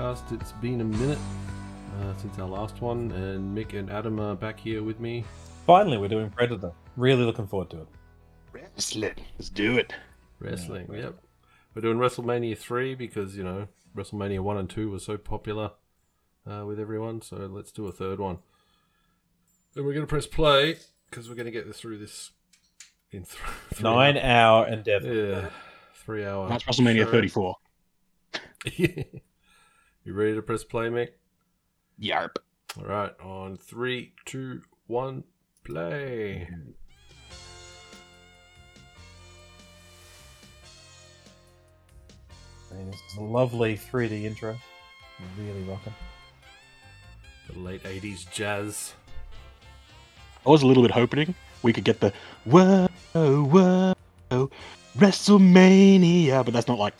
to a, another podcast. It's been a minute uh, since our last one, and Mick and Adam are back here with me. Finally, we're doing Predator. Really looking forward to it. Wrestling. Let's do it. Wrestling, yep. We're doing WrestleMania 3 because, you know, WrestleMania 1 and 2 were so popular uh, with everyone, so let's do a third one. And we're going to press play because we're going to get this through this in th- three Nine hour endeavor. Yeah, three hour. That's WrestleMania show. 34. you ready to press play, Mick? Yarp. All right, on three, two, one, play. I this is a lovely 3D intro. Really rocking. The late 80s jazz. I was a little bit hoping we could get the whoa, whoa, WrestleMania, but that's not like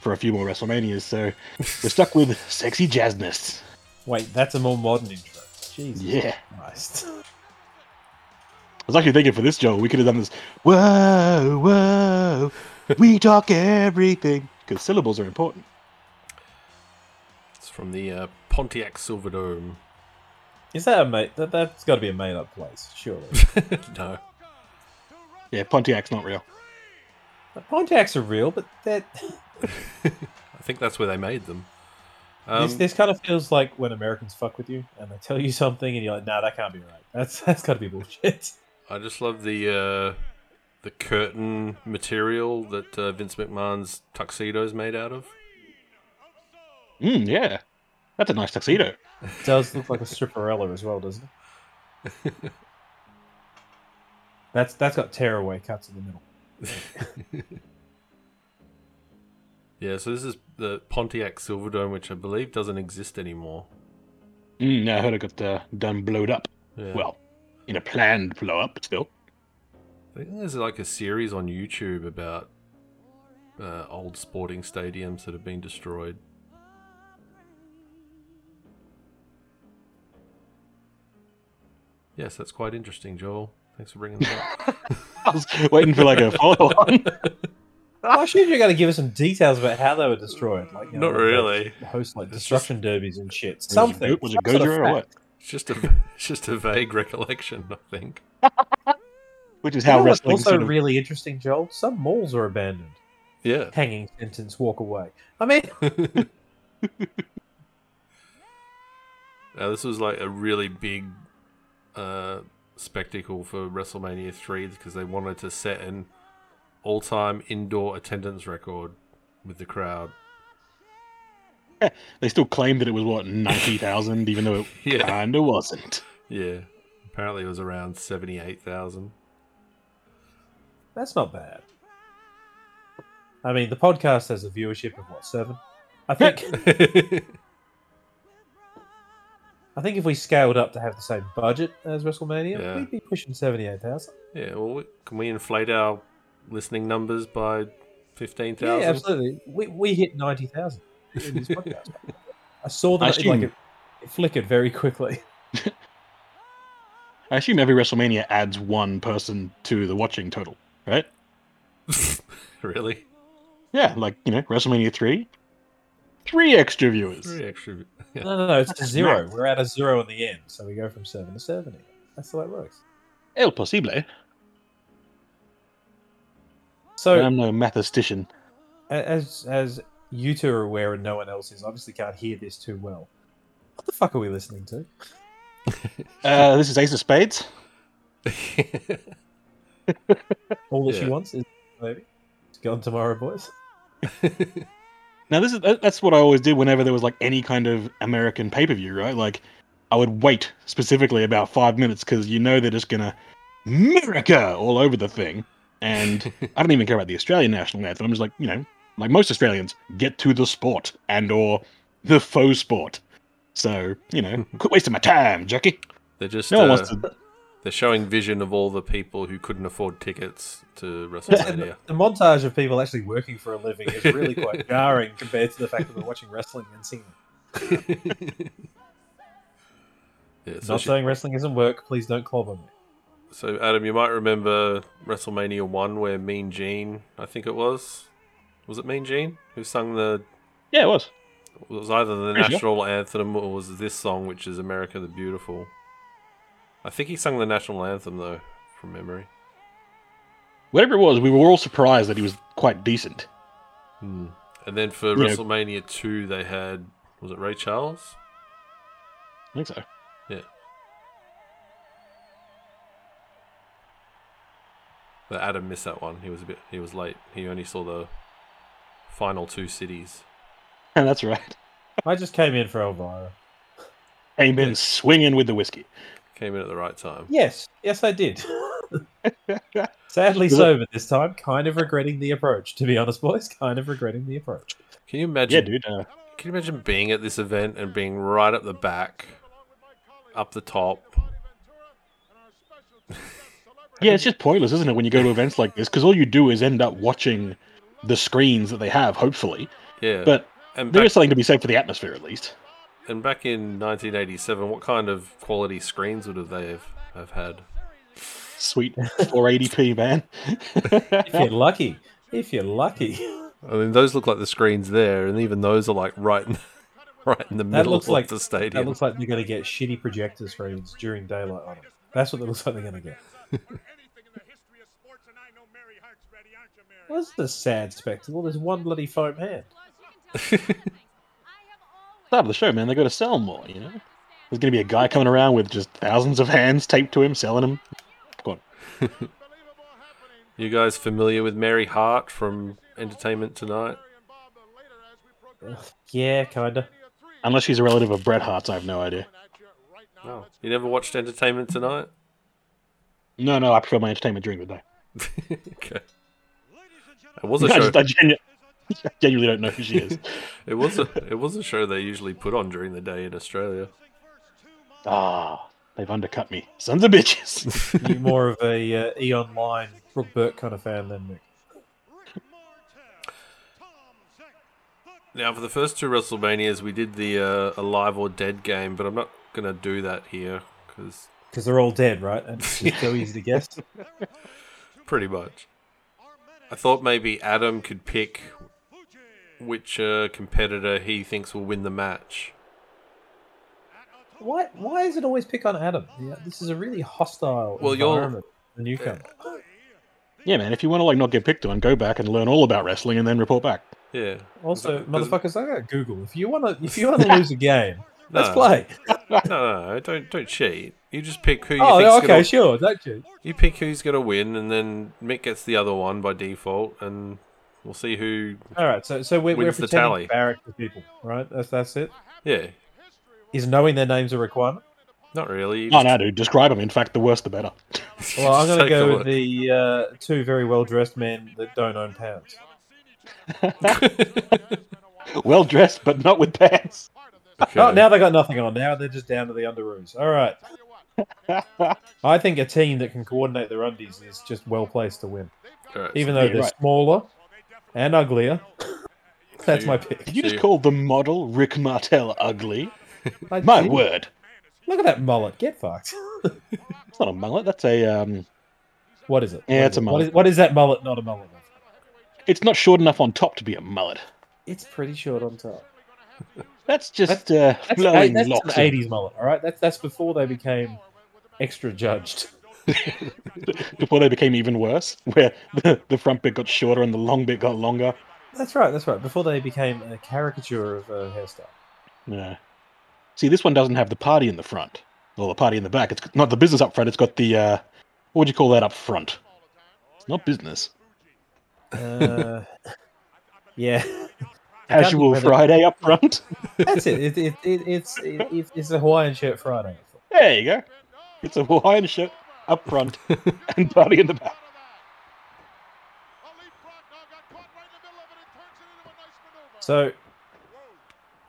for a few more WrestleManias, so we're stuck with sexy jazzness. Wait, that's a more modern intro. Jesus Yeah. Christ. I was actually thinking for this, Joel, we could have done this whoa, whoa, we talk everything, because syllables are important. It's from the uh, Pontiac Silverdome. Is that a mate? That, that's got to be a made up place, surely. no. Yeah, Pontiac's not real. The Pontiacs are real, but that I think that's where they made them. Um, this, this kind of feels like when Americans fuck with you and they tell you something and you're like, "Nah, that can't be right. That's that's got to be bullshit." I just love the uh, the curtain material that uh, Vince McMahon's tuxedo is made out of. Mm, yeah. That's a nice tuxedo. It does look like a stripperella as well, doesn't it? That's that's got tearaway cuts in the middle. Yeah, so this is the Pontiac Silverdome, which I believe doesn't exist anymore. Mm, yeah, I heard it got uh, done blowed up. Yeah. Well, in a planned blow up, still. I think there's like a series on YouTube about uh, old sporting stadiums that have been destroyed. Yes, that's quite interesting, Joel. Thanks for bringing that up. I was waiting for like a follow on. Why should you got to give us some details about how they were destroyed? Like, you Not they really. Host like It's destruction derbies and shit. Was Something. it, was it some Gojira or what? It's just a it's just a vague recollection, I think. Which is You how know what's wrestling also sort of- really interesting, Joel. Some malls are abandoned. Yeah. Hanging sentence, walk away. I mean, Now, this was like a really big uh, spectacle for WrestleMania 3 because they wanted to set an all time indoor attendance record with the crowd. they still claimed that it was what ninety thousand, even though it Yeah. kinda wasn't. Yeah. Apparently, it was around 78,000. that's not bad. I mean, the podcast has a viewership of what seven? I think. I think if we scaled up to have the same budget as WrestleMania, Yeah. we'd be pushing seventy-eight thousand. yeah, well, can we inflate our listening numbers by 15,000? Yeah, absolutely. We, we hit ninety thousand in this podcast. I saw I that it, like assume- it, it flickered very quickly. I assume every WrestleMania adds one person to the watching total, right? really? Yeah, like you know, WrestleMania three, three extra viewers. Three extra. Yeah. No, no, no. It's to That's zero. nice. We're at a zero in the end, so we go from seven to seventy. That's the way it works. El posible. So, I'm no mathematician. as as you two are aware and no one else is, obviously can't hear this too well. What the fuck are we listening to? Uh, this is Ace of Spades. All that she wants is maybe. It's gone tomorrow, boys. Now this is that's what I always did whenever there was like any kind of American pay per view, right? Like I would wait specifically about five minutes because you know they're just gonna America all over the thing, and I don't even care about the Australian national anthem. I'm just like you know, like most Australians, get to the sport and or the faux sport. So you know, quit wasting my time, Jackie. They're just No one uh, wants to. they're showing vision of all the people who couldn't afford tickets to WrestleMania. The montage of people actually working for a living is really quite jarring compared to the fact that we're watching wrestling and singing. yeah, so, Not she- saying wrestling isn't work. Please don't clobber me. So Adam, you might remember WrestleMania one where Mean Gene, I think it was, was it Mean Gene who sung the Yeah, it was. It was either the Pretty sure. national anthem or was this song, which is America the Beautiful. I think he sung the national anthem though, from memory. Whatever it was, we were all surprised that he was quite decent. Hmm. And then for Yeah. WrestleMania two, they had was it Ray Charles? I think so. But Adam missed that one. He was a bit. He was late. He only saw the final two cities. And that's right. I just came in for Elvira. Came in swinging with the whiskey. Came in at the right time. Yes, yes, I did. Sadly sober this time. Kind of regretting the approach, to be honest, boys. Kind of regretting the approach. Can you imagine? Yeah, dude. Uh, Can you imagine being at this event and being right at the back, up the top? yeah, it's just pointless, isn't it, when you go to events like this? Because all you do is end up watching the screens that they have, hopefully. Yeah. But and there back, is something to be said for the atmosphere, at least. and back in 1987, what kind of quality screens would have they have, have had? Sweet 480p, man. If you're lucky. If you're lucky. I mean, those look like the screens there, and even those are like right in, right in the middle looks of like- the stadium. That looks like they're going to get shitty projector screens during daylight on them. That's what it looks like they're going to get. What's the sad spectacle? There's one bloody foam hand. Start of the show, man. They got to sell more, you know? There's going to be a guy coming around with just thousands of hands taped to him, selling them. Go on. You guys familiar with Mary Hart from Entertainment Tonight? Yeah, kinda. Unless she's a relative of Bret Hart's, I have no idea. No. Oh. You never watched Entertainment Tonight? No, no, I prefer my entertainment during the day. okay. It was a I, show. just, I genu- I genuinely don't know who she is. It was a it was a show they usually put on during the day in Australia. Ah, they've undercut me. Sons of bitches. You're more of a uh, E Online Brooke Burke kind of fan than Mick. Now, for the first two WrestleManias, we did the uh, Alive or Dead game, but I'm not gonna do that here because Because they're all dead, right? And it's so easy to guess. pretty much. I thought maybe Adam could pick which uh, competitor he thinks will win the match. Why? Why is it always pick on Adam? Yeah, this is a really hostile Well, you're- environment. The newcomer. yeah, man, if you want to like not get picked on, go back and learn all about wrestling and then report back. Yeah. Also, 'Cause- motherfuckers, I got Google. If you want to, if you want to lose a game, let's No. play. No, no, no, don't don't cheat. You just pick who you Oh, think's okay, gonna sure. Don't you? you pick who's gonna win, and then Mick gets the other one by default, and we'll see who. All right. So, so we're, we're Wins the pretending tally. to barrack for people, right? That's that's it. Yeah, Is knowing their names a requirement? not really. you Oh just- no, dude, describe them. In fact, the worse the better. Well, I'm going to take go look. with the uh, two very well dressed men that don't own pants. well dressed, but not with pants. Okay. Oh, now they got nothing on. Now they're just down to the underoos. All right. I think a team that can coordinate their undies is just well placed to win, Alright, even though Yeah, they're right. smaller and uglier. That's my pick. Did you just See- call the model Rick Martel ugly? I My did. word. Look at that mullet. Get fucked. It's not a mullet. That's a um. What is it? Yeah, What it's is a it? What mullet. is, what is that mullet? Not a mullet. of? It's not short enough on top to be a mullet. It's pretty short on top. That's just That's- uh, That's, flowing that's locks. an '80s mullet. All right. That's that's before they became extra judged. Before they became even worse, where the, the front bit got shorter and the long bit got longer. That's right. That's right. Before they became a caricature of a hairstyle. Yeah. See, this one doesn't have the party in the front, or the party in the back. It's not the business up front. It's got the uh, what would you call that up front? It's not business. Uh, yeah. Casual Friday up front. That's it. it, it, it it's it, it's- it's a Hawaiian shirt Friday. There you go. It's a Hawaiian shirt up front and party in the back. So,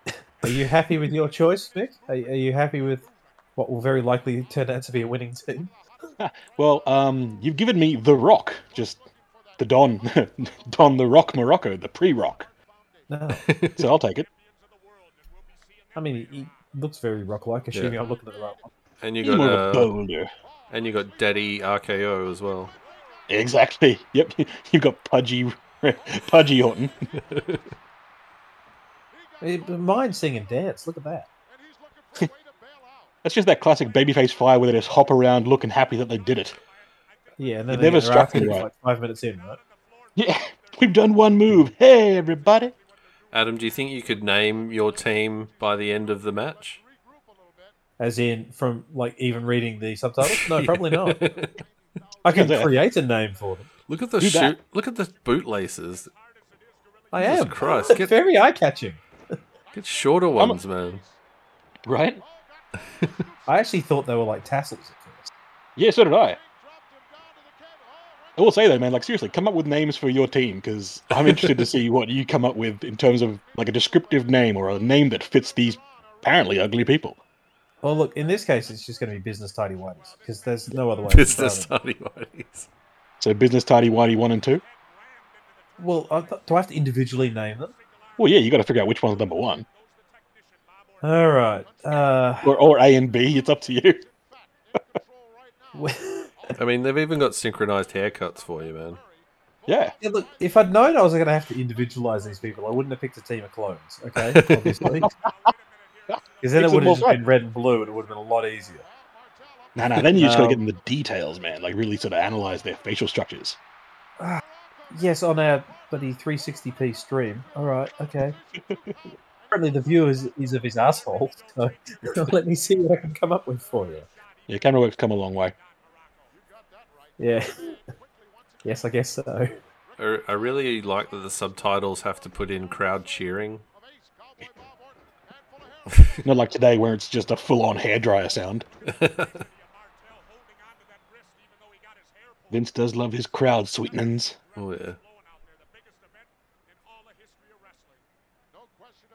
are you happy with your choice, Mick? Are, are you happy with what will very likely turn out to be a winning team? Well, um, you've given me the Rock, just the Don, Don the Rock Muraco, the pre-Rock. No, So I'll take it. I mean he, he looks very rock-like. Assuming Yeah. I'm looking at the right one. And you You're got more of a uh, boulder. and you got Daddy RKO as well. Exactly. Yep. You've got Pudgy, Pudgy Orton. Mind but Mine sing and dance. Look at that. That's just that classic babyface fire where they just hop around looking happy that they did it. Yeah, and then It they never struck ass me right. like five minutes in, right? Yeah, we've done one move. Hey, everybody. Adam, do you think you could name your team by the end of the match? As in, from like even reading the subtitles? No, probably not. not. I can create a name for them. look at the Do that. shoot. Look at the bootlaces. I Jesus am. Christ, It's get- very eye catching. Get shorter ones, man. Right? I actually thought they were like tassels at first. Yeah, so did I. I will say though, man, like seriously, come up with names for your team because I'm interested to see what you come up with in terms of like a descriptive name or a name that fits these apparently ugly people. Well, look, in this case, it's just going to be business tidy whities because there's no other way. to Business describe study whiteys. So business tidy whitey one and two. Well, I th- do I have to individually name them? Well, yeah, you got to figure out which one's number one, All right. Uh, or or A and B. It's up to you. I mean, they've even got synchronized haircuts for you, man. Yeah, yeah, look, if I'd known I was going to have to individualize these people, I wouldn't have picked a team of clones. Okay, obviously, because then it would have just been red and blue, and it would have been a lot easier. no, no. Then you just got to get Um, in the details, man. Like really sort of analyze their facial structures. Yes, on our bloody 360p stream. All right, okay. Apparently, the view is, is of his asshole. So let me see what I can come up with for you. Yeah, camera work's come a long way. Yeah. yes, I guess so. I, I really like that the subtitles have to put in crowd cheering. Not like today where it's just a full-on hairdryer sound. Vince does love his crowd sweetenings. Oh yeah.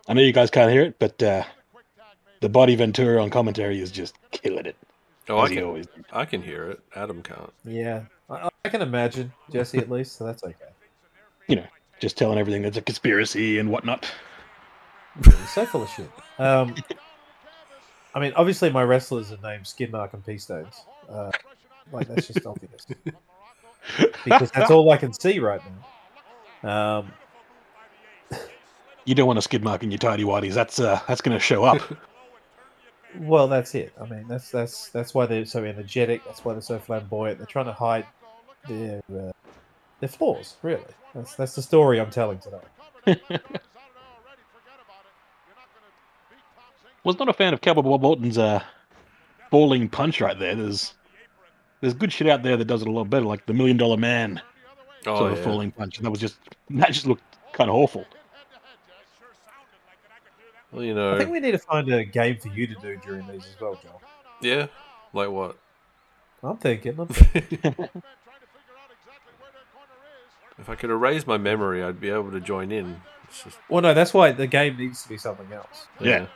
I know you guys can't hear it, but uh, the body Ventura on commentary is just killing it. Oh, I can. always I can hear it. Adam can't. Yeah. I, I can imagine Jesse at least, so that's okay. you know, just telling everything that's a conspiracy and whatnot. He's so full of shit. Um, I mean, obviously, my wrestlers are named Skidmark and P Stones. Uh, like, that's just obvious. Because that's all I can see right now. Um, You don't want a skid mark in your tidy whities. That's uh, that's going to show up. Well, that's it. I mean, that's that's that's why they're so energetic. That's why they're so flamboyant. They're trying to hide their uh, their flaws. Really, that's that's the story I'm telling today. Was not a fan of Cowboy Bob Orton's uh, falling punch right there. There's there's good shit out there that does it a lot better, like the Million Dollar Man Oh sort of yeah. falling punch. And that was just that just looked kind of awful. Well, you I think we need to find a game for you to do during these as well, Joel. Yeah. Like what? I'm thinking. I'm thinking. If I could erase my memory, I'd be able to join in. Just well, no, that's why the game needs to be something else. Yeah.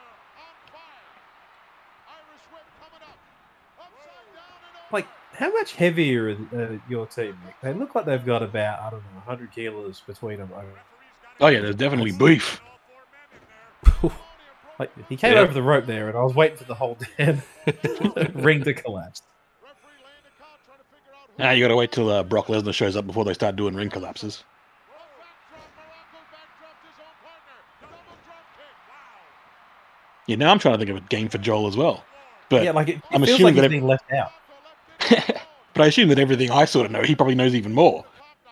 Like, how much heavier is uh, your team? Nick? They look like they've got about I don't know 100 kilos between them. Oh yeah, there's definitely beef. Like he came Yeah. over the rope there, and I was waiting for the whole damn ring to collapse. Now you got to wait till uh, Brock Lesnar shows up before they start doing ring collapses. Yeah, now I'm trying to think of a game for Joel as well. But yeah, like it, it I'm feels assuming like that he's it- being left out. but I assume that everything I sort of know, he probably knows even more.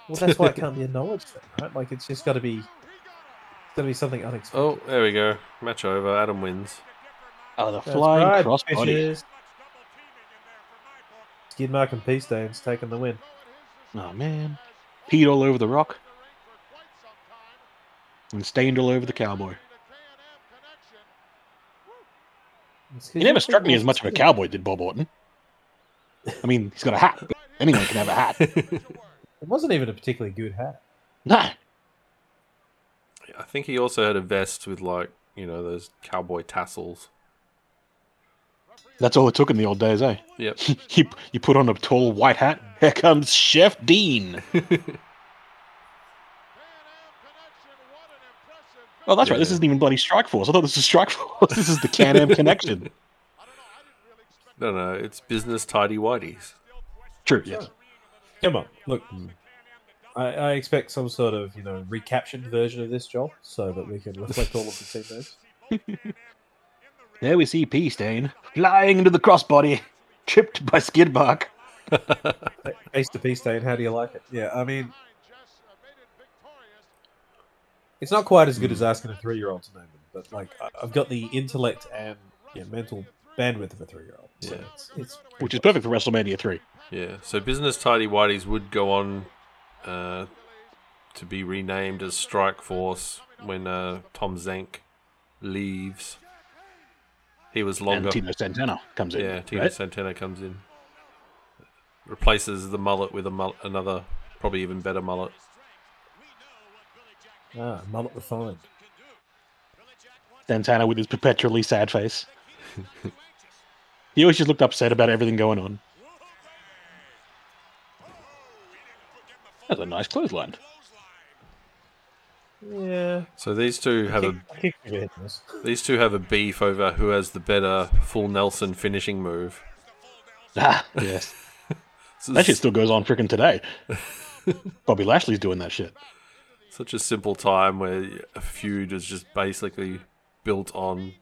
Well, that's why it can't be a knowledge thing, right? Like it's just got to be, it's got to be something unexpected. Oh, there we go. Match over. Adam wins. Oh, the That's flying right, crossbody. bitches. Skidmark and P Stones taking the win. Oh man, peed all over the rock and stained all over the cowboy. He never struck me as much of a cowboy, did Bob Orton. I mean, he's got a hat. Anyone can have a hat. It wasn't even a particularly good hat. No, I think he also had a vest with like you know those cowboy tassels. that's all it took in the old days, eh? Yep. you, you put on a tall white hat. Here comes Chef Dean. Oh, that's right. This isn't even bloody Strike Force. I thought this was Strike Force. This is the Can-Am connection. No, no, it's business tidy whities. True. Yes. Come on, look. I, I expect some sort of you know recaptioned version of this, Joel, so that we can reflect all of the team names. There we see P Stain flying into the crossbody, tripped by skid mark. Face to P stain, how do you like it? Yeah, I mean, it's not quite as good as hmm. asking a three-year-old to name them, but like I've got the intellect and yeah, mental bandwidth of a three-year-old. So it's, it's Which is perfect for WrestleMania 3. Yeah, so Business Tidy Whiteys would go on uh, to be renamed as Strike Force when uh, Tom Zenk leaves. He was longer. And Tito Santana comes in. yeah, Tito right? Santana comes in. Replaces the mullet with a mul- another, probably even better mullet. ah, mullet refined. Santana with his perpetually sad face. he always just looked upset about everything going on. That's a nice clothesline. Yeah, So these two have a kick, kick me in this. these two have a beef over who has the better full Nelson finishing move. Ah, yes. So that shit still goes on freaking today. Bobby Lashley's doing that shit. such a simple time where a feud is just basically built on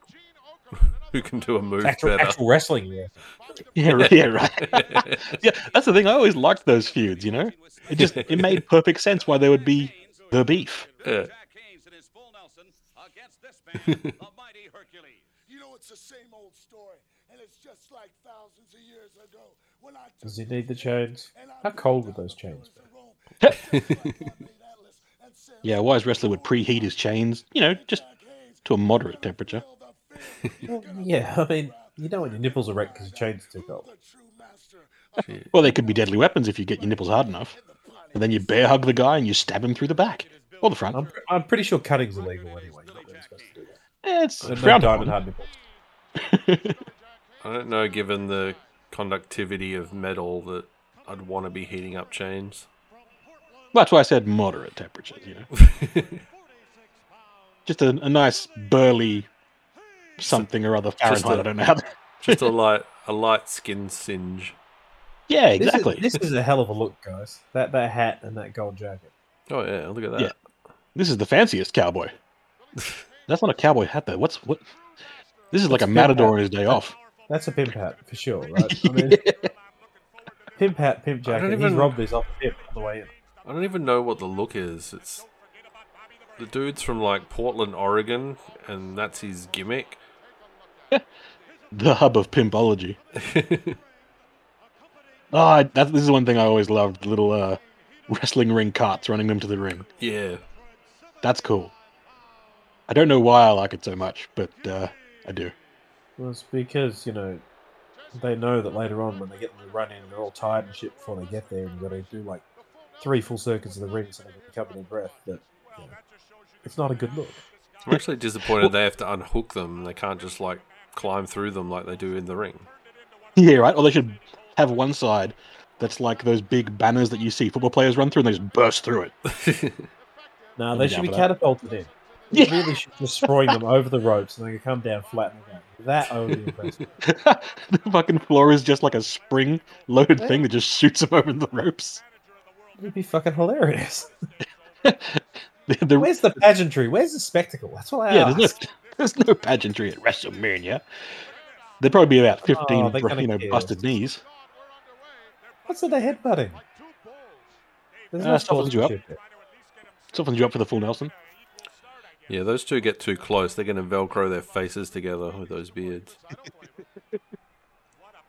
who can do a move Actual, better. actual wrestling. Yeah. Yeah, right, yeah, right. yeah, that's the thing. I always liked those feuds. You know, it just it made perfect sense why there would be the beef. Yeah. Jack Haynes in his full Nelson against this man, the mighty Hercules. You know, it's the same old story, and it's just like thousands of years ago when I took Does he need the chains? How cold would the those chains be? of Rome. Atlas and sailed Yeah, a wise wrestler would preheat his chains. You know, just to a moderate temperature. Till the fifth Well, yeah, I mean, you know when your nipples are wrecked because your chain's too cold. the true master of Well, they could be deadly weapons if you get your nipples hard enough. And then you bear hug the guy and you stab him through the back or the front. I'm, I'm pretty sure cutting's illegal anyway. You're not really supposed to do that. It's And no frowned diamond hard nipples. I don't know, given the conductivity of metal, that I'd want to be heating up chains. That's why I said moderate temperatures. You know, just a, a nice burly something or other Fahrenheit. a- I don't know. How Just a light, a light skin singe. yeah, This is- exactly. This is, a hell of a look, guys. That that hat and that gold jacket. Oh yeah, look at that. Yeah. This is the fanciest cowboy. That's not a cowboy hat though. What's what? This is like a It's a matador on his day off. That's a pimp hat for sure, right? I mean, pimp hat, pimp I don't jacket. He's robbed these off the pimp on the way in. I don't even know what the look is. It's the dude's from like Portland, Oregon, and that's his gimmick. The hub of pimpology. Oh, I, that, this is one thing I always loved: little uh, wrestling ring carts running them to the ring. Yeah, That's cool. I don't know why I like it so much, but uh, I do. Well, it's because you know they know that later on when they get them to run in, they're all tired and shit before they get there, and you've got to do like three full circuits of the ring so they can recover their breath. That you know, it's not a good look. I'm actually disappointed they have to unhook them. They can't just like climb through them like they do in the ring. Yeah, right. Or they should have one side that's like those big banners that you see football players run through, and they just burst through it. No, they should be catapulted in. You really should just throwing them over the ropes and they can come down flat in the. That I would be impressed with. the fucking floor is just like a spring-loaded thing that just shoots them over the ropes. It'd be fucking hilarious. The- the- Where's the pageantry? Where's the spectacle? That's what I yeah, ask. there's no, pageantry at WrestleMania. There'd probably be about 15 Oh, they bro- kinda you know, care. busted knees. What's with the headbutting? There's Uh, softens you up. sportsmanship. Softens you up for the full Nelson. yeah, those two get too close. They're going to velcro their faces together with those beards. What a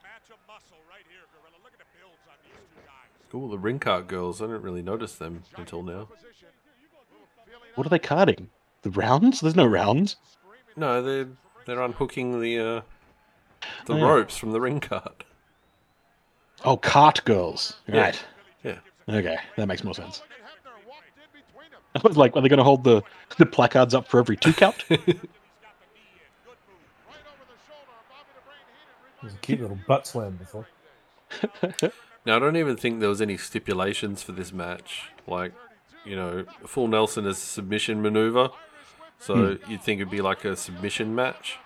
match of muscle right here, Gorilla. Look the builds on these two guys. Cool, the ring cart girls. I didn't really notice them until now. What are they carting? The rounds? There's no rounds. No, they're they're unhooking the uh, the Oh, yeah. ropes from the ring cart. Oh, cart girls. Yeah. Right. Yeah. Okay, that makes more sense. I was like, are they going to hold the, the placards up for every two count? There's a cute little butt slam before. Now, I don't even think there was any stipulations for this match. Like, you know, full Nelson is a submission maneuver, so Hmm. you'd think it'd be like a submission match.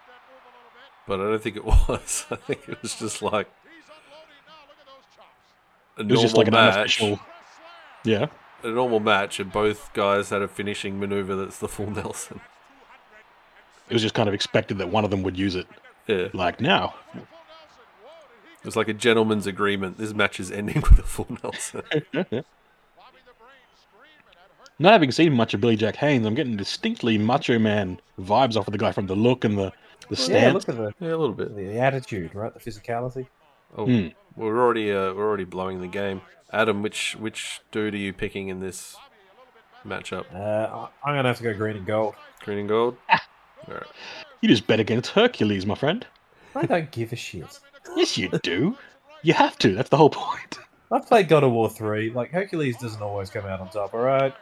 But I don't think it was. I think it was just like a normal just like match. unofficial. Yeah. a normal match, and both guys had a finishing maneuver that's the full Nelson. It was just kind of expected that one of them would use it. Yeah, Like now, it was like a gentleman's agreement. This match is ending with a full Nelson. Not having seen much of Billy Jack Haynes, I'm getting distinctly Macho Man vibes off of the guy from the look and the the Yeah, stance. look at the, yeah, a little bit. the attitude, right? The physicality. Oh, Hmm. we're already uh, we're already blowing the game. Adam, which which dude are you picking in this matchup? Uh, I- I'm gonna have to go green and gold. Green and gold. Ah. All right. You just bet against Hercules, my friend. I don't give a shit. Yes, you do. You have to. That's the whole point. I've played God of War 3. Like, Hercules doesn't always come out on top, alright?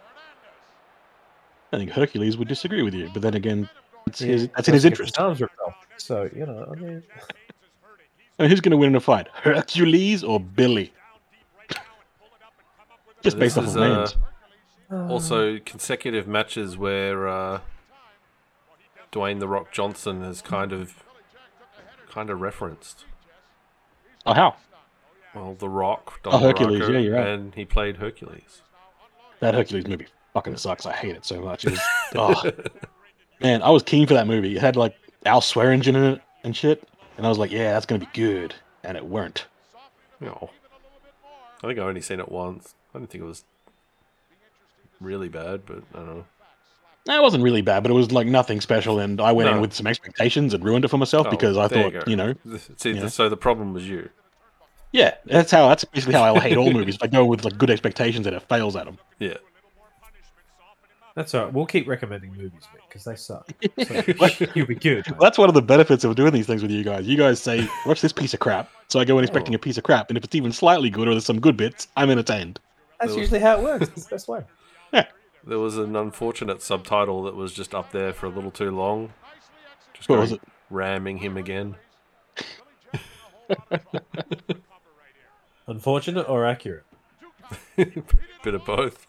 I think Hercules would disagree with you, but then again, it's Yeah, his, that's in his interest. his arms ripped off. So, you know, I mean, I mean, who's going to win in a fight, Hercules or Billy? Just This based off is, of uh, names. Also, consecutive matches where uh, Dwayne the Rock Johnson has kind of kind of referenced. Oh, how? Well, the Rock, Don Oh, Hercules, Baracco, yeah, you're right. and he played Hercules. That Hercules movie fucking sucks. I hate it so much. It was, oh, man, I was keen for that movie. It had like Al Swearingen in it and shit, and I was like, yeah, that's gonna be good, and it weren't. No, I think I only seen it once. I didn't think it was really bad, but I don't know. No, It wasn't really bad, but it was like nothing special, and I went in with some expectations and ruined it for myself Oh, because I thought, go. you know, See, Yeah. so the problem was you. yeah, that's how that's basically how I hate all movies. I go with like good expectations and it fails at them. Yeah. That's alright. We'll keep recommending movies, because they suck. So, you'll be good. mate. That's one of the benefits of doing these things with you guys. You guys say, "Watch this piece of crap," so I go in expecting Oh. a piece of crap, and if it's even slightly good or there's some good bits, I'm entertained. That's usually how it works. It's the best way. There was an unfortunate subtitle that was just up there for a little too long. Just What was it? Ramming him again. Unfortunate or accurate? Bit of both.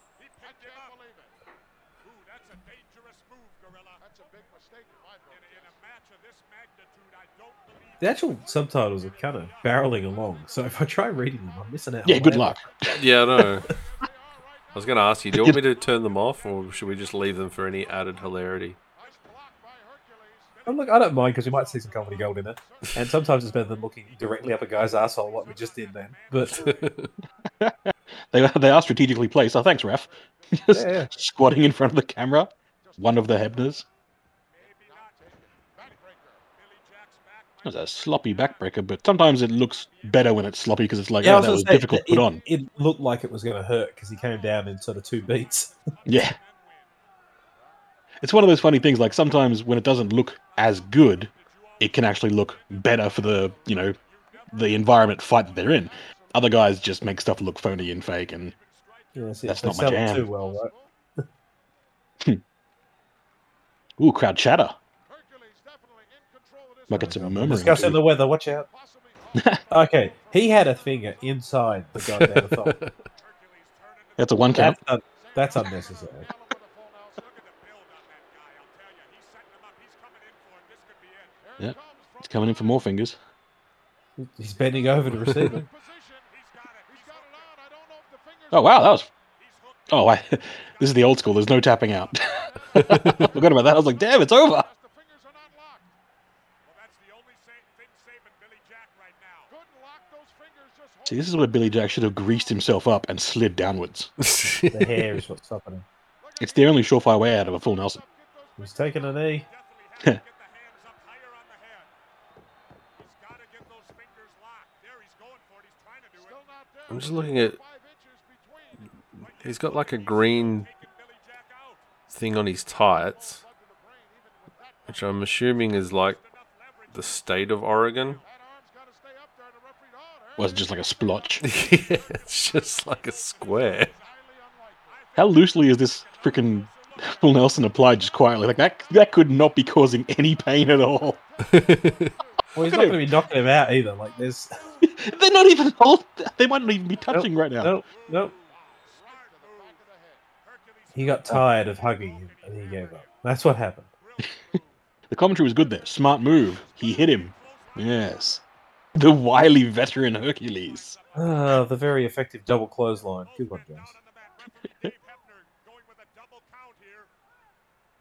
That's a dangerous move, Gorilla. That's a big mistake in my book. In, in a match of this magnitude, I don't believe The actual subtitles are kind of barreling along, so if I try reading them, I'm missing out. Yeah, good luck. Yeah, I know. I was going to ask you, do you want me to turn them off, or should we just leave them for any added hilarity? Oh, look, I don't mind because we might see some comedy gold in it, and sometimes it's better than looking directly up a guy's asshole like we just did then. But They they are strategically placed. Oh, thanks, ref. Just Yeah, yeah. squatting in front of the camera, one of the Hebners. That was a sloppy backbreaker, but sometimes it looks better when it's sloppy because it's like, yeah, oh, was that was say, difficult to it, put on. It looked like it was going to hurt because he came down in sort of two beats. Yeah. It's one of those funny things. Like sometimes when it doesn't look as good, it can actually look better for the you know the environment fight that they're in. Other guys just make stuff look phony and fake, and Yeah, see, That's not my jam. too well, right? Hmm. ooh, crowd chatter. Might get some murmuring. Discussing the weather. Watch out. okay, he had a finger inside the goddamn thong. That's a one count. That's, un- that's unnecessary. Look at the build on that guy, I'll tell you. He's setting him up. He's coming in for him. This could be it. Yep. It's coming in for more fingers. He's bending over to receive it. Oh wow, that was. Oh, I, this is the old school. There's no tapping out. I Forgot about that. I was like, damn, it's over. Well, that's the only sa- thing saving Billy Jack right now. Couldn't lock those fingers just See, this is where Billy Jack should have greased himself up and slid downwards. The hair is what's stopping him. It's the only surefire way out of a full Nelson. He's taking a knee. Definitely have to get the hands up higher on the head. He's got to get those fingers locked. There, he's going for it. He's trying to do it. I'm just looking at. He's got like a green Billy Jack out. thing on his tights, which I'm assuming is like the state of Oregon. Was it just like a splotch? yeah, it's just like a square. How loosely is this freaking full Nelson applied just quietly? Like that that could not be causing any pain at all. Well, he's not going to be knocking him out either. Like, there's They're not even hold, they might not even be touching right now. Nope, no. He got tired of hugging him and he gave up. That's what happened. The commentary was good there. Smart move. He hit him. Yes. the wily veteran Hercules. Ah, the very effective double clothesline. Good one, James.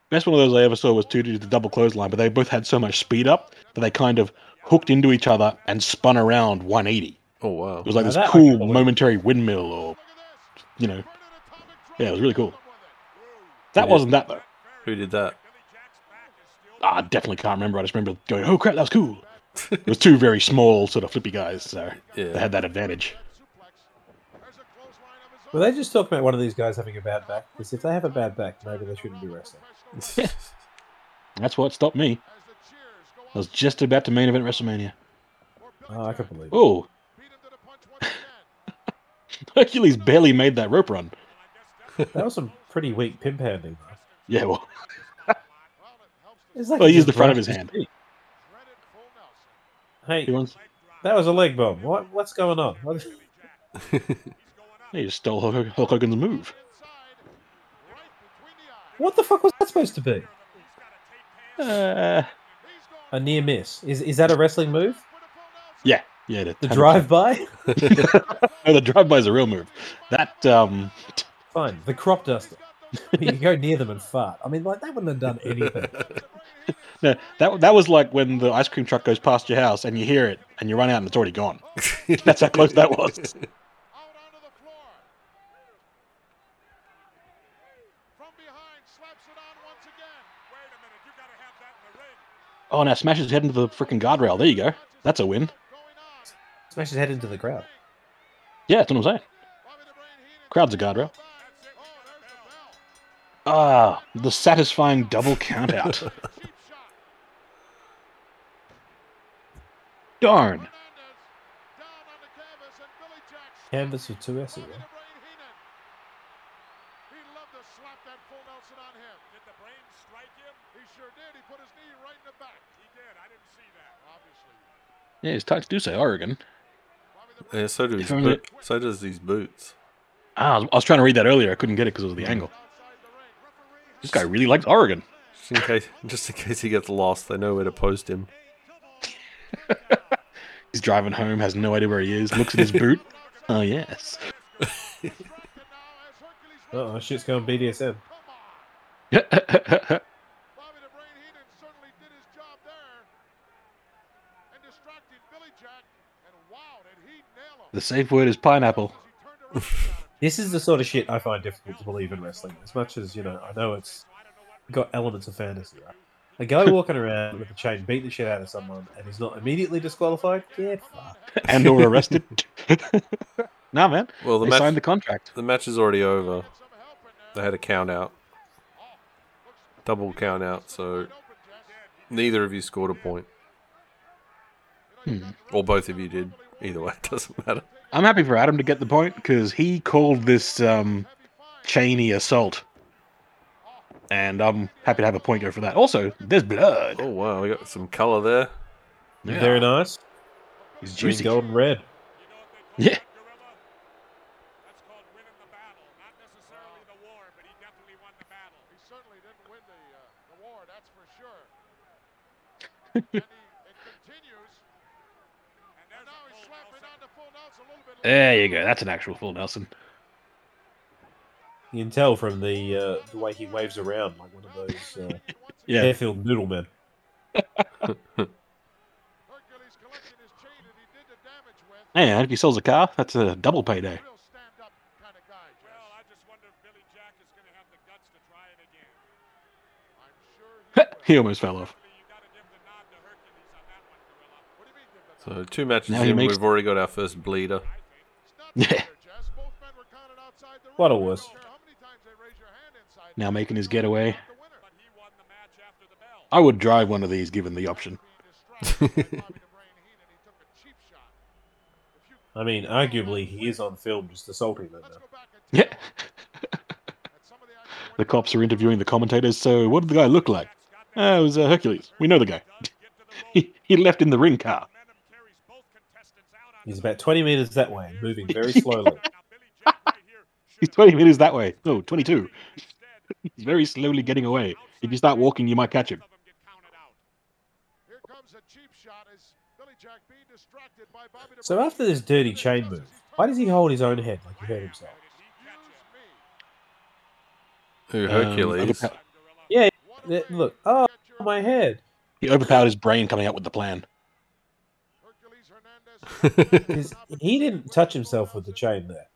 That's one of those I ever saw was two to the double clothesline, but they both had so much speed up that they kind of hooked into each other and spun around 180. Oh wow! It was like now this cool momentary windmill, or you know, yeah, it was really cool. That wasn't that though. Who did that? Ah, I definitely can't remember. I just remember going, "Oh crap, that was cool." It was two very small, sort of flippy guys, so Yeah. they had that advantage. Were they just talking about one of these guys having a bad back? Because if they have a bad back, maybe they shouldn't be wrestling. That's what stopped me. I was just about to main event WrestleMania. Oh, I can believe it. Oh, Hercules barely made that rope run. That was some pretty weak pimp handing. Yeah, well, It's like well, he he used the front of his hand. feet. Hey, He, wants, that was a leg bomb. What? What's going on? What? he just stole Hulk Hulk Hogan's move. What the fuck was that supposed to be? Uh, A near miss. Is is that a wrestling move? yeah, yeah. The drive by? No, the drive by is a real move. That um, Fine. The crop duster. you go near them and fart. I mean, like that wouldn't have done anything. no, that that was like when the ice cream truck goes past your house and you hear it and you run out and it's already gone. That's how close that was. Out onto the floor. From behind, slaps it on once again. Wait a minute, you gotta have that in the ring. Oh, now smashes his head into the freaking guardrail. There you go. That's a win. Going on. Smash his head into the crowd. Yeah, that's what I'm saying. Bobby the Brain Heenan. Crowd's a guardrail. That's it. Oh, there's the bell. Ah, the satisfying double count out. Cheap shot. Darn. Hernandez down on the canvas and Billy with two S's. Yeah? Brain Heenan. To slap that full Nelson on him. Did the brain strike him? He sure did. He put his knee right in the back. He did. I didn't see that. Obviously. Yeah, his tights do say Oregon. Bobby the Brain yeah, so do his If boot, so does these boots. Ah, I was, I was trying to read that earlier. I couldn't get it because of the angle. outside the ring. Referee This guy really likes Oregon. Just in case, just in case he gets lost, they know where to post him. He's driving home, has no idea where he is, looks at his boot. Oh, yes. striking now as Hercules Uh oh, shit's going BDSM. the Bobby the Brain Heenan certainly did his job there. And distracting Billy Jack. And wow, did he nail him. safe word is pineapple. As he turned around and got him. This is the sort of shit I find difficult to believe in wrestling. As much as, you know, I know it's got elements of fantasy, right? A guy walking around with a chain beating the shit out of someone and he's not immediately disqualified? Get fucked. And or arrested. nah, man. Well, the They match, signed the contract. the match is already over. Some help in there. They had a count out, double count out, so neither of you scored a point, Hmm. or both of you did. Either way, it doesn't matter. I'm happy for Adam to get the point because he called this um, Cheney assault. And I'm happy to have a point go for that. Also, there's blood. Oh wow, we got some color there. Yeah. Very nice. He's Green, juicy. gold, and red. Yeah. That's called winning the battle. Not necessarily the war, but he definitely won the battle. He certainly didn't win the, the war, that's for sure. and he, it continues. And, now he's slapping on the full Nelson a little bit. There you go. That's an actual full Nelson. You can tell from the uh, the way he waves around like one of those uh, Yeah. airfield noodlemen. Hercules collecting his chain that he did the damage. And if he sells a car, that's a double payday. Real stand-up kind of guy. Well, I just wonder if Billy Jack is going to have the guts to try it again. I'm sure he he almost fell off. You got to give the nod to Hercules on that one, Gorilla. What do you mean give the nod? So two matches Now in, makes- we've already got our first bleeder. Yeah. fair, Jess. Both men were counted outside the What a a I wuss. don't care how many times they raise your hand inside Now making his getaway. he's not the winner. But he won the match after the bell. I would drive one of these given the option. Being distracted by Bobby the Brain Heenan, he took a cheap shot. If you- I mean, arguably, he is on film just assaulting them. Now. go back and Yeah. at some of the cops are interviewing the commentators. So, what did the guy look like? Uh, it was uh, Hercules. We know the guy. he, he left in the ring car. He's about 20 meters that way, moving very slowly. He's 20 meters that way. No, 22. He's very slowly getting away. If you start walking, you might catch him. Here comes a cheap shot as Billy Jack being distracted by Bobby the So after this dirty chain move, why does he hold his own head like he hurt himself? Excuse. Who Um, Hercules? other pa- Yeah, Yeah, Look, oh, my head. He overpowered his brain coming up with the plan. Hercules Hernandez. Because he didn't touch himself with the chain there.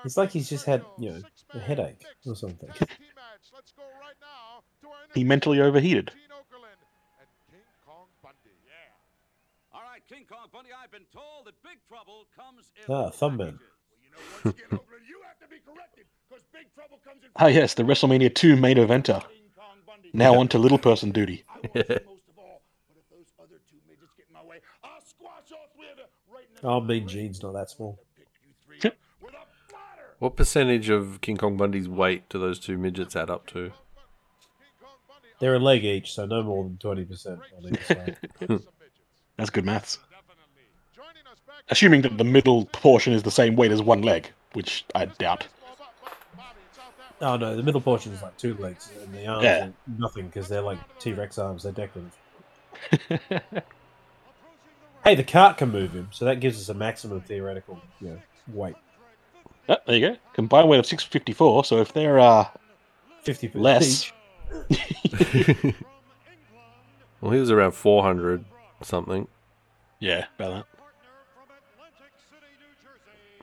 Coming up, our It's like he's just had, you know, a headache or something. tag team match. Let's go right now to our He mentally overheated. Gene Okerlund and King Kong Bundy. Yeah. All right, King Kong Bundy, I've been told that big trouble comes in Ah, little Thumbman. You know what, Skid Oakland, you have to be corrected because Big Trouble comes in. Ah, yes, the WrestleMania 2 main eventer. King Kong Bundy. Now on to little person duty. I want you most of all, but if those other two midgets get in my way, I'll squash all three of them right in the Oh, Mean Gene's not that small. Pick you three up with a platter. What percentage of King Kong Bundy's weight do those two midgets add up to? King Kong Bundy. They're a leg each, so no more than 20% on each side. That's good maths. Definitely. Joining us back Assuming that the middle portion is the same weight as one leg, which I doubt. Oh, no, the middle portion is like two legs, and the arms Yeah. are nothing because they're like T Rex arms, they're decorative. Hey, the cart can move him, so that gives us a maximum theoretical you know, weight. Ah, there you go. Combined weight of 654, so if they're uh, 50 less. Well, he was around 400 something, yeah, about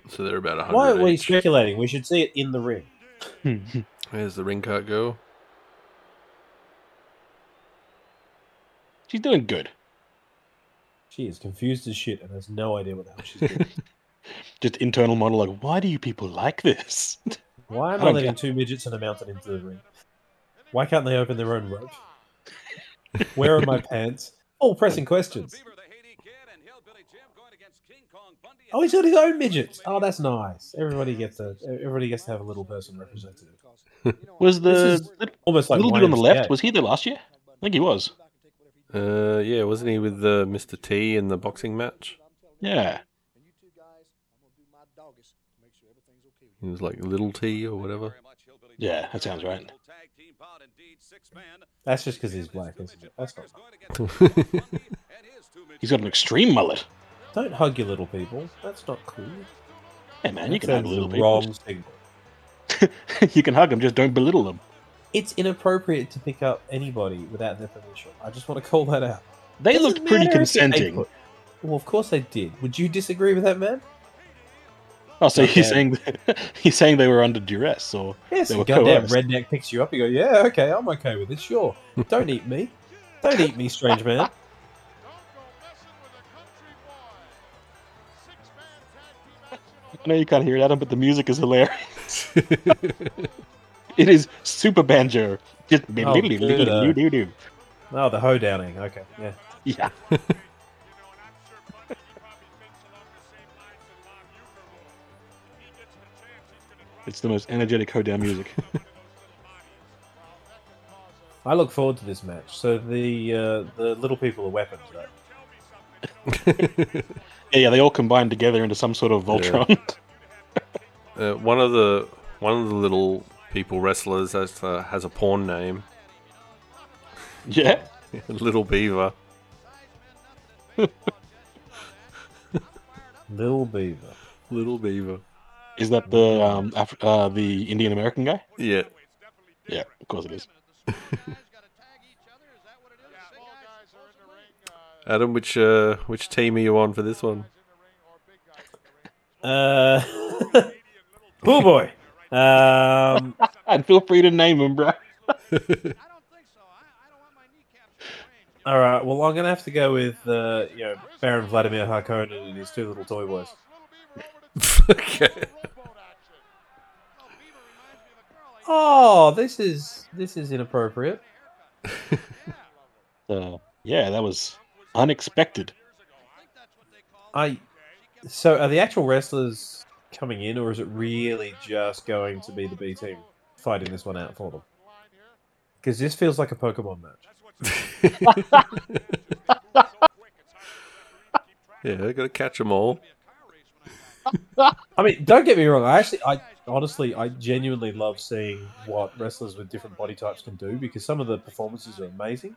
that. so they're about 100 Why are we each. speculating? We should see it in the ring. Where's the ring cart girl. She's doing good. She is confused as shit and has no idea what the hell she's doing. Just internal monologue. Why do you people like this? Why am I I letting get- two midgets and a mountain into the ring? Why can't they open their own rope? Where are my pants? All pressing questions. Beaver, the Haiti Kid, and Hillbilly Jim going against King Kong Bundy. Oh, he's got his own midgets. Oh, that's nice. Everybody gets a everybody gets to have a little person represented. Was the This is little Almost like dude on the YMCA. left? Was he there last year? I think he was. Uh, yeah, wasn't he with uh, Mr. T in the boxing match? Yeah. And you two guys, I'm gonna do my doggest to make sure everything's okay with He was like Little T or whatever. Very much Hillbilly Yeah, that sounds right. Tag team bout, indeed, six-man. That's just because he's black, isn't it? That's not. Is going against King Kong Bundy and his two He's got an extreme mullet. Don't hug your little people. That's not cool. Hey man, you That can hug little people. wrong you can hug them, just don't belittle them. It's inappropriate to pick up anybody without their permission. I just want to call that out. They Doesn't looked pretty matter if they consenting. Well, of course they did. Would you disagree with that, man? Oh, so he's saying he's saying they were under duress, or Yes, They were goddamn coerced. redneck picks you up. You go, yeah, okay, I'm okay with it. Sure, don't eat me. Don't eat me, strange man. Don't go messing with a country boy. Six-man tag team action on I know you can't hear it, Adam, but the music is hilarious. it is super banjo. Just Oh, good, uh, do-do-do-do-do. Oh, the hoe downing. Okay, yeah. yeah. It's the most energetic hoedown music. one of those little bodies. Well, that could cause a I look forward to this match. So the uh, the little people are weapons, right? tell me something. yeah, yeah, they all combine together into some sort of Voltron. Uh, one of the one of the little people wrestlers has uh, has a porn name, yeah. Little Beaver. Little beaver. Little Beaver. Is that the um Af- uh, the Indian American guy? Yeah. Yeah, of course it is. Yeah, small guys are in the ring. Uh, Adam, which uh, which team are you on for this one? Uh, oh boy. Um, And feel free to name him, bro. all right. Well, I'm gonna have to go with uh, you know Baron Vladimir Harkonnen and his two little toy boys. Okay. Oh, this is this is inappropriate. Uh, yeah, that was unexpected. I. So, are the actual wrestlers coming in, or is it really just going to be the B team fighting this one out for them? Because this feels like a Pokemon match. Yeah, I gotta catch them all. I mean, don't get me wrong. I actually, I honestly, I genuinely love seeing what wrestlers with different body types can do because some of the performances are amazing,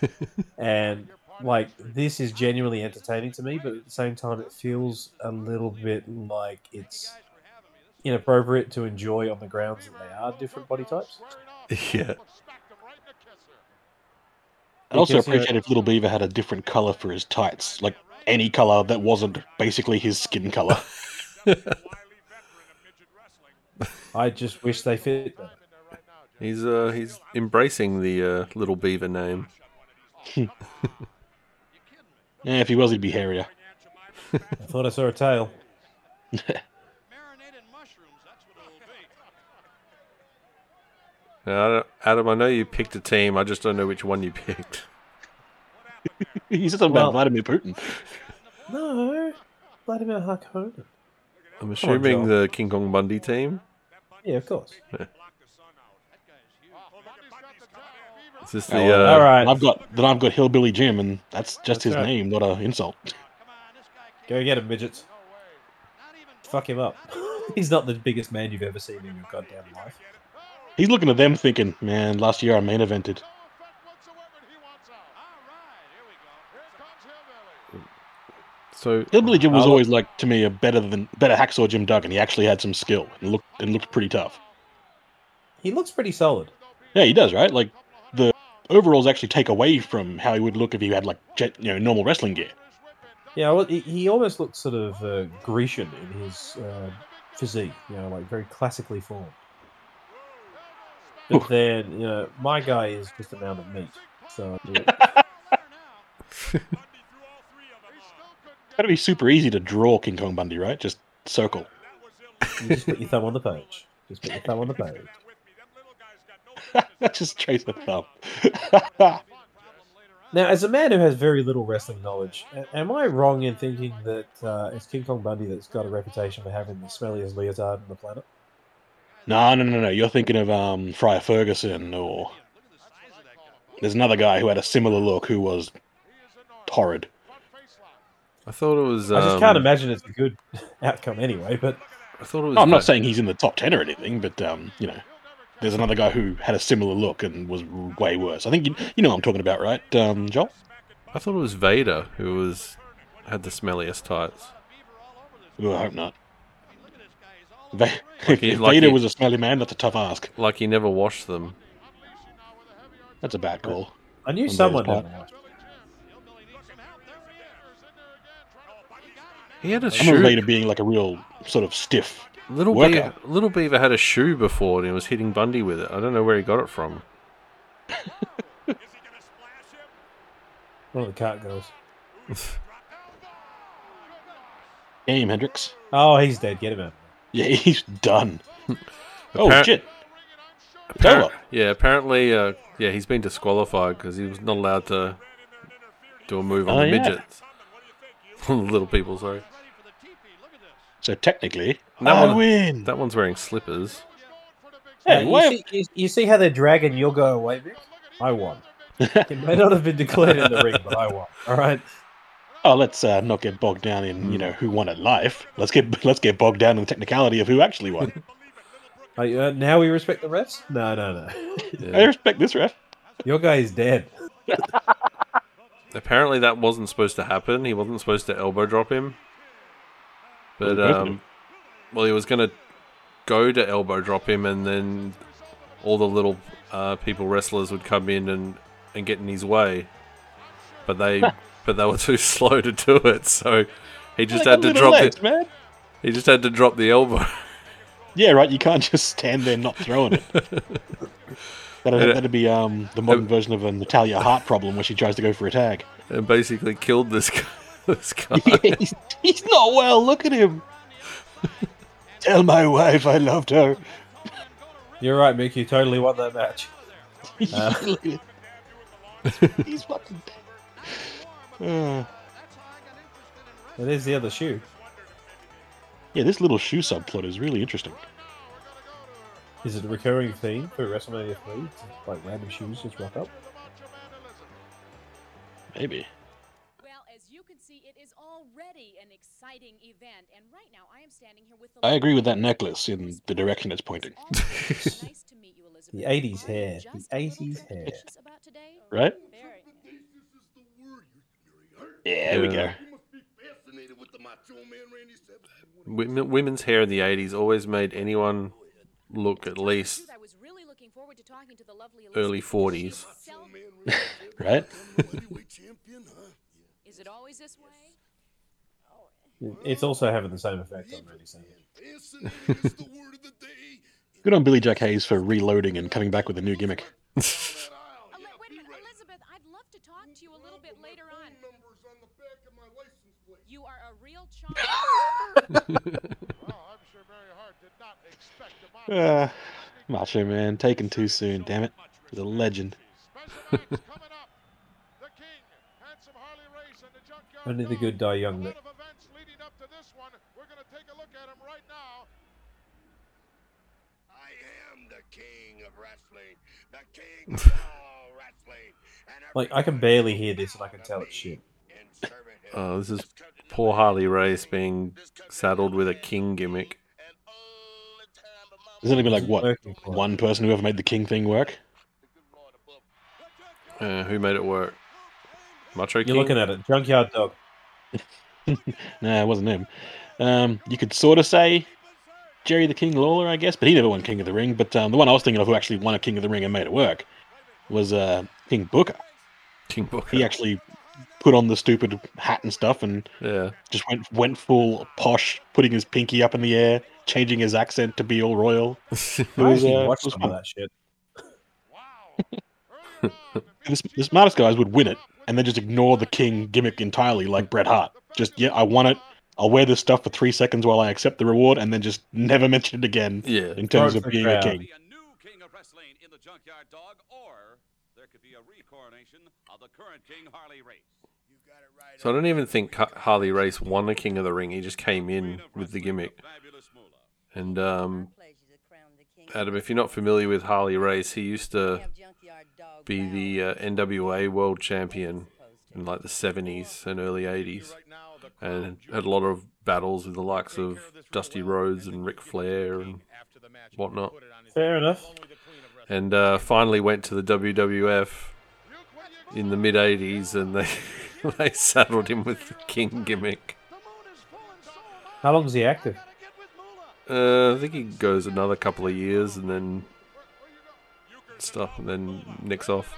and like this is genuinely entertaining to me. But at the same time, it feels a little bit like it's inappropriate to enjoy on the grounds that they are different body types. Yeah. I'd also Because, you know- appreciate if Little Beaver had a different color for his tights, like any color that wasn't basically his skin color. I just wish they fit. He's uh he's embracing the uh, little beaver name. yeah, if he was, he'd be hairier. I thought I saw a tail. Marinated mushrooms, that's what it'll be. I don't- Adam, I know you picked a team. I just don't know which one you picked. He said something Well- about Vladimir Putin. No, Vladimir Harkonnen. I'm assuming John. the King Kong Bundy team. Yeah, of course. Is this the well, uh, all right. I've got then I've got Hillbilly Jim, and that's just That's his right. name, not an insult. Go get him, midgets. Fuck him up. He's not the biggest man you've ever seen in your goddamn life. He's looking at them thinking, man, last year I main evented. So Hillbilly Jim was I'll- always like to me a better than better hacksaw Jim Duggan. He actually had some skill and looked and looked pretty tough. He looks pretty solid. Yeah, he does, right? Like the overalls actually take away from how he would look if he had like jet, you know normal wrestling gear. Yeah, well, he, he almost looks sort of uh, Grecian in his uh, physique. You know, like very classically formed. But then, you know, my guy is just a mound of meat. So yeah, Gotta be super easy to draw King Kong Bundy, right? Just circle. you just put your thumb on the page. Just put your thumb on the page. That's just trace the thumb. Now, as a man who has very little wrestling knowledge, am I wrong in thinking that uh, it's King Kong Bundy that's got a reputation for having the smelliest leotard on the planet? no, no, no, no. You're thinking of um, Friar Ferguson, or there's another guy who had a similar look who was horrid. I thought it was. I just um, can't imagine it's a good outcome anyway. But I thought it was. No, I'm not saying he's in the top ten or anything, but um, you know, there's another guy who had a similar look and was way worse. I think you, you know what I'm talking about, right, um, Joel? I thought it was Vader who was had the smelliest tights. Ooh, I hope not. Va- Like he- like Vader he- was a smelly man, that's a tough ask. Like he never washed them. That's a bad call. I knew Vader's someone He had a I remember shoe. Vader being like a real sort of stiff. Little worker. Beaver, Little Beaver had a shoe before and he was hitting Bundy with it. I don't know where he got it from. One of the cart girls. Game, Hendricks. Oh, he's dead. Get him out. Yeah, he's done. oh Appar- shit! It's Appar- yeah, apparently, uh, yeah, he's been disqualified because he was not allowed to do a move on Oh, the yeah. midgets. On the little people, sorry. So technically, That I one- win. That one's wearing slippers. Hey, you, why- see, you, you see how they're dragging you'll go away, Vic? I won. It may not have been declared in the ring, but I won. All right. Oh, let's uh, not get bogged down in you know who won at life. Let's get let's get bogged down in the technicality of who actually won. Uh, uh, now we respect the refs? No, no, no. I respect this ref. Your guy is dead. Apparently, that wasn't supposed to happen. He wasn't supposed to elbow drop him. But, Well, um, well, he was going to go to elbow drop him, and then all the little uh, people wrestlers would come in and, and get in his way. But they but they were too slow to do it, so he just Like had to drop legs, the man. he just had to drop the elbow. Yeah, right. You can't just stand there not throwing it. That'd, that'd be um, the modern version of a Natalya Hart problem where she tries to go for a tag. and basically killed this guy. This guy. he's, he's not well. Look at him. Tell my wife I loved her. You're right, Mick. You totally won that match. Uh. He's fucking. Uh, It is the other shoe. yeah, this little shoe subplot is really interesting. Is it a recurring theme for WrestleMania 3? Like random shoes just rock up? Maybe. Exciting event, and right now I am standing here with the. I agree with that necklace in the direction it's pointing. nice to meet you, Elizabeth. The 80s hair. The 80s hair. about today? Right? Very. Yeah, there we go. Yeah. Women, women's hair in the 80s always made anyone look at least I was really looking forward to to talking to the lovely Early 40s. Right? Heavyweight champion, huh? Is it always this way? It's also having the same effect on Randy Savage. Fascinating is the word of the day. Good on Billy Jack Haynes for reloading and coming back with a new gimmick. That aisle. Ele- Yeah, wait a minute. Elizabeth, I'd love to talk to you a little bit later on. Numbers on the back of my license plate. You are a real charm. Well, I'm sure Mary Hart did not expect a Uh, Macho Man, taken too soon, damn it. He's a legend. Special acts coming up. The King, Handsome Harley Race, and the Junkyard Only the good die young, lot Nick. of events leading up to this one. We're going to take a look at them right now. I am the king of wrestling. The king of all wrestling. And Like, I can barely hear this and I can tell it's shit. Oh, this is poor Harley Race being saddled with a king gimmick. There's only been like, what, Working for it. one person who ever made the King thing work? Uh, who made it work? Macho King. You're looking at it. Junkyard Dog. Nah, it wasn't him. Um, you could sort of say Jerry the King Lawler, I guess, but he never won King of the Ring. But um, the one I was thinking of who actually won a King of the Ring and made it work was uh, King Booker. King Booker. He actually put on the stupid hat and stuff and Yeah. just went went full posh, putting his pinky up in the air, changing his accent to be all royal. It I was, uh, watched some of that shit. Wow. Early on, The, the smartest guys would win it and then just ignore the king gimmick entirely, like Bret Hart. Just yeah, I won it. I'll wear this stuff for three seconds while I accept the reward, and then just never mention it again Yeah. in terms Throw of to the being a crowd. king. Be a new king of wrestling in the Junkyard Dog, or there could be a recoronation of the current king, Harley Race. You got it right. So I don't even think Harley Race won the King of the Ring. He just came in with the gimmick. And um, Adam, if you're not familiar with Harley Race, he used to be the uh, NWA World Champion in like the 70s and early 80s, and had a lot of battles with the likes of Dusty Rhodes and Ric Flair and whatnot. Fair enough. And uh, finally went to the WWF in the mid 80s, and they they saddled him with the King gimmick. How long is he active? Uh, I think he goes another couple of years and then stuff, and then nicks off.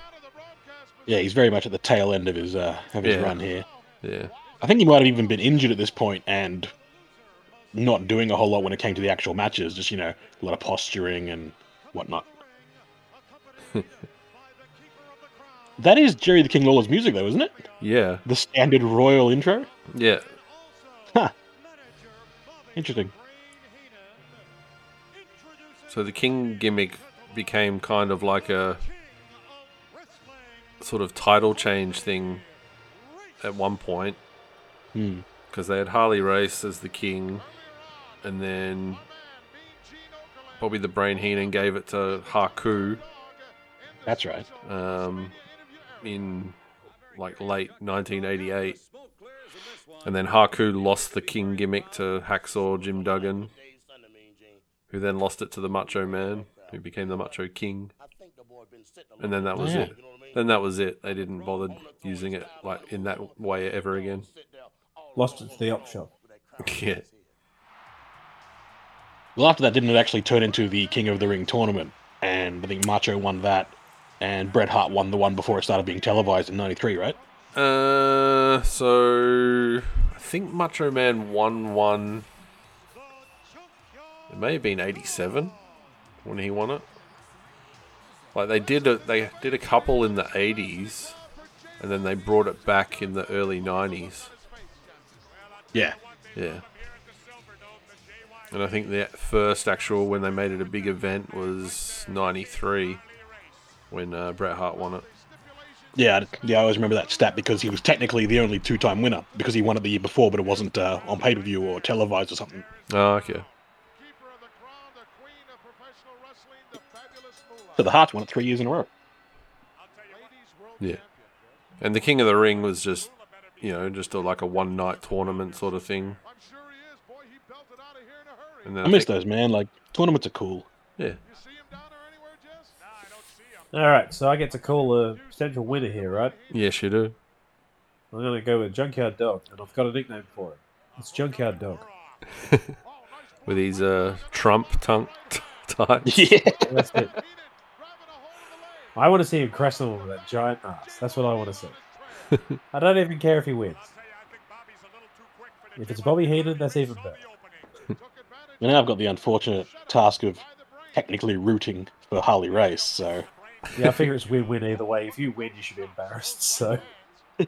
Yeah, he's very much at the tail end of his uh, of his Yeah. run here. Yeah. I think he might have even been injured at this point and not doing a whole lot when it came to the actual matches. Just you know, a lot of posturing and whatnot. that is Jerry the King Lawler's music, though, isn't it? Yeah. The standard royal intro. Yeah. Huh. Interesting. So the King gimmick became kind of like a sort of title change thing at one point Hmm. because they had Harley Race as the King, and then Bobby the Brain Heenan gave it to Haku That's right. um, in like late 1988, and then Haku lost the King gimmick to Hacksaw Jim Duggan, who then lost it to the Macho Man, who became the Macho King. And then that was Yeah. it. Then that was it. They didn't bother using it like in that way ever again. Lost it to the op shop. yeah. Well, after that, didn't it actually turn into the King of the Ring tournament? And I think Macho won that, and Bret Hart won the one before it started being televised in '93, right? Uh, so I think Macho Man won one. It may have been '87 when he won it. Like they did a they did a couple in the '80s, and then they brought it back in the early '90s. Yeah. Yeah. And I think the first actual when they made it a big event was '93 when uh, Bret Hart won it. Yeah, yeah, I always remember that stat because he was technically the only two-time winner because he won it the year before, but it wasn't uh, on pay-per-view or televised or something. Oh, okay. Keeper of the crown, the queen of professional wrestling, the fabulous Moolah. So the Harts won it three years in a row. Yeah. And the King of the Ring was just, you know, just a, like a one night tournament sort of thing. I'm sure he is. Boy, he belted out of here in a hurry. And then I miss think- those, man. Like tournaments are cool. Yeah. You see him down there anywhere, Jess? No, I don't see him. All right, so I get to call the potential winner here, right? Yes, you do. I'm going to go with Junkyard Dog, and I've got a nickname for it. It's Junkyard Dog. With his uh, Trump tongue type. Yeah. That's it. Grabbing a I want to see him crash someone with that giant ass. That's what I want to see. I don't even care if he wins. If it's Bobby Heenan, that's even better. And now I've got the unfortunate task of technically rooting for Harley Race, so Yeah, I figure it's win-win either way. If you win, you should be embarrassed. So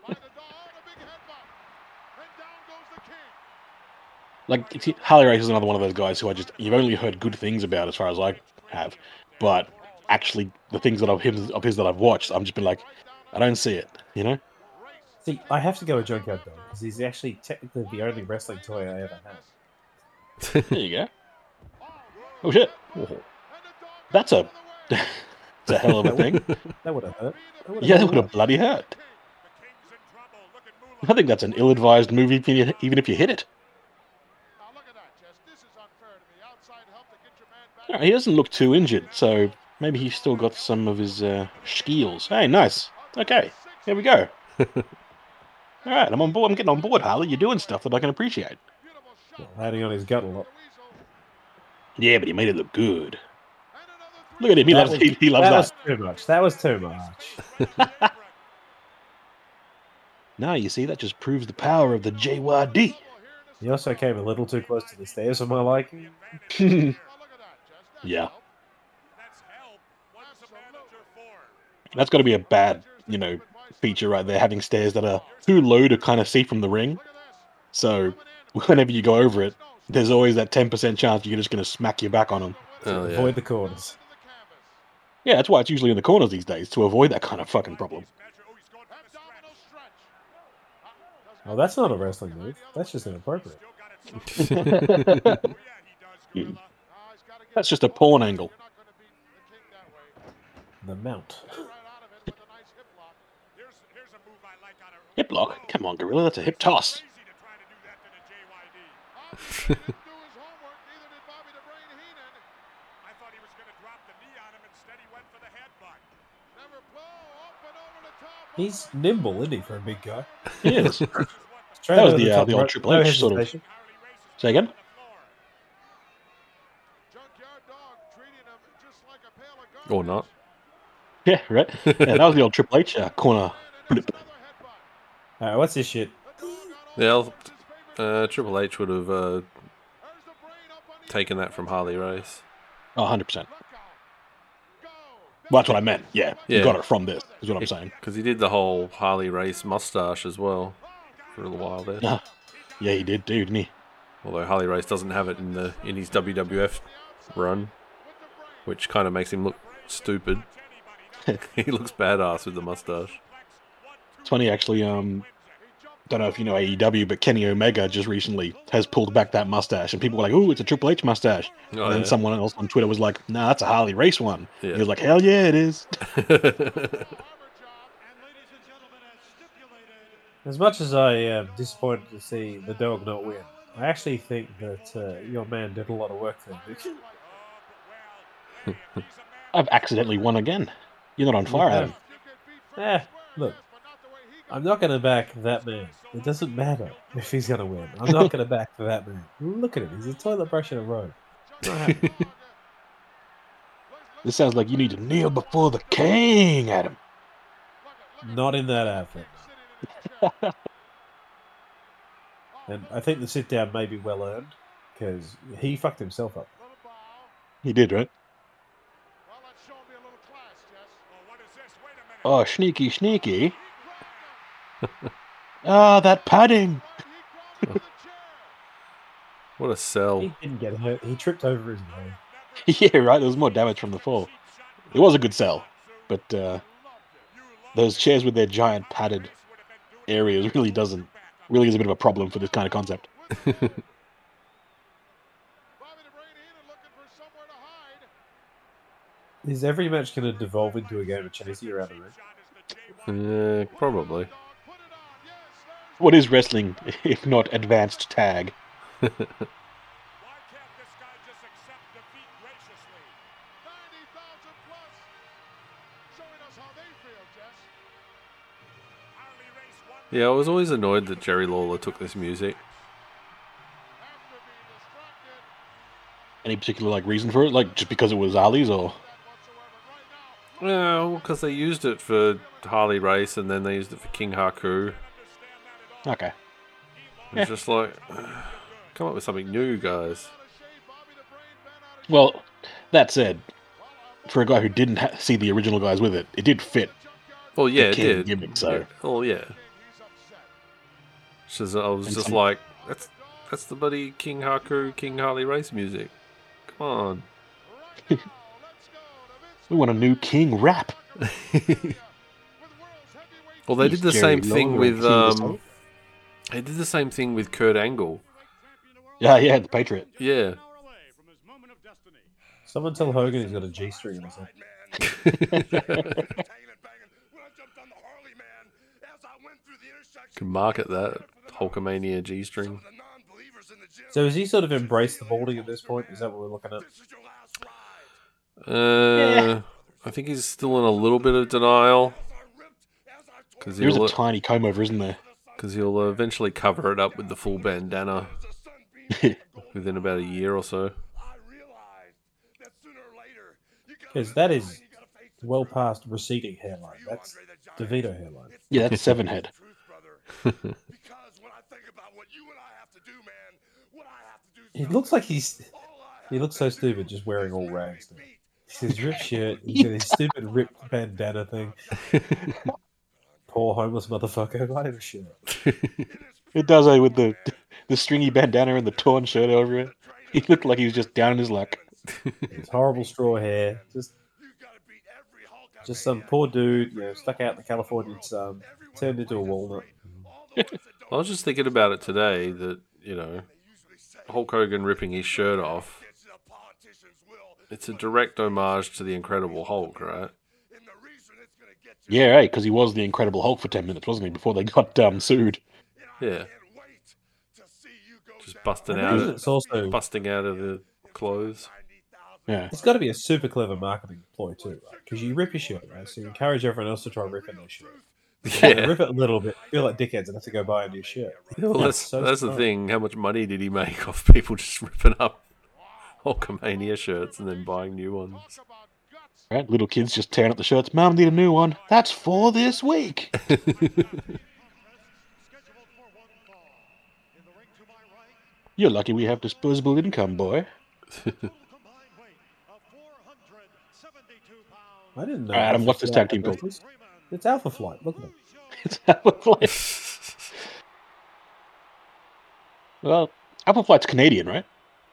like Harley Race is another one of those guys who I just you've only heard good things about as far as I have, but actually the things that of him of his that I've watched, I'm just been like, I don't see it, you know. See, I have to go with Junkyard Dog because he's actually technically the only wrestling toy I ever had. There you go. Oh shit, that's a that's a hell of a thing. That would have hurt. That Yeah, that would have bloody hurt. I think that's an ill-advised move, even if you- even if you hit it. He doesn't look too injured, so maybe he's still got some of his uh, skills. Hey, nice. Okay, here we go. All right, I'm on board. I'm getting on board, Harley. You're doing stuff that I can appreciate. lot. Landing on his gut a lot. Yeah, but he made it look good. Look at him. He That loves. was- he, he loves that that. was too much. That was too much. Now you see that just proves the power of the JYD. He also came a little too close to the stairs for my liking. yeah, that's got to be a bad, you know, feature right there. Having stairs that are too low to kind of see from the ring. So whenever you go over it, there's always that ten percent chance you're just going to smack your back on them. Oh, yeah. Avoid the corners. Yeah, that's why it's usually in the corners these days to avoid that kind of fucking problem. Oh, that's not a wrestling move. That's just inappropriate. That's just a porn angle. The mount. Hip lock? Come on, Gorilla, that's a hip toss. He's nimble, isn't he, for a big guy? He is. That was over the, uh, the old rope, Triple no H sort of- hesitation. Say again? Or not. Yeah, right. Yeah, that was the old Triple H uh, corner flip. All right, what's this shit? Yeah, I'll- uh, Triple H would have uh, taken that from Harley Race. Oh, 100%. Well, that's what I meant. Yeah, Yeah. you got it from this, is what I'm saying. Because he did the whole Harley Race mustache as well for a little while there. Ah, yeah, he did, too, didn't he? Although Harley Race doesn't have it in the in his WWF run, which kind of makes him look stupid. he looks badass with the mustache. It's funny, actually. Um, don't know if you know AEW, but Kenny Omega just recently has pulled back that mustache, and people were like, "Ooh, it's a Triple H mustache." Oh, and then yeah. someone else on Twitter was like, "Nah, that's a Harley Race one." Yeah. He was like, "Hell yeah, it is." As much as I am disappointed to see the dog not win, I actually think that uh, your man did a lot of work there. Vic. I've accidentally won again. You're not on fire, Adam. Eh, look, I'm not going to back that man. It doesn't matter if he's going to win. I'm not going to back that man. Look at him. He's a toilet brush in a robe. This sounds like you need to kneel before the king, Adam. Not in that outfit. and I think the sit down may be well earned because he fucked himself up. He did, right? Oh, sneaky, sneaky. Ah, that padding. what a sell. He didn't get hurt. He tripped over his nose. yeah, right. There was more damage from the fall. It was a good sell, but uh, those chairs with their giant padded areas really doesn't really is a bit of a problem for this kind of concept. Is every match going to devolve into a game of chasey around the ring? Yeah, probably. What is wrestling if not advanced tag? Yeah, I was always annoyed that Jerry Lawler took this music. Any particular like reason for it? Like just because it was Ali's, or Well, because they used it for Harley Race and then they used it for King Haku. Okay. It's just like, come up with something new, guys. Well, that said, for a guy who didn't ha- see the original guys with it, it did fit. Well, yeah, it did. gimmick, so- Oh, yeah. Just- I was And just like, that's that's the buddy King Haku, King Harley Race music. Come on. We want a new King rap. Well, they did the Jerry same thing with King of the um, they did the same thing with Kurt Angle. Yeah, yeah, the Patriot. Yeah. Someone tell Hogan he's got a G string in his head. Can market that Hulkamania G string. So has he sort of embraced the balding at this point? Is that what we're looking at? Uh, I think he's still in a little bit of denial because There's he'll a tiny comb over, isn't there? Because he'll uh, eventually cover it up with the full bandana within about a year or so. Because that is well past receding hairline. That's DeVito hairline. Yeah, that's Seven Head. It looks like he's. He looks so stupid just wearing all rags. Now. His ripped shirt, he's got his stupid ripped bandana thing. Poor homeless motherfucker. I have a shirt. It does, eh, with the the stringy bandana and the torn shirt over it. He looked like he was just down in his luck. His horrible straw hair. Just just some poor dude, you know, stuck out in the Californian sun, turned into a walnut. I was just thinking about it today that you know Hulk Hogan ripping his shirt off. It's a direct homage to the Incredible Hulk, right? Yeah, right, because he was the Incredible Hulk for 10 minutes, wasn't he, before they got um, sued? Yeah. Just busting out, believe of, it's also busting out of the clothes. Yeah. it's got to be a super clever marketing ploy too, right? Because you rip your shirt, right? So you encourage everyone else to try ripping their shirt. Yeah. rip it a little bit, feel like dickheads, and have to go buy a new shirt. Well, that's So that's the thing. How much money did he make off people just ripping up Hulkamania shirts and then buying new ones? Right? Little kids just tearing up the shirts. Mom, need a new one. That's for this week. You're lucky we have disposable income, boy. I didn't know. All right, Adam, what's this tag team called? wrestlers. It's Alpha Flight. Look at them. It's Alpha Flight. Well, Alpha Flight's Canadian, right?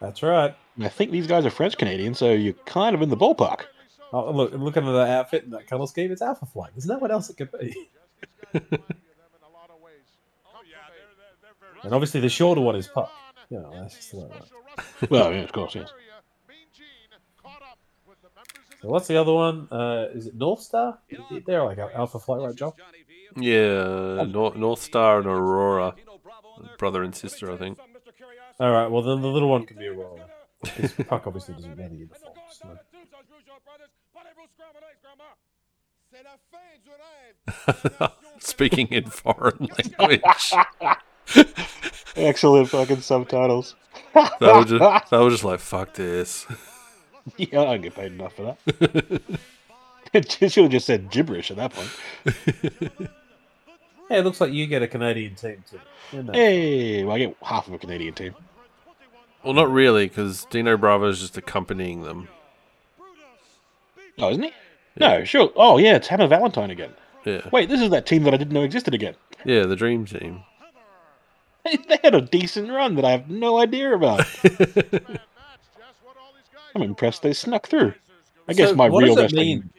That's right. I think these guys are French Canadian, so you're kind of in the ballpark. Oh, look, looking at the outfit and that color scheme, it's Alpha Flight. There's no one else it could be. And obviously, the shorter one is Puck. You know, that's just the way. Well, yeah, of course, yes. So what's the other one? Uh, is it North Star? They're like Alpha Flight, right, John? Yeah, North, North Star and Aurora, brother and sister, I think. All right. Well, then the little one can be Aurora. Because Puck obviously doesn't wear the uniform. So. Speaking in foreign language, Excellent fucking subtitles. that was just they were just like, "Fuck this." Yeah, I don't get paid enough for that. it should have just said gibberish at that point. Hey, it looks like you get a Canadian team too. Isn't? Hey, well, I get half of a Canadian team. Well, not really, because Dino Bravo is just accompanying them. Oh, isn't he? No, sure. Oh, yeah, it's Hammer Valentine again. Yeah, Wait, this is that team that I didn't know existed again. yeah, the Dream Team. They had a decent run that I have no idea about. I'm impressed they snuck through. I guess So my what real does it mean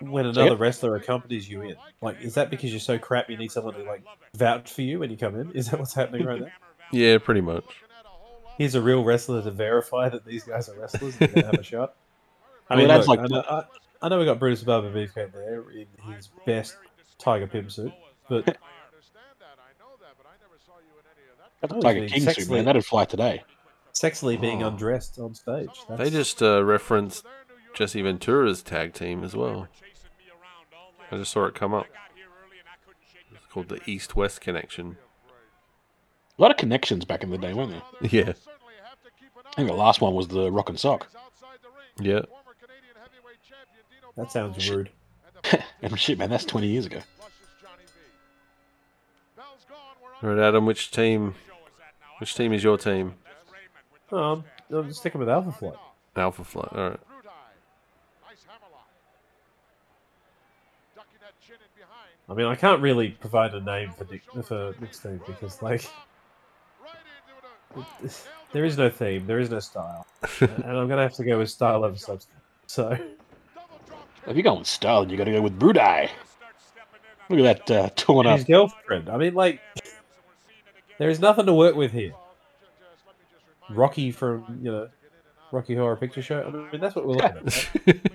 when another it? wrestler accompanies you in? Like, is that because you're so crap you need someone to like vouch for you when you come in? Is that what's happening right now? Yeah, pretty much. Here's a real wrestler to verify that these guys are wrestlers and can have a shot. I Well, mean, that's look, like- I, know, I, I know we got Brutus Barber Beefcake there in his best Tiger Pimp suit, but That's a Tiger King suit, man. That'd fly today. sexily being Oh. undressed on stage. They just uh, referenced Jesse Ventura's tag team as well. I just saw it come up. It's called the East West Connection. A lot of connections back in the day, weren't there? Yeah, I think the last one was the Rock and Sock. yeah. That sounds rude. and shit, man, that's 20 years ago. Flushes Johnny V. Bell's gone. We're All right, Adam, which team? Which team is your team? Um, I'm sticking with Alpha Flight. Alpha Flight. All right. Brudai. Nice hammerlock. Ducking that chin in behind. I mean, I can't really provide a name for Dick, for Nick's team because, like, Right into the. there is no theme, there is no style, and I'm gonna have to go with style over substance. So, Double drop kick. If you're going style, you got to go with Brudai. Look at that uh, torn up. his girlfriend. I mean, like, there is nothing to work with here. Just let me just remind Rocky from you know, Rocky Horror Picture Show. I mean, that's what we're looking at. right?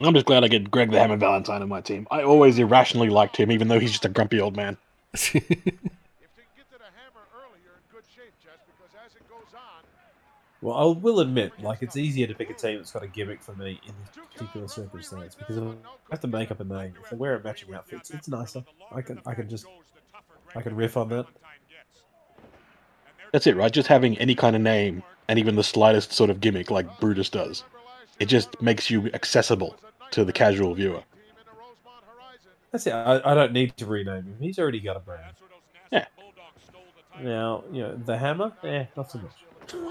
I'm just glad I get Greg the Hammer Valentine on my team. I always irrationally liked him, even though he's just a grumpy old man. If they can get to the hammer early, you're in good shape, Jess, because as it goes on, Well, I will admit, like, it's easier to pick a team that's got a gimmick for me in this particular circumstance because I have to make up a name. If they wear a matching outfit, it's nicer. I can, I can just, I can riff on that. That's it, right? Just having any kind of name and even the slightest sort of gimmick like Brutus does. It just makes you accessible to the casual viewer. team in the Rosemont Horizon. That's it. I, I don't need to rename him. He's already got a brand. Yeah. Now, you know, the hammer, eh, not so much.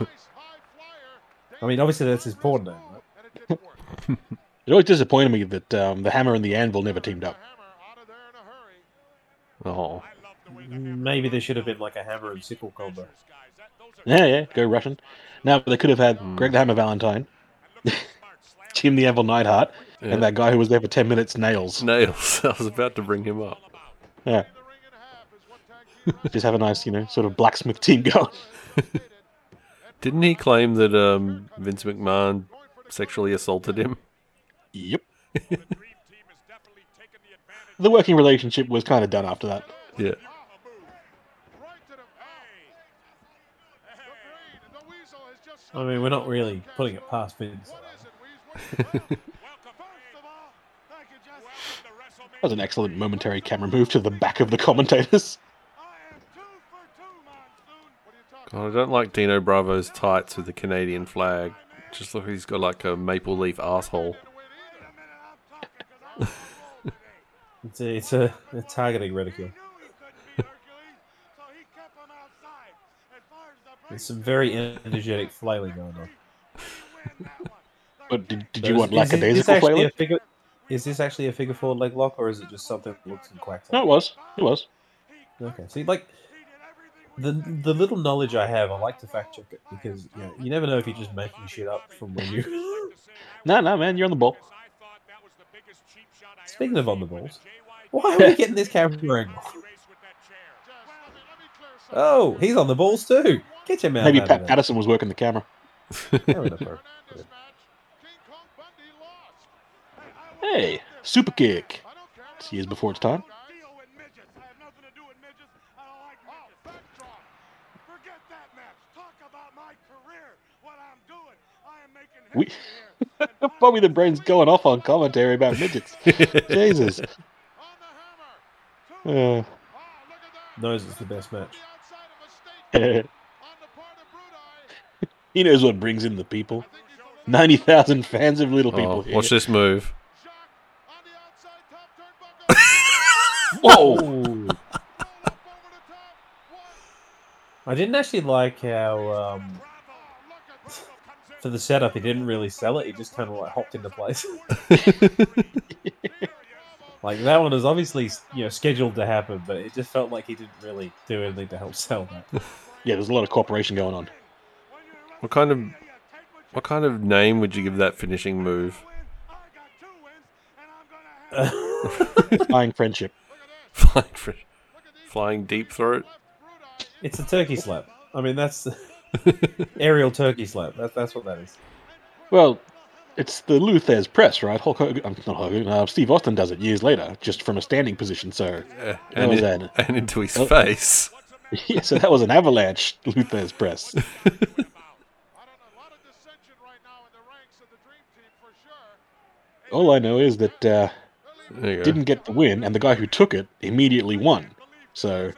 Nice high flyer. I mean, obviously that's his porn name, right? It didn't work. It always disappointed me that um, the Hammer and the Anvil never teamed up. hammer out of there in a hurry. oh, Maybe there should have been like a hammer and sickle combo. Yeah, yeah, go Russian. Now they could have had Greg the Hammer Valentine, Jim the Anvil Neidhart, Yeah. and that guy who was there for 10 minutes, Nails. nails. I was about to bring him up. Yeah, The ring in half is what tag team just have a nice, you know, sort of blacksmith team going. Didn't he claim that um, Vince McMahon sexually assaulted him? Yep. The working relationship was kind of done after that. Yeah. Right to the. The brain, the weasel has just. I mean, we're not really putting it past Vince. What is it, Weasel? First of all, thank you, Jess. That was an excellent momentary camera move to the back of the commentators. I am two for two, Monsoon. What are you talking God, I don't like Dino Bravo's tights with the Canadian flag. Just look, he's got like a maple leaf asshole. It's a, it's a, a targeting ridicule. There's some very energetic flailing going on. But did, did So you is- want is it- is this lackadaisical actually flailing? a figure? Is this actually a figure four leg lock, or is it just something that looks and quacks? No, it was. It was. Okay, see, like the the little knowledge I have, I like to fact check it because you know you never know if you're just making shit up from when you. No, no, man, you're on the ball. Speaking of on the balls, why are we getting this camera angle? Oh, he's on the balls too. Get your mouth Maybe out Pat of there. Patterson was working the camera. Fair enough, bro. Hernandez match. King Kong Bundy lost. Hey, super kick. I don't. It's years before its time. Deal with midgets. I have nothing to do with midgets. I don't like midgets. Oh, backdrop. Forget that match. Talk about my career. What I'm doing. I am making We- Bobby the Brain's going off on commentary about midgets. Jesus. On the hammer. Two. Uh, Oh, look at that. Knows it's the best match. The outside of a mistake he on the part of Brudai. knows what brings in the people. I think he's a little 90,000 fans of little people. Oh, here. watch this move. shock on the outside top turnbuckle. Whoa! Ooh. Roll up over the top. One. I didn't actually like how um, comes in. for the setup he didn't really sell it. He just kind of like hopped into place. like that one was obviously you know scheduled to happen, but it just felt like he didn't really do anything to help sell that. Yeah, there's a lot of cooperation going on. What kind of what kind of name would you give that finishing move? I got two wins, and I'm gonna have Flying friendship. Flying, fr- flying deep throat. It's a turkey slap. I mean that's aerial turkey slap. That's that's what that is. Well, it's the Lou Thesz press, right? Hulk Hogan, um, not Hulk Hogan, uh, Steve Austin does it years later, just from a standing position. So, Yeah, and, was in- an- and into his Oh. face. yeah, so that was an avalanche Lou Thesz press. I don't know. A lot of dissension right now in the ranks of the Dream Team for sure. All I know is that uh, There you go. didn't get the win, and the guy who took it immediately won. So,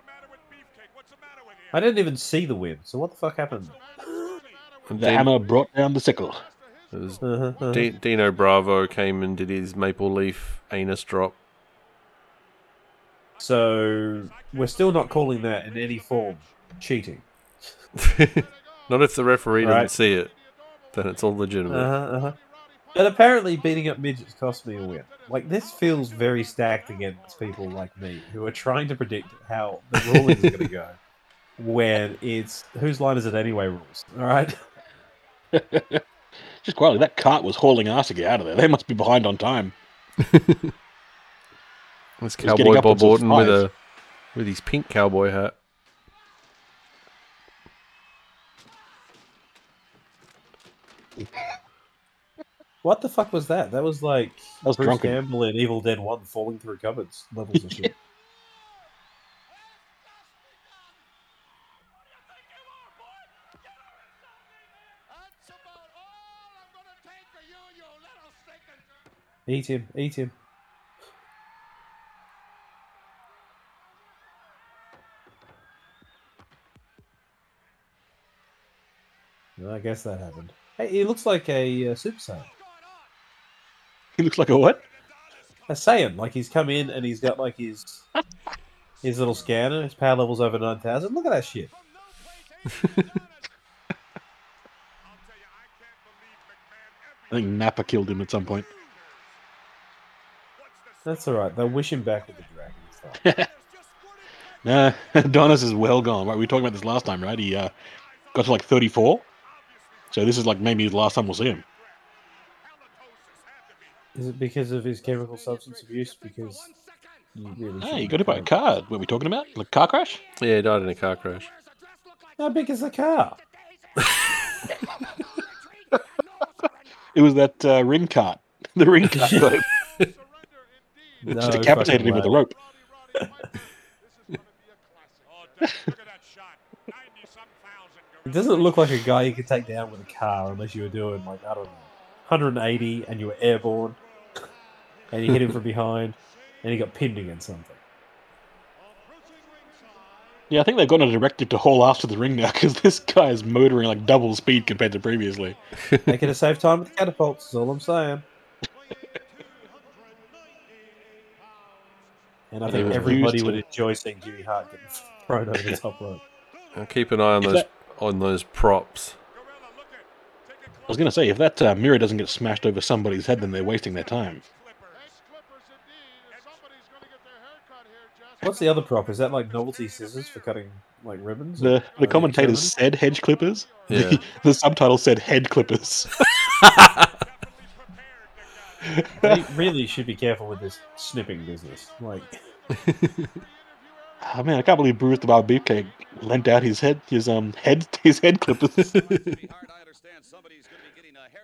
I didn't even see the win. So what the fuck happened? The then- hammer brought down the sickle. It was Uh-huh, uh-huh. D- Dino Bravo came and did his Maple Leaf anus drop. So we're still not calling that in any form cheating. Not if the referee Right. didn't see it. Then it's all legitimate. Uh-huh, uh-huh. But apparently, beating up midgets cost me a win. Like this feels very stacked against people like me who are trying to predict how the ruling is going to go. When it's whose line is it anyway? Rules. All right. Just quietly, that cart was hauling ass to get out of there. They must be behind on time. This cowboy Bob upwards Orton with a with his pink cowboy hat. What the fuck was that? That was like That was Bruce drunken. Campbell in Evil Dead One falling through cupboards levels of shit. That's about all I'm gonna take for you, you little stinking. Eat him! Eat him! Well, I guess that happened. Hey, he looks like a uh, Super Saiyan. He looks like a what? A Saiyan, like he's come in and he's got like his his little scanner. His power level's over nine thousand. Look at that shit. I think Nappa killed him at some point. That's all right. They'll wish him back with the dragon. It's fine. Nah, Adonis is well gone. Right, we were talking about this last time, right? He uh, got to like 34. So this is like maybe the last time we'll see him. Is it because of his chemical substance abuse? Because you really Hey, you got hit by a have- car. What are we talking about? Like car crash? Yeah, he died in a car crash. How big is the car? It was that uh, ring cart. The ring cart. Got. No Just decapitated fucking him with a rope. Oh, Dave, look at that shot. 90-some thousand It doesn't look like a guy you could take down with a car unless you were doing like I don't know, 180 and you were airborne, and you hit him from behind, and he got pinned against something. Yeah, I think they've gotten a directive to haul ass to the ring now because this guy is motoring like double speed compared to previously. They could have saved time with the catapults. Is all I'm saying. And I They think everybody would enjoy seeing Jimmy Hart getting thrown over the top rope. Now keep an eye on If those that- on those props. I was going to say, if that uh, mirror doesn't get smashed over somebody's head, then they're wasting their time. What's the other prop? Is that like novelty scissors for cutting like ribbons? The the commentators German? said hedge clippers. Yeah. The, the subtitle said head clippers. They really should be careful with this snipping business. Like, Oh man, I can't believe Brutus the Barber Beefcake lent out his head, his um head, his head clippers.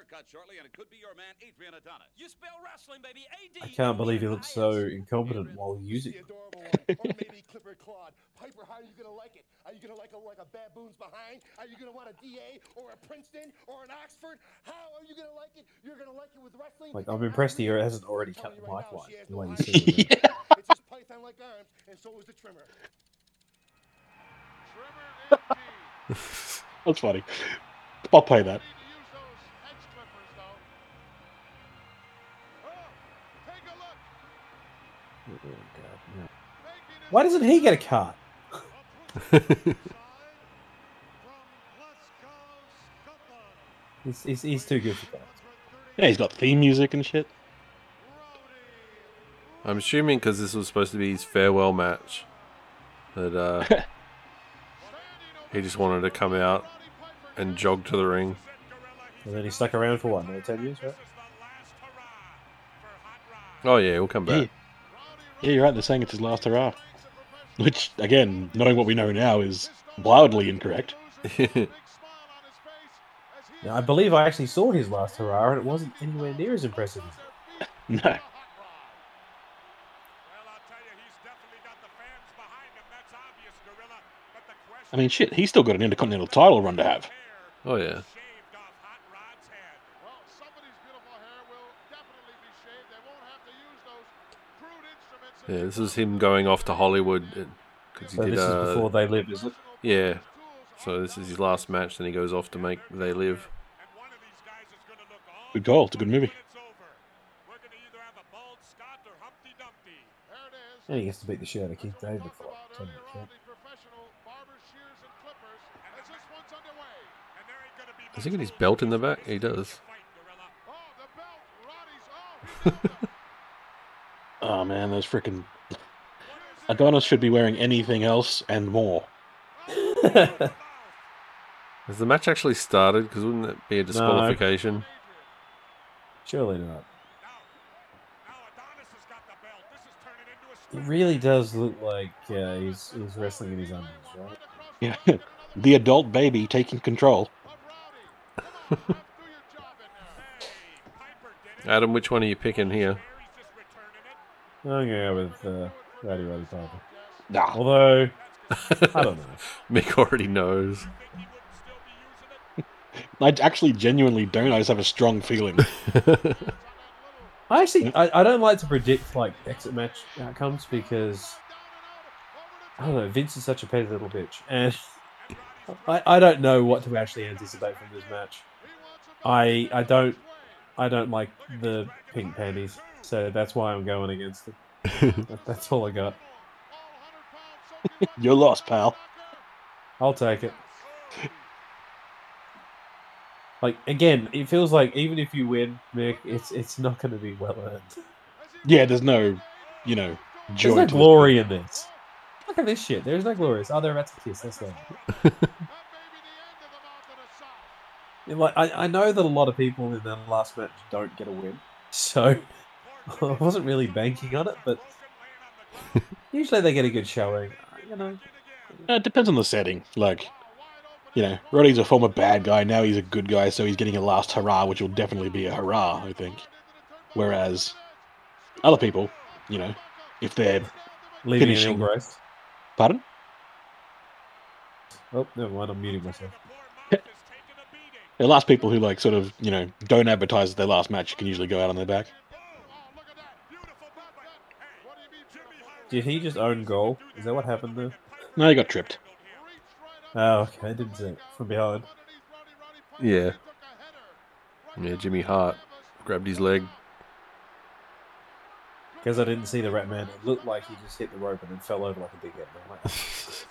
haircut shortly, and it could be your man Adrian Adonis. You spell wrestling, baby. I can't believe he looks so incompetent while using it. or maybe Clipper Claude. Piper, how are you gonna like it? Are you gonna like a like a baboon's behind? Are you gonna want a DA or a Princeton or an Oxford? How are you gonna like it? You're gonna like it with wrestling. Like, I'm impressed he hasn't already cut telling the you mic right line the no way you see it. It's just python-like arms, and so is the trimmer. trimmer. That's funny. I'll play that. Oh, God, no. Why doesn't he get a cut? He's, he's, he's too good for that. Yeah, he's got theme music and shit. I'm assuming because this was supposed to be his farewell match that uh, he just wanted to come out and jog to the ring. And then he stuck around for what, another 10 years, right? Oh yeah, we'll come back. Yeah, you're right. They're saying it's his last hurrah. Which, again, knowing what we know now, is wildly incorrect. Now, I believe I actually saw his last hurrah, and it wasn't anywhere near as impressive. No. I mean, shit, he's still got an Intercontinental title run to have. Oh yeah. Yeah, this is him going off to Hollywood because he So did. this uh, is before they live, is it? Yeah. So this is his last match. Then he goes off to make They Live. Good call. It's a good movie. It's over. We're going to either have a bald Scot or Humpty Dumpty. There it is. And he gets to beat the shit out of Keith David for like 10 minutes. right? the professional barbers, shears, and clippers, as this one's underway. And there ain't gonna be Does he much get his belt in the back? He does. Oh man, those freaking Adonis should be wearing anything else and more. Has the match actually started? Because wouldn't that be a disqualification? Surely not. Now, now Adonis has got the belt. This is turning into It really does look like uh, he's, he's wrestling in his undies, right? Yeah, the adult baby taking control. Of Rowdy. Come on, Ref, do your job in there. Hey, Piper did it. Adam, which one are you picking here? There, he's just returning it. I'm going go with uh, Rowdy Roddy Piper. Nah, Although, I don't know. Mick already knows. Think he wouldn't still be using it? I actually genuinely don't. I just have a strong feeling. I actually, I, I don't like to predict like exit match outcomes because I don't know. Vince is such a petty little bitch, and I, I don't know what to actually anticipate from this match. I I don't I don't like the pink panties, so that's why I'm going against it. That's all I got. You're lost, pal. I'll take it. Like again, it feels like even if you win, Mick, it's it's not going to be well earned. Yeah, there's no, you know, joy. There's no glory in this. Look at this shit. There's no glory. Oh, they're about to kiss. That's all. Yeah, Like I, I know that a lot of people in the last match don't get a win, so I wasn't really banking on it. But usually they get a good showing. You know, Uh, it depends on the setting. Like, you know, Roddy's a former bad guy. Now he's a good guy, so he's getting a last hurrah, which will definitely be a hurrah, I think. Whereas other people, you know, if they're leaving Finishing. in grace. pardon, Oh, never mind. I'm muting myself. the last people who like sort of, you know, don't advertise their last match can usually go out on their back. Did he just own goal? Is that what happened there? No, he got tripped. Oh, okay. I didn't see it from behind. Yeah. Yeah, Jimmy Hart grabbed his leg. Because I didn't see the rat man, it looked like he just hit the rope and then fell over like a big I'm like,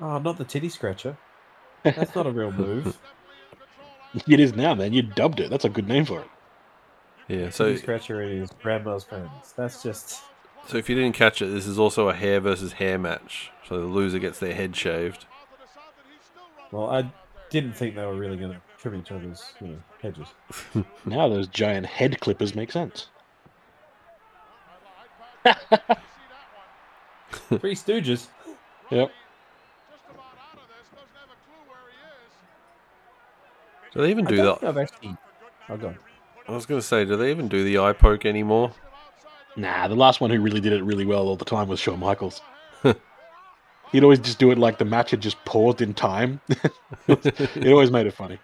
oh, not the titty scratcher. That's not a real move. It is now, man. You dubbed it. That's a good name for it. Yeah, so titty scratcher in his grandma's pants. That's just. so if you didn't catch it, this is also a hair versus hair match. So the loser gets their head shaved. Well, I didn't think they were really going to trim each other's you know, hedges. Now those giant head clippers make sense. Three Stooges. Yep. Do they even I do don't that? think I've actually. Oh, God. I was going to say, do they even do the eye poke anymore? Nah, the last one who really did it really well all the time was Shawn Michaels. He'd always just do it like the match had just paused in time. it always made it funny.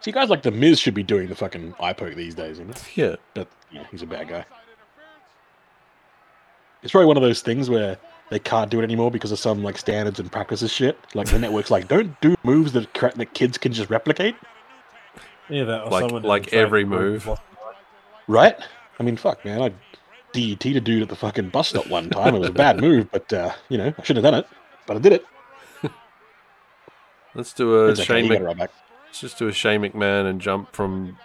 See, guys like The Miz should be doing the fucking eye poke these days, you know? Yeah. But yeah, he's a bad guy. It's probably one of those things where they can't do it anymore because of some like standards and practices shit. Like the network's like, don't do moves that cra- that kids can just replicate, Yeah, that or Like- someone in like every move. lost the eye. right? I mean, fuck, man, I DET a dude at the fucking bus stop one time. It was a bad move, but uh, you know, I should have done it, but I did it. Let's do a It's Shane you got Mc- right back. Let's just do a Shane McMahon and jump from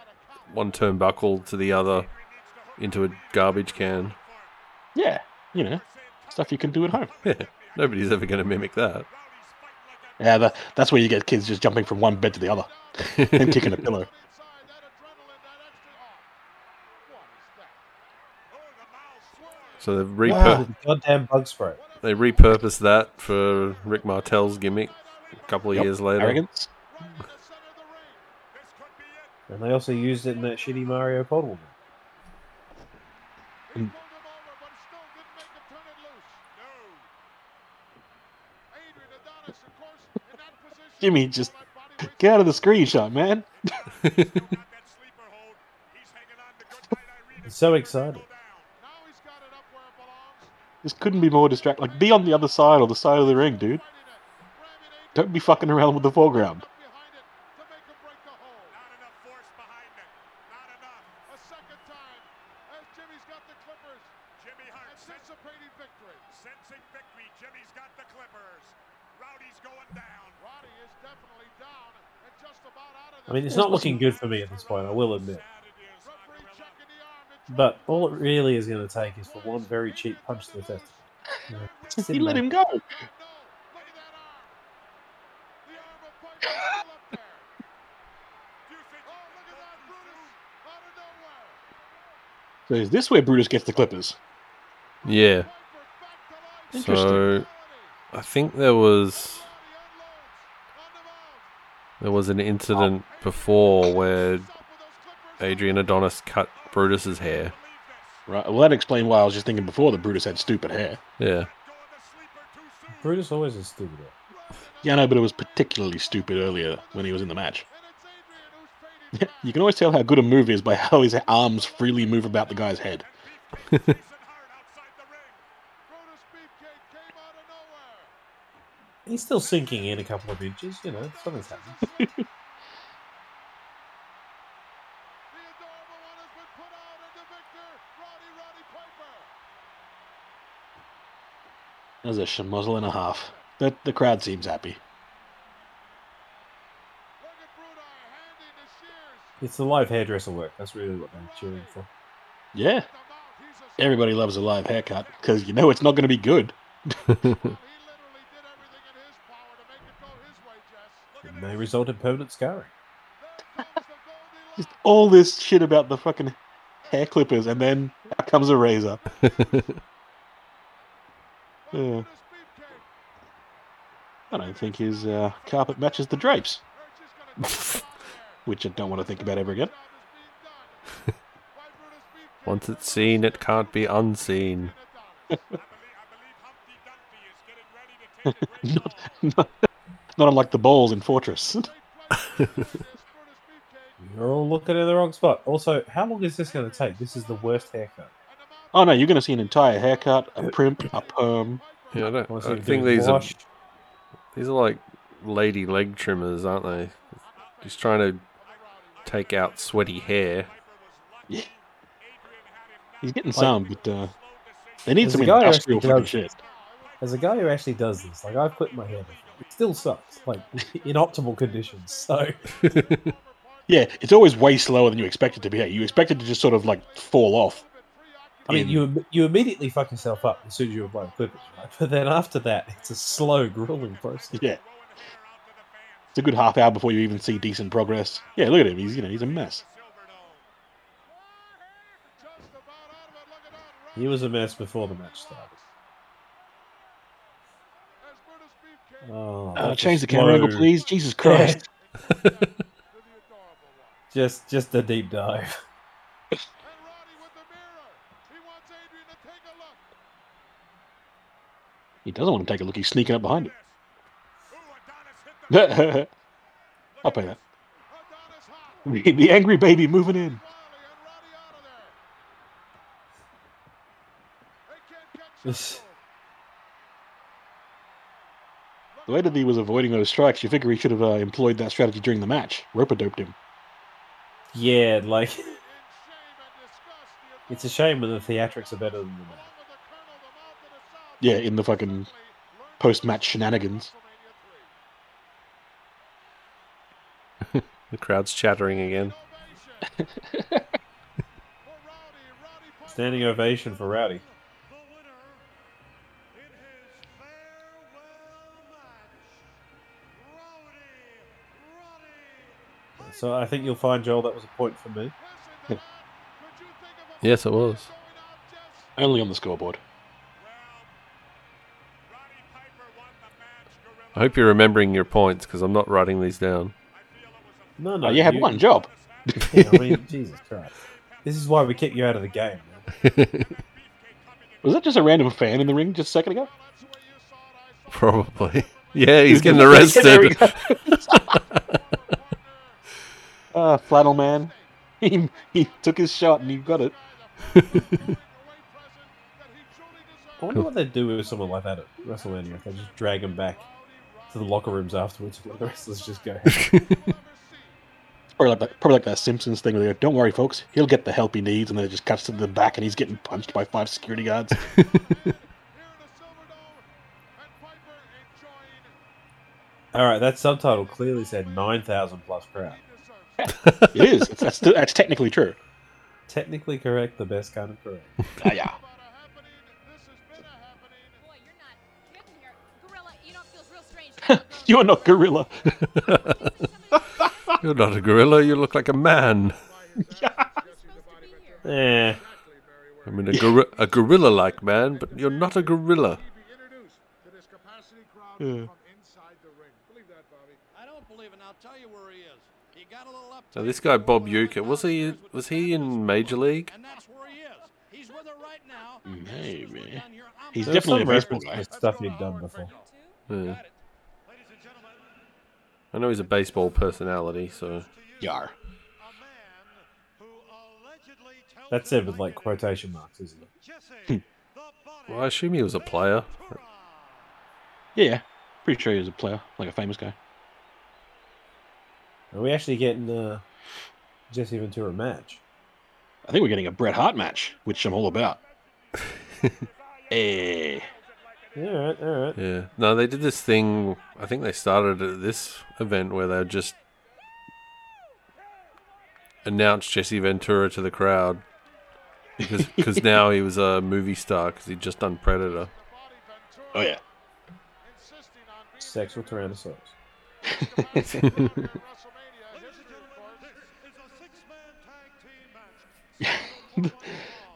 one turnbuckle to the other into a garbage can. Yeah, you know, stuff you can do at home. Yeah. Nobody's ever going to mimic that. Yeah, that, that's where you get kids just jumping from one bed to the other and kicking a pillow. So they've Wow, repur- the goddamn bug spray. they repurposed that for Rick Martel's gimmick a couple of Yep, years later. Arrogance. And they also used it in that shitty Mario Podwell. Jimmy, just get out of the screenshot, man. He's so excited. This couldn't be more distracting. Like, be on the other side or the side of the ring, dude. Don't be fucking around with the foreground. behind it to make him break the hold. Not enough force behind it. Not enough. A second time as Jimmy's got the Clippers. Jimmy Hart anticipating victory. Sensing victory. Jimmy's got the Clippers. Rowdy's going down. Rowdy is definitely down and just about out of I mean, it's not looking good for me at this point. I will admit. Referee checking the arm. and But all it really is going to take is for one very cheap punch to the testicle. You know, He let him go. No, look at that arm. The arm of Piper still up there. Do you think? Look at that, Brutus out of nowhere. So is this where Brutus gets the Clippers? Yeah. Piper back to life. Interesting. So I think there was Rowdy unloads on the mount. There was an incident before where Stop with those Clippers. Adrian Adonis cut Brutus's hair. Right. Well, that explains why I was just thinking before that Brutus had stupid hair. Yeah. Brutus always is stupid. Yeah, I know, but it was particularly stupid earlier when he was in the match. And it's Adrian who's fading. you can always tell how good a move is by how his arms freely move about the guy's head. Brutus Beefcake came out of nowhere. He's still sinking in a couple of inches. You know, something's happened. The adorable one has been put out into Victor. Rowdy Roddy Piper. There's a schmozzle and a half. The, the crowd seems happy. Look at Brunei handing the shears. It's the live hairdresser work. That's really what they're cheering for. Yeah, The mount. He's a everybody loves a live haircut because you know it's not going to be good. He literally did everything in his power to make it go his way, Jess. Look may result in permanent scarring. There comes the Goldilocks. Just all this shit about the fucking hair clippers, and then out comes a razor. Yeah. I don't think his uh, carpet matches the drapes, Archie's gonna take it out which I don't want to think about ever again. there. Job is being done by Brutus Beefcake. Once it's seen, it can't be unseen. not, not, not unlike the balls in Fortress. You're all looking in the wrong spot. Also, how long is this going to take? This is the worst haircut. oh no, you're going to see an entire haircut, a primp, a perm. Yeah, I, don't, I think do his these are these are like lady leg trimmers, aren't they? Just trying to take out sweaty hair. Yeah. He's getting some, but uh, they need There's some a guy who industrial actually fucking does shit. As a guy who actually does this, like I've put my hair before, it still sucks. Like in optimal conditions. So Yeah, it's always way slower than you expect it to be. You expect it to just sort of like fall off. I mean, in- you you immediately fuck yourself up as soon as you apply the clippers, right? But then after that, it's a slow, grueling process. Yeah. It's a good half hour before you even see decent progress. Yeah, look at him. He's you know he's a mess. He was a mess before the match started. Oh, Uh, change the camera angle, please. Jesus Christ. Just just a deep dive. He doesn't want to take a look. He's sneaking up behind him. I'll pay that. The, the angry baby moving in. This- The way that he was avoiding those strikes, you figure he should have uh, employed that strategy during the match. Roper doped him. yeah, like it's a shame when the theatrics are better than the match. Yeah, in the fucking post-match shenanigans. The crowd's chattering again. Standing ovation for Rowdy. So I think you'll find Joel that was a point for me. Yes, it was. Only on the scoreboard. I hope you're remembering your points because I'm not writing these down. No, no, Oh, you had one job. Yeah, I mean, Jesus Christ. This is why we kick you out of the game. Was that just a random fan in the ring just a second ago? Probably. Yeah, he's getting arrested. Go. Ah, flannel man. He, he took his shot and he got it. I wonder what they'd do with someone like that at WrestleMania if they just drag him back to the locker rooms afterwards. Where the wrestlers just go. or like that, probably like that Simpsons thing where they go, "Don't worry, folks, he'll get the help he needs," and then it just cuts to the back and he's getting punched by five security guards. Here in the Silverdome, and Piper enjoying All right, that subtitle clearly said nine thousand plus crowd. He deserves. it is. It's, that's that's technically true. Technically correct, the best kind of correct. Ah, yeah. About a happening. This has been a happening. Boy, you're not. Gorilla, you know, it feels real strange. to have a You are not gorilla. You're not a gorilla. You look like a man. You're supposed to be here. Eh, I mean, a, gor- a gorilla-like man, but you're not a gorilla. Be introduced to this capacity crowd Yeah. from inside the ring. Believe that, Bobby. I don't believe it, and I'll tell you where he is. He got a little up. Now, this guy Bob Uecker was he was he in Major League? And that's where he is. He's with her right now. Maybe. He's there definitely a some baseball guy. stuff he'd done before. Yeah. I know he's a baseball personality, so Yar. A man who allegedly tells That said with like quotation marks, isn't it? Jesse, hmm. the body well, I assume he was a player. Yeah, pretty sure he was a player, like a famous guy. Are we actually getting uh, Jesse Ventura match? I think we're getting a Bret Hart match, which I'm all about. Eh. Yeah, all right, all right. Yeah. No, they did this thing. I think they started at this event where they just announced Jesse Ventura to the crowd because cause now he was a movie star because he'd just done Predator. Oh yeah. insisting on Sexual Tyrannosaurus.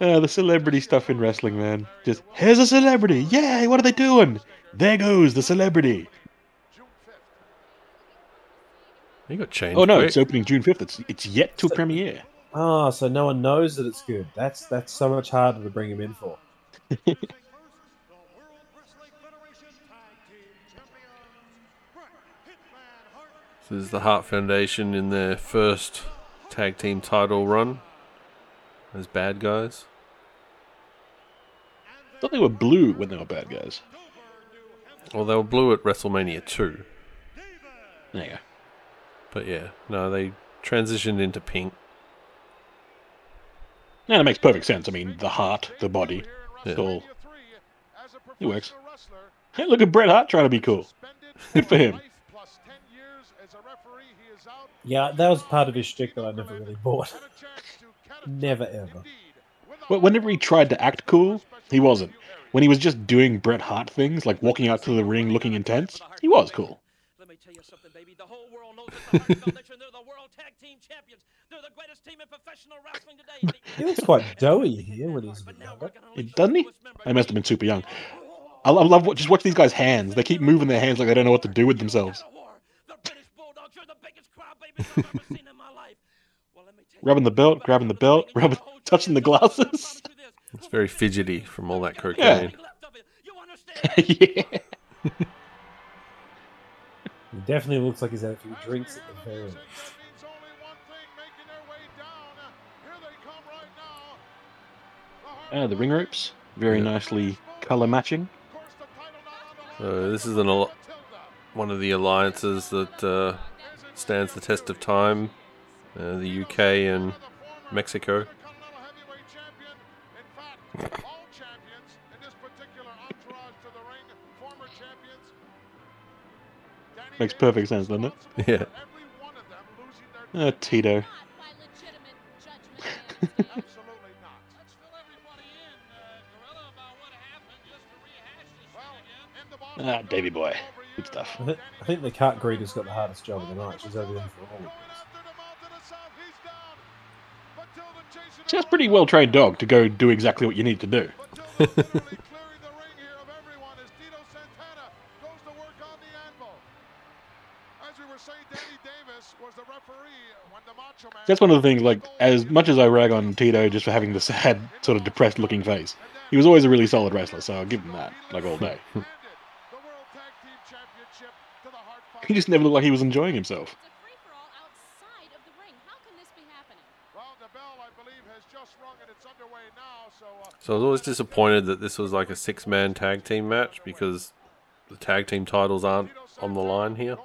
Uh, the celebrity stuff in wrestling, man. Just here's a celebrity. Yay! What are they doing? There goes the celebrity. June 5th. He got changed. Oh no, quick. it's opening June fifth. It's it's yet to premiere. Ah, so no one knows that it's good. That's that's so much harder to bring him in for. The World Wrestling Federation Tag Team Champions, Bret Hitman Hart This is the Hart Foundation in their first tag team title run as bad guys. I thought they were blue when they were bad guys. Well, they were blue at WrestleMania 2. There you go. But yeah, no, they transitioned into pink. Now that makes perfect sense. I mean, the heart, the body. Yeah. It's all. It works. wrestler, Hey, look at Bret Hart trying to be cool. Good for him. life plus 10 years as a referee, he is out. Yeah, that was part of his shtick that I never really bought. Never ever. indeed with a But whenever he tried to act cool, he wasn't. When he was just doing Bret Hart things, like walking out to the ring looking intense, he was cool. Let me tell you something, baby. The whole world knows that the Foundation, they're the World Tag Team Champions. They're the greatest team in professional wrestling today. He looks quite doughy here when he's a bit. It- Doesn't he? I must have been super young. I love, love what, just watch these guys' hands. They keep moving their hands like they don't know what to do with themselves. Rubbing the belt, grabbing the belt, rubbing, touching the glasses. It's very fidgety from all that cocaine. You understand? yeah. He definitely looks like he's had a few drinks at the very least. means only one thing making their way down. Here they come right now. The Uh, the ring ropes, very Yeah. nicely color matching. Of course, the title not on the line. Uh, this is an al- one of the alliances that uh, stands the test of time. Uh, the UK and Mexico. Intercontinental Heavyweight Champion. In fact, all champions in this particular entourage to the ring, former champions. Danny Makes perfect sense, doesn't it? Yeah. Every one of them losing their Uh, Tito. Not by legitimate judgment. Absolutely not. Let's fill everybody in, uh, Gorilla, about what happened, just to rehash this Well, shit again. in the bottom Ah, Davy boy. Good stuff. I thi- I think the cat greeter's got the hardest job of the night. She's over there for all of Going this. after the mountain of south, he's down. Matilda a pretty well trained dog to go do exactly what you need to do. Matilda literally clearing the ring here of everyone as Tito Santana goes to work on the anvil. As we were saying, Danny Davis was the referee when the Macho Man. That's one of the things, like, as much as I rag on Tito just for having the sad, sort of depressed looking face, he was always a really solid wrestler, so I'll give him that, like, all day. Handed the World Tag Team Championship to the Hart He just never looked like he was enjoying himself. It's a free-for-all outside of the ring. How can this be happening? Well, the bell, I believe, has just rung and it's underway now. So, I was always disappointed that this was like a six man tag team match because the tag team titles aren't on the line here.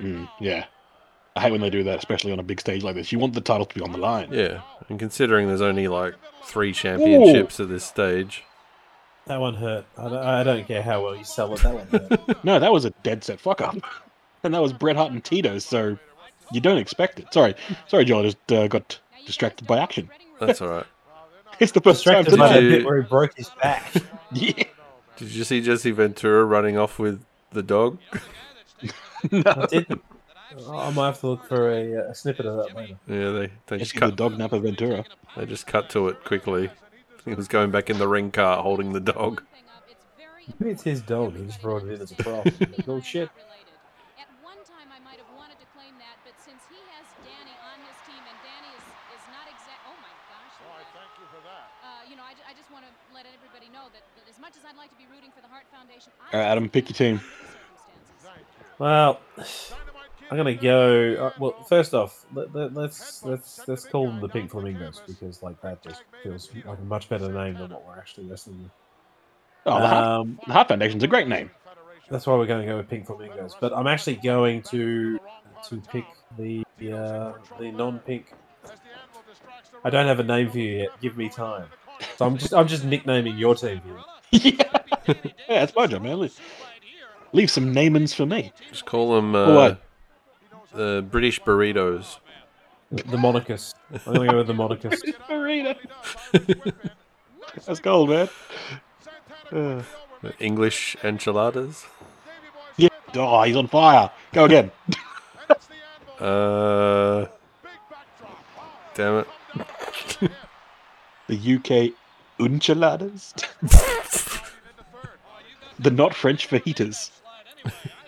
Mm, yeah. I hate when they do that, especially on a big stage like this. You want the title to be on the line. Yeah, and considering there's only like three championships at this stage, That one hurt. I don't, I don't care how well you sell it. That one hurt. No, that was a dead set fuck up. And that was Bret Hart and Tito, so you don't expect it. Sorry, sorry, Joel, I just uh, got distracted by action. that's all right. It's the first time Distracted by you- bit where he broke his back. Yeah. Did you see Jesse Ventura running off with the dog? I didn't. I might have to look for a, uh, a snippet of that later. Yeah, they they It's just the cut dog Napa Ventura. they just cut to it quickly. He was going back in the ring cart holding the dog. Maybe it's his dog. He just brought it in as a prop. Like, oh shit. At one time, I might have wanted to claim that, but since he has Danny on his team, and Danny is, is not exact. Oh my gosh. Oh, I thank you for that. Uh, you know, I, ju- I just want to let everybody know that, that as much as I'd like to be rooting for the Hart Foundation, I All right, Adam, pick your team. Well, I'm gonna go. Uh, well, first off, let, let, let's let's let's call them the Pink Flamingos because like that just feels like a much better name than what we're actually wrestling with. Oh, the Hart, Um, the Hart Foundation's a great name. That's why we're going to go with Pink Flamingos. But I'm actually going to to pick the uh, the non-pink. I don't have a name for you yet. Give me time. So I'm just I'm just nicknaming your team here. yeah. yeah, that's my job, man. Leave, leave some namings for me. Just call them uh, What? the British burritos. The, the Monicus. I'm going to go with the Monicus. Burrito. That's gold, man. Uh, English enchiladas. yeah. Oh, he's on fire. Go again. Uh, damn it. The UK enchiladas. The not French fajitas.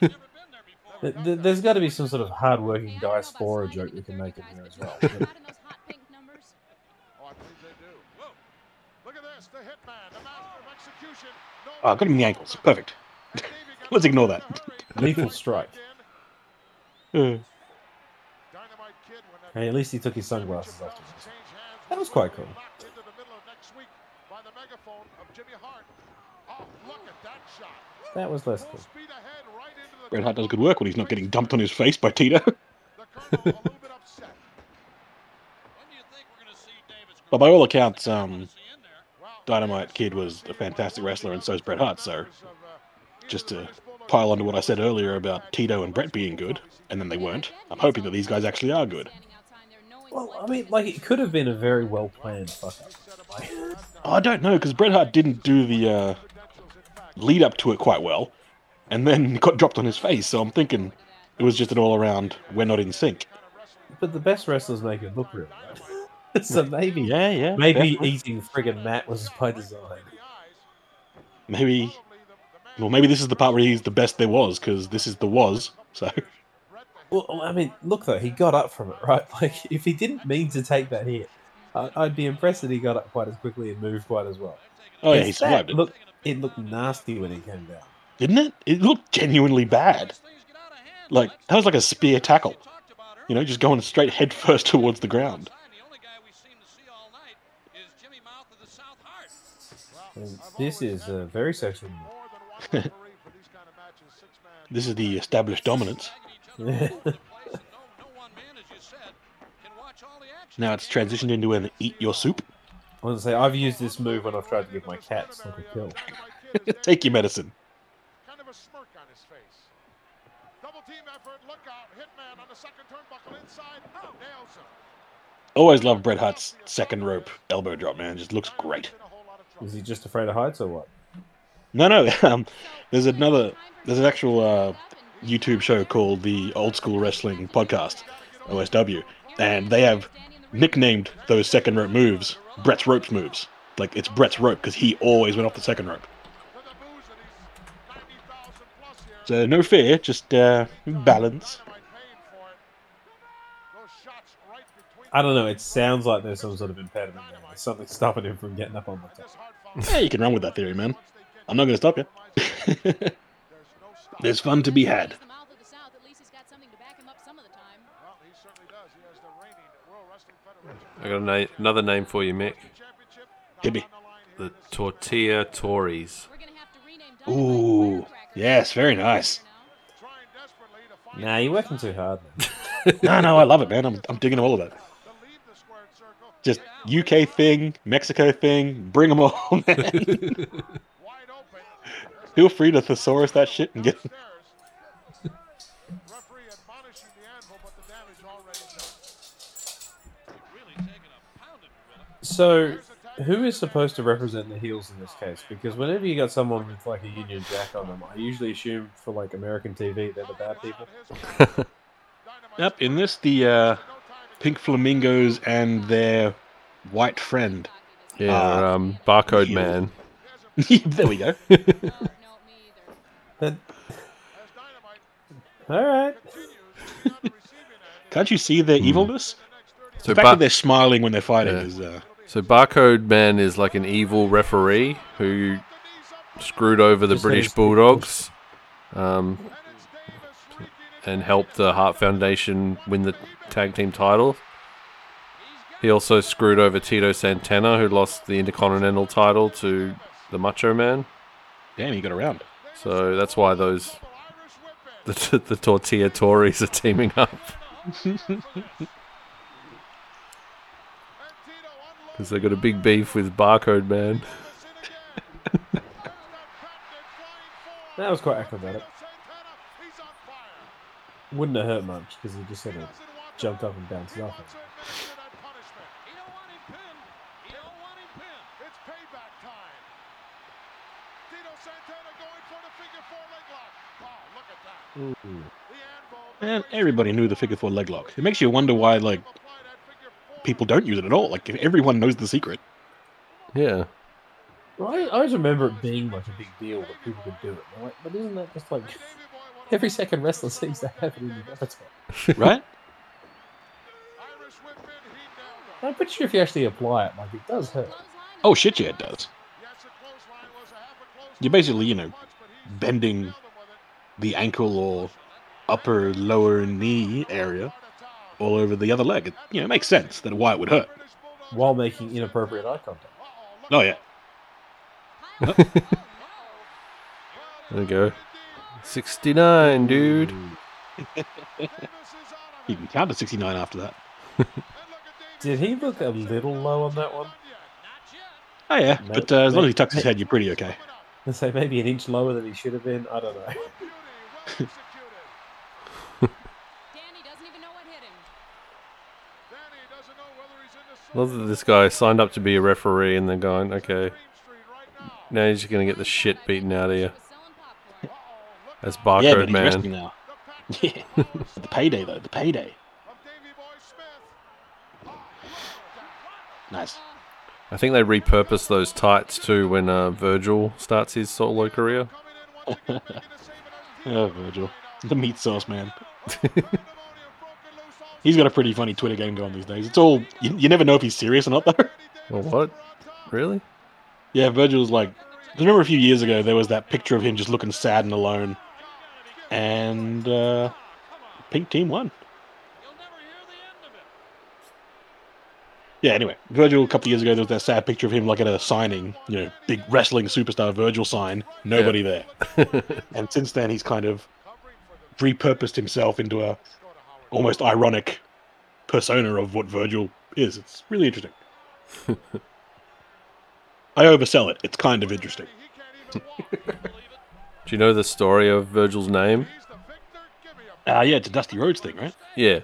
Th- th- There's got to be some sort of hard-working diaspora joke we can make in here as well. But Not in those hot pink numbers. Oh, I believe they do. Whoa. Look at this, the hitman, the master of execution. Oh, got him in the ankles. Perfect. Let's ignore that. lethal strike. Uh, Dynamite Kid when that Hey, at least he took his sunglasses off. That was quite cool. That was less Full cool. speed ahead right into the Bret Hart does good work when he's not getting dumped on his face by Tito. The colonel a little bit upset. But by all accounts, um, Dynamite Kid was a fantastic wrestler, and so is Bret Hart. So, just to pile onto what I said earlier about Tito and Bret being good, and then they weren't, I'm hoping that these guys actually are good. Well, I mean, like it could have been a very well planned fuck up. I don't know, because Bret Hart didn't do the uh, lead up to it quite well, and then got dropped on his face. So I'm thinking it was just an all around, we're not in sync. but the best wrestlers make it look real. Right? so maybe, Yeah, yeah. maybe definitely. eating friggin' mat was by design. maybe. Well, maybe this is the part where he's the best there was, because this is the was. So Well, I mean, look though, he got up from it, right? Like, if he didn't mean to take that hit, I- I'd be impressed that he got up quite as quickly and moved quite as well. Oh yeah, Yes, he survived it, Look, it looked nasty when he came down. didn't it? It looked genuinely bad. Like that was like a spear tackle. You know, just going straight head first towards the ground. This is uh, very sexual. This is the established dominance. Now it's transitioned into an eat your soup. I was gonna say I've used this move when I've tried to give my cats like a pill. Take your medicine. Kind of a smirk on his face. Double team effort, look out. Hitman on the second turnbuckle inside. Nails him. Always love Bret Hart's second rope elbow drop, man. Just looks great. Is he just afraid of heights or what? No, no. Um, there's another. There's an actual uh, YouTube show called the Old School Wrestling Podcast, OSW, and they have nicknamed those second rope moves Bret's ropes moves. Like it's Bret's rope because he always went off the second rope. So no fear, just uh, balance. I don't know. It sounds like there's some sort of impediment there. There's something stopping him from getting up on the top. Yeah, you can run with that theory, man. I'm not going to stop you. There's fun to be had. I got a na- another name for you, Mick. Hit me. The Tortilla Tories. Ooh, Yes, very nice. Trying desperately to find Nah, you're working too hard. No, no, I love it, man. I'm, I'm digging all of it. to leave the squared circle. Just UK thing, Mexico thing, bring them all, man. Feel free to thesaurus that shit and get. So, who is supposed to represent the heels in this case? Because whenever you got someone with like a Union Jack on them, I usually assume for like American TV they're the bad people. Yep, in this, the uh, pink flamingos and their white friend. Yeah, Uh, um, barcode heel. man. there we go. No, no, me either. But, As Dynamite all right. continues to be on the receiving end. Can't you see their evilness? So, The fact Bar- that they're smiling when they're fighting Yeah. is. Uh, so barcode man is like an evil referee who screwed over the Just British Bulldogs, um, and helped the Hart Foundation win the tag team title. He also screwed over Tito Santana, who lost the Intercontinental title to the Macho Man. damn, he got around. So that's why those the, the tortilla Tories are teaming up because they got a big beef with Barcode Man. That was quite acrobatic. Wouldn't have hurt much because he just sort of jumped up and bounced off it. He don't want him pinned. He don't want him pinned. It's payback time. Tito Santana going for the figure four leg lock. Oh, look at that. Ooh. Man, everybody knew the figure four leg lock. It makes you wonder why, like, Apply that figure four. People don't use it at all. Like, everyone knows the secret. Yeah, Well, I, I always remember it being like a big deal that people could do it. Like, but isn't that just like every second wrestler seems to have it in the repertoire? Right? Irish whip in, he nailed him. I'm pretty sure if you actually apply it, like it does hurt. Oh, shit, yeah, it does. Yes, a clothesline was a half a close You're basically, you know, punch, but he's bending nailed him with it. the ankle or upper lower knee area all over the other leg. It, you know, it makes sense that why it would hurt. While making inappropriate eye contact. Oh, yeah. there we go. Sixty-nine, dude. You can count to 69 after that. Did he look a little low on that one? Oh, yeah. Nope. But uh, as long as he tucks his head, you're pretty okay. Let's say maybe an inch lower than he should have been. I don't know. Beauty, well executed. Danny doesn't even know what hit him. Danny doesn't know whether he's in the Love that this guy signed up to be a referee and then going, okay, Green Street right now. now you're just gonna get the shit beaten out of you He was selling popcorn. Uh-oh, look as yeah, barcode but he's resting man. now. the Yeah. the payday, though. The payday. of Davy Boy Smith. Nice. I think they repurpose those tights too when uh, Virgil starts his solo career. Coming in once again, looking to save it on Oh, Virgil. The meat sauce, man. He's got a pretty funny Twitter game going these days. It's all you, you never know if he's serious or not, though. Well, what? Really? yeah, Virgil's like. I remember a few years ago there was that picture of him just looking sad and alone, and uh, Pink Team won. You'll never hear the end of it. Yeah. Anyway, Virgil a couple of years ago there was that sad picture of him like at a signing, you know, big wrestling superstar Virgil sign, nobody there. and since then he's kind of repurposed himself into a almost ironic persona of what Virgil is. It's really interesting. I oversell it. It's kind of interesting. Do you know the story of Virgil's name? Ah, yeah, it's a Dusty Rhodes thing, right? Yeah.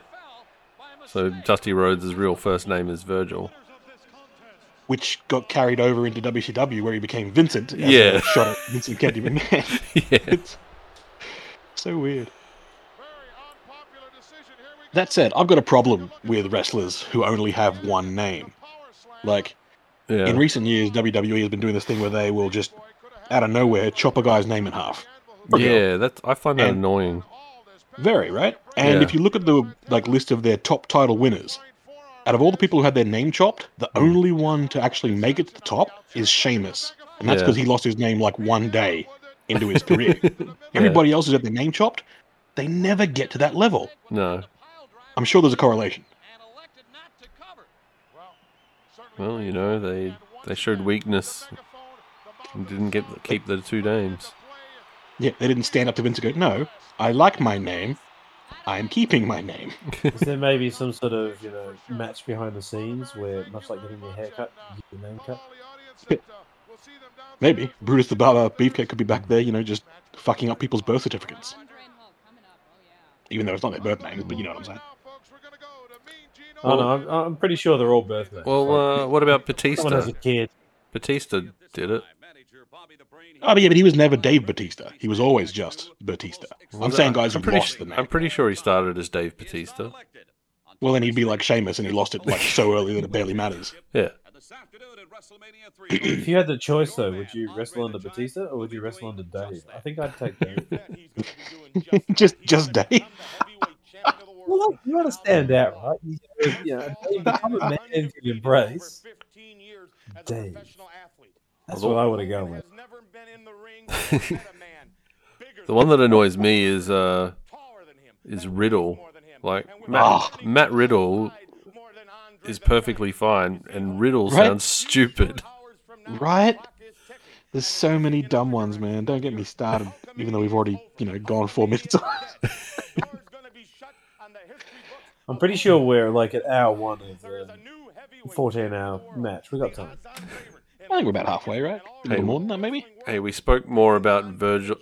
So Dusty Rhodes' real first name is Virgil. Which got carried over into WCW where he became Vincent. Yeah. shot at Vincent Kennedy McMahon. yeah. It's so weird. That said, I've got a problem with wrestlers who only have one name. Like, Yeah. in recent years, WWE has been doing this thing where they will just, out of nowhere, chop a guy's name in half. Yeah, that's I find that And- annoying. Very, right? And Yeah. if you look at the like list of their top title winners, out of all the people who had their name chopped, the hmm. only one to actually make it to the top is Sheamus. And that's Yeah. because he lost his name like one day into his career. Everybody else who's had their name chopped, they never get to that level. No. I'm sure there's a correlation. And elected not to cover. Well, you know, they they showed weakness and didn't get keep the two names. Yeah, they didn't stand up to Vince and go, "No, I like my name. I'm keeping my name." Is there maybe some sort of you know match behind the scenes where, much like getting your hair cut, you get your name cut? Maybe Brutus the Barber Beefcake could be back there, you know, just fucking up people's birth certificates, Andre and Hulk coming up. Yeah. even though it's not their birth names, but you know what I'm saying. Oh no, I'm, I'm pretty sure they're all birth names. Well, Like, uh, what about someone has Batista? a kid. Batista did it. Oh, but yeah, but he was never Dave Batista. He was always just Batista. I'm Was saying it- guys I'm who pretty, lost su- the name. I'm pretty sure he started as Dave Batista. Well, then he'd be like Sheamus, and he lost it like so early that it barely matters. Yeah. If you had the choice though, would you wrestle under Batista or would you wrestle under Dave? I think I'd take Dave. just, just Dave. Well, look, you want to stand out, right? You, you know, you become a man to embrace. Dave. That's what I would have gone with. The one that annoys me is uh is Riddle. Like Matt, Ah. Matt Riddle is perfectly fine, and Riddle Right? sounds stupid. Right? There's so many dumb ones, man. Don't get me started. Even though we've already, you know, gone four minutes. I'm pretty sure we're like at hour one of the um, 14 hour match. We got time. I think we're about halfway, right? A little Hey. more than that, maybe. Hey, we spoke more about Virgil,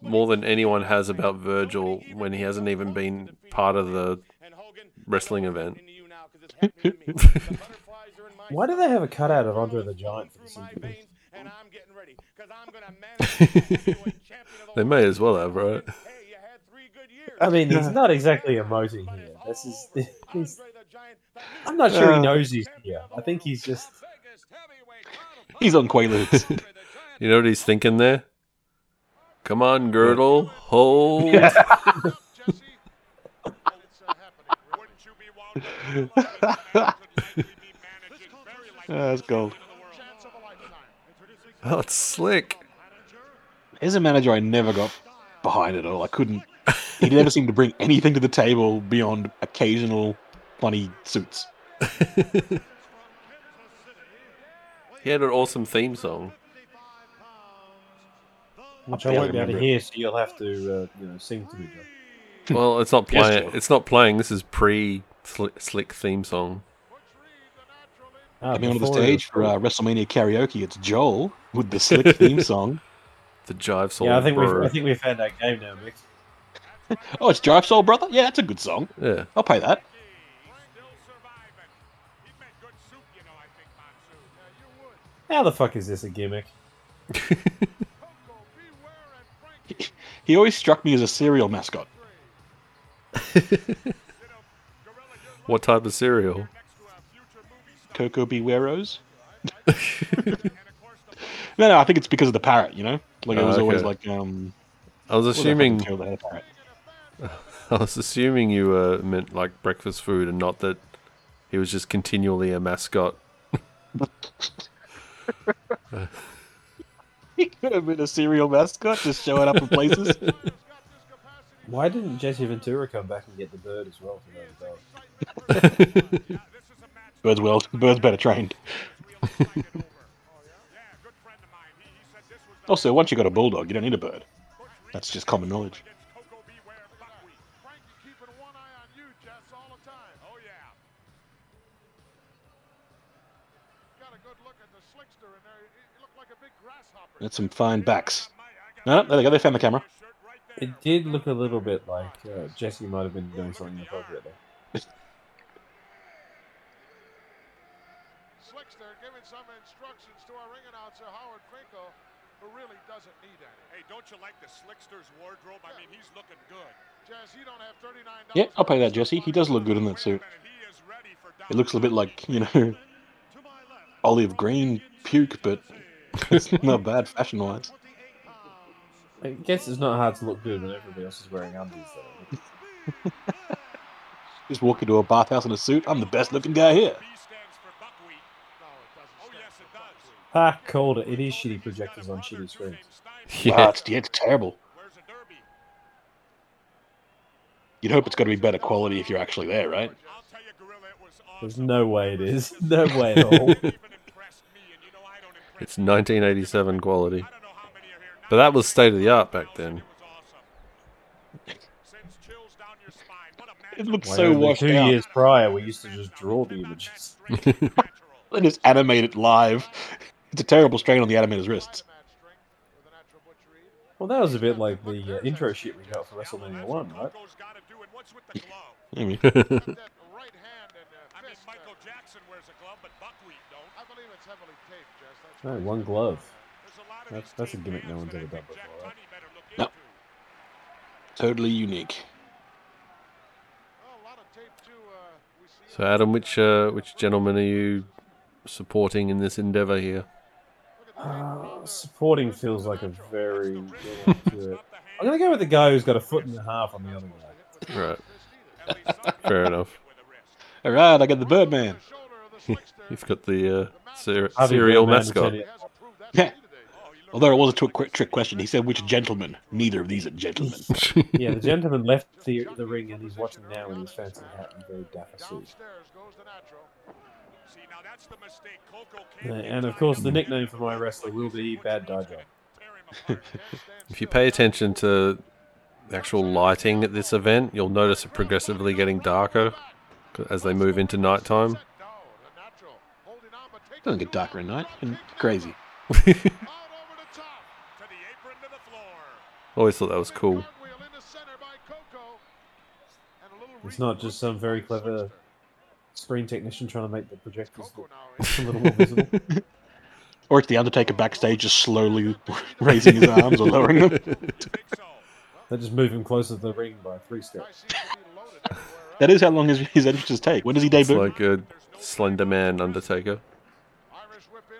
more than anyone has about Virgil when he hasn't even been part of the wrestling event. Why do they have a cutout of Andre the Giant for the sequel? They may as well have, right? I mean, he's not exactly emoting here. This is. He's, I'm not sure he knows he's here. I think he's just. He's on Quaaludes. You know what he's thinking there? Come on, Girdle, hold. That's gold. Oh, it's slick. As a manager I never got behind at all. I couldn't. He never seemed to bring anything to the table beyond occasional funny suits. He had an awesome theme song. Which I won't be able to hear, so you'll have to, uh, you know, sing to me, Joe. Well, it's not playing. Joe. It's not playing. This is pre slick theme song. Ah, Coming onto the stage for uh, WrestleMania karaoke, it's Joel with the slick theme song. The Jive Soul. Yeah, I think we've I think we've found that game now, Mick. Oh, it's Jive Soul Brother? Yeah, that's a good song. Yeah. I'll pay that. How the fuck is this a gimmick? He always struck me as a cereal mascot. What type of cereal? Coco Beweros. no, no, I think it's because of the parrot, you know? Like, it Oh, was always like, um. I was what the fucking assuming. I was assuming you uh, meant like breakfast food, and not that he was just continually a mascot. He could have been a serial mascot, just showing up in places. Why didn't Jesse Ventura come back and get the bird as well for that dog? Bird's well, bird's better trained. Also, once you got a bulldog, you don't need a bird. That's just common knowledge. That's some fine backs. No, no, there they go. They found the camera. It did look a little bit like uh, Jesse might have been doing something inappropriate there. Slickster giving some instructions to our ring announcer, Howard Finkel, who really doesn't need any. Hey, don't you like the Slickster's wardrobe? I mean, he's looking good. Jess, you don't have $39. Yeah, I'll pay that, Jesse. He does look good in that suit. It looks a bit like, you know, olive green puke, but it's not bad fashion wise. I guess it's not hard to look good when everybody else is wearing undies, though. Just walk into a bathhouse in a suit. I'm the best looking guy here. Ha, called it. It is shitty projectors on shitty screens. Wow, ah, it's, yeah, it's terrible. You'd hope it's got to be better quality if you're actually there, right? There's no way it is. No way at all. It's 1987 quality. But that was state of the art back then. Sends chills down your spine. What a It looks Like, so only washed two out. years prior, we used to just draw the images. They just animate it live. It's a terrible strain on the animator's wrists. Well, that was a bit like the uh, intro shit we got for WrestleMania 1, right? Koko's got to do, and what's with the glove? I mean, That right hand and uh, I mean, fist Michael there. Jackson wears a glove, but buckwheat don't. I believe it's heavily taped, Jess. That's No, right. one glove. There's a lot of That's- that's a gimmick no one's ever done before, right? Tunney better look No. totally unique. Well, a lot of tape too. We see So Adam, which uh, which gentleman are you supporting in this endeavor here? Uh, supporting feels like a very. little to it. I'm going to go with the guy who's got a foot and a half on the other guy. Right. Fair enough. All right, I got the Birdman. He's got the uh, cer- Harvey cereal Birdman mascot. Yeah. Although it was a tw- quick trick question, he said which gentleman. Neither of these are gentlemen. Yeah, the gentleman left the, the ring and he's watching now in his fancy hat and very dapper suit. downstairs goes the natural. See, now that's the mistake. Koko can't And of course, the nickname for my wrestler will be Bad Dye Job. tear him apart. If you pay attention to the actual lighting at this event, you'll notice it progressively getting darker as they move into nighttime. No, the natural. Holding on, but taking Doesn't get darker at night. And crazy. out over the top. to the apron to the floor. Always thought that was cool. Cartwheel into center by Koko. And a little It's not just some very clever screen technician trying to make the projectors look a little more visible. Or it's the Undertaker backstage just slowly raising his arms or lowering them. Think so. They just move him closer to the ring by three steps. Seems to be loaded everywhere That is how long his, his entrances take. When does he It's debut? like a Slender Man Undertaker.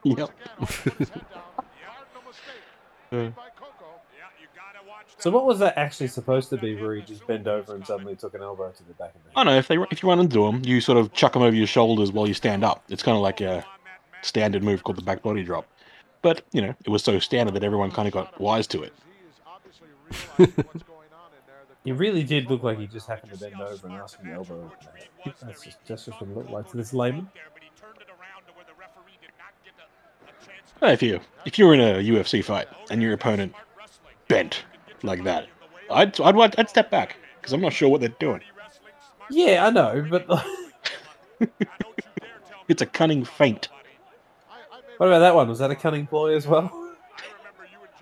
Irish whip in Yep. once again. Put his head down. Cardinal mistake. Made by Koko. Yeah, you gotta watch that. So what was that actually supposed to be where he just bent over and suddenly took an elbow to the back of the I head? know if they if you run into him, you sort of chuck him over your shoulders while you stand up. It's kind of like a standard move called the back body drop. But you know, it was so standard that everyone kind of got wise to it. He is obviously realizing what's going on in there. The He really did look like he just happened to bend over and ask for the elbow. over the head. That's just, that's just what it looked like to this layman. There, but he turned it around to where the referee did not get a, a chance to Well, If you if you were in a UFC fight and your opponent bent like that, I'd I'd wa- I'd step back because I'm not sure what they're doing. Yeah, I know, but It's a cunning feint. what about that one? Was that a cunning ploy as well?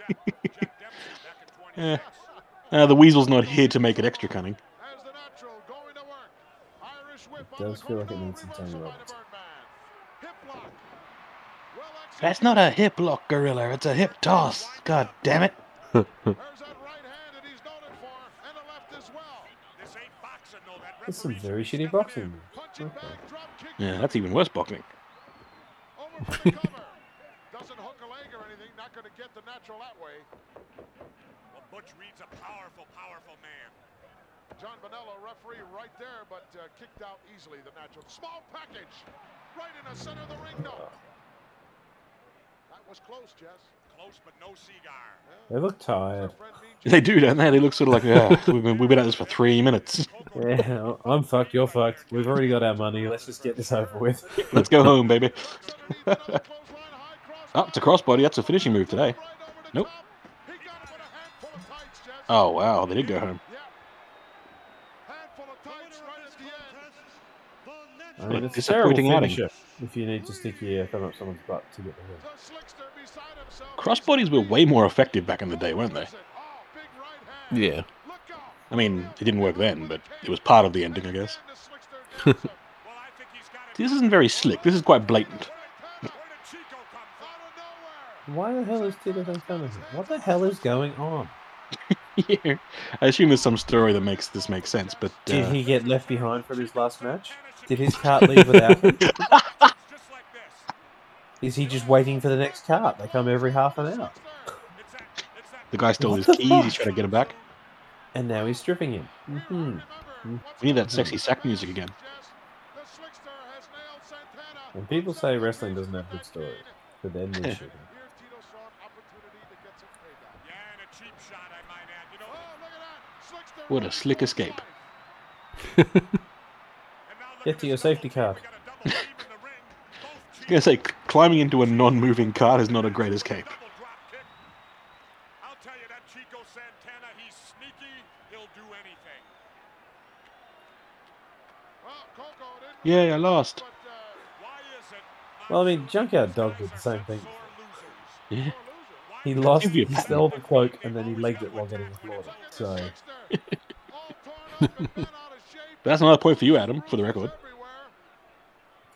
Eh. Uh, the weasel's not here to make it extra cunning. As the natural going to work. Irish whip It does feel like it needs some Tony reversal on the Robbins. Birdman. Hip lock. Well That's not a hip lock, gorilla. It's a hip toss. God damn it! There's that right hand that he's noted for, and the left as well. This ain't boxing, though. That That's some very shitty boxing. Okay. back, drop kick. Yeah, that's even worse boxing. Over for the cover. Doesn't hook a leg or anything. Not going to get the natural that way. Well, Butch Reed's a powerful, powerful man. John Bonello, referee, right there, but uh, kicked out easily. The natural small package, right in the center of the ring. No, that was close, Jess. Close, but no cigar. They look tired. Our friend Mean They do, don't they? They look sort of like, yeah, we've been, we've been at this for three minutes. Yeah, I'm fucked. You're fucked. We've already got our money. Let's just get this over with. Let's go home, baby. Up clothesline, high Oh, it's a crossbody. That's a finishing move today. right over the Nope. top. He got it with a handful of tights, Jess. Oh, wow. They did go home. Yeah. Handful of tights right at the end. I mean, it's a Disappointing terrible outing. if you need to stick your thumb up someone's butt to get the win. The slickster. Crossbodies were way more effective back in the day, weren't they? Big right hand. Yeah. I mean, it didn't work then, but it was part of the ending, I guess. And the slickster does it. Well, I think he's got it. This isn't very slick. This is quite blatant. Where did Chico come from? Out of nowhere. Why the hell is Tito Santana here? What the hell is going on? I assume there's some story that makes this make sense, but Did uh, he get left behind from his last match? Did his cart leave without him? Just like this. Is he just waiting for the next cart? They come every half an hour. It's that, it's that the guy stole What his keys. fuck? He's trying to get him back. And now he's stripping him. hmm We need that sexy sack music again. The slickster has nailed Santana. When people say wrestling doesn't have good stories, but then they should. What a slick escape. Get to your safety car. I was going to say, climbing into a non moving car is not a great escape. Yeah, I lost. Well, I mean, Junkyard Dog did the same thing. Yeah. He lost, he stole the cloak, and then he legged it while getting applauded. So that's another point for you, Adam, for the record.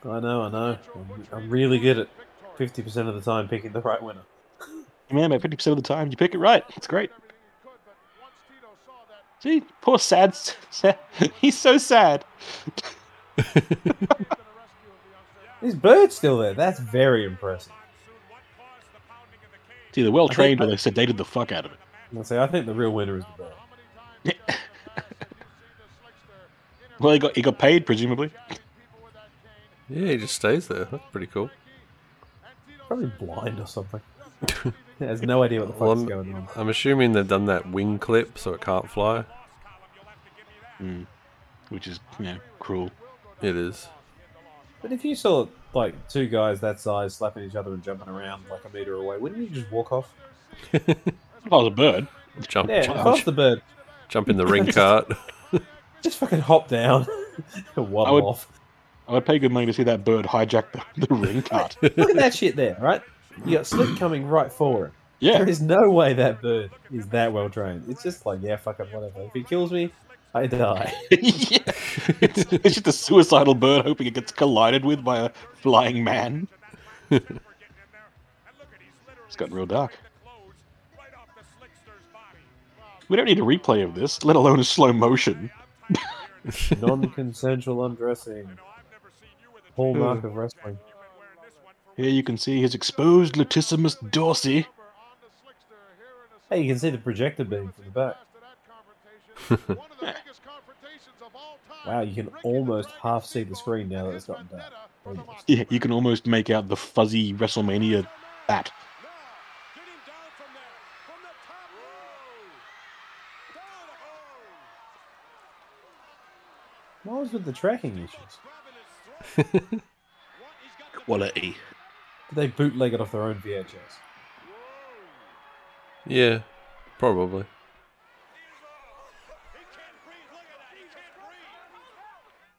I know, I know. I'm, I'm really good at 50% of the time picking the right winner. Man, about fifty percent of the time you pick it right. It's great. See, poor sad, sad. He's so sad. This bird's still there. That's very impressive. It's either well trained or they sedated the fuck out of it. I say, I think the real winner is the bird. Well, he got he got paid presumably. Yeah, he just stays there. That's pretty cool. Probably blind or something. he has no idea what the Well, fuck's I'm, going on. I'm assuming they've done that wing clip so it can't fly. Mm. Which is you know cruel. It is. But if you saw like two guys that size slapping each other and jumping around like a meter away, wouldn't you just walk off? If I was a bird, Jump, Yeah, jump, if I was the bird, jump in the ring cart. just fucking hop down, wobble I would- off. I would pay good money to see that bird hijack the, the ring cart. Look at that shit there, right? You got Slick coming right for it. Yeah, There is no way that bird is that well trained. It's just like, yeah, fuck it, whatever. If he kills me, I die. yeah. It's, it's just a suicidal bird hoping it gets collided with by a flying man. it's gotten real dark. We don't need a replay of this, let alone a slow motion. Non-consensual undressing. Whole Hallmark of wrestling. Here you can see his exposed latissimus dorsi. Hey, you can see the projector beam from the back. Wow, you can almost half see the screen now that it's gotten dark. Yeah, you can almost make out the fuzzy WrestleMania bat. Was with the tracking issues? Quality. Did they bootleg it off their own VHS? yeah, probably.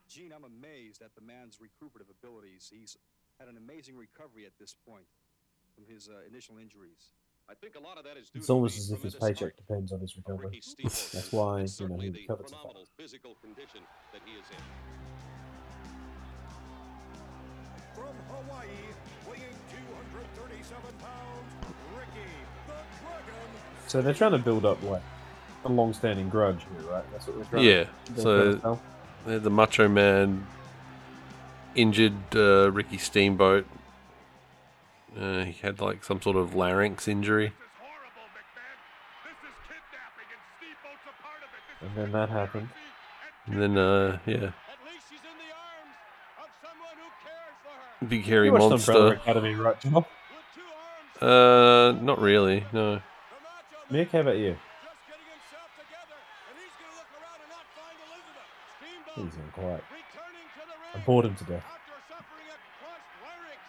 Gene, I'm amazed at the man's recuperative abilities. He's had an amazing recovery at this point from his uh, initial injuries. I think a lot of that is due It's almost as if his paycheck heart depends on his recovery. That's why, And you know, he the recovered so physical condition that he is in. From Hawaii, weighing 237 pounds, Ricky the Dragon. So they're trying to build up like a long-standing grudge here, right? That's what they're trying. Yeah, they're so- trying to tell. They had the Macho Man injured uh, Ricky Steamboat. Uh, he had like some sort of larynx injury. and then that happened. And then, uh, yeah, At least she's in the arms of someone who cares for her. big hairy You watched Umbrella monster. Academy, right, Joel? With two arms, Uh, not really. No. the Mick, how about you? just getting himself together, and he's going to look around and not find Elizabeth. He's in quiet. returning to the I ring bored him to death. after suffering a crushed larynx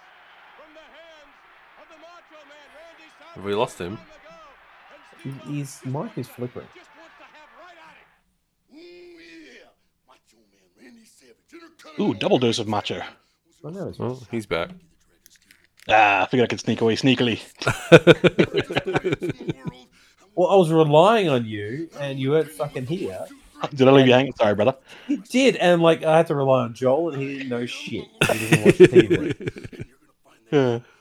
from the hands of the Macho Man, Randy Savage. Have we lost him? long ago. And He- Steamboat His mic is flickering. just wants to have right at it. Ooh, yeah. Macho Man Randy Savage. Intercontinental Ooh, double dose of macho. I know it's Well, he's back. Ah, I figured I could sneak away sneakily. Well, I was relying on you, and you weren't fucking here. Did I leave you hanging? Sorry, brother. He did, and like I had to rely on Joel, and he didn't know shit. He doesn't watch TV.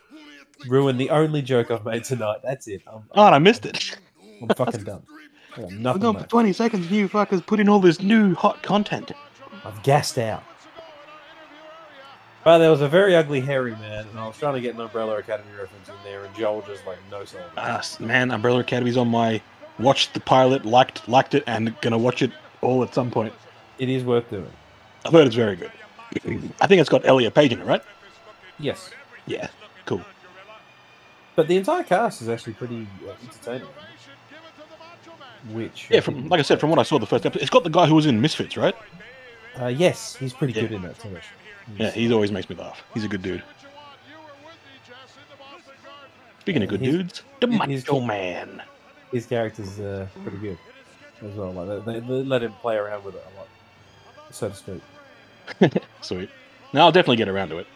Ruined the only joke I've made tonight. That's it. I'm, Oh, and I missed it. I'm fucking done. I got We're nothing. going for Mate. 20 seconds. You fuckers put in all this new hot content. I've gassed out. But there was a very ugly hairy man, and I was trying to get an Umbrella Academy reference in there, and Joel just like no it. Ah, s- man, Umbrella Academy's on my watched the pilot, liked liked it, and gonna watch it all at some point. It is worth doing. I've heard it's very good. I think it's got Elliot Page in it, right? Yes, Yeah. But the entire cast is actually pretty uh, entertaining. Which Yeah, from like I said, from what I saw the first episode, it's got the guy who was in Misfits, right? uh, yes, he's pretty Yeah. good in that too. Yeah, he always makes me laugh. He's a good dude. Speaking of good He's- dudes, the he's- Macho Man. his character's uh, pretty good as well. Like they, they, let him play around with it a lot, so to speak. Sweet. No, I'll definitely get around to it.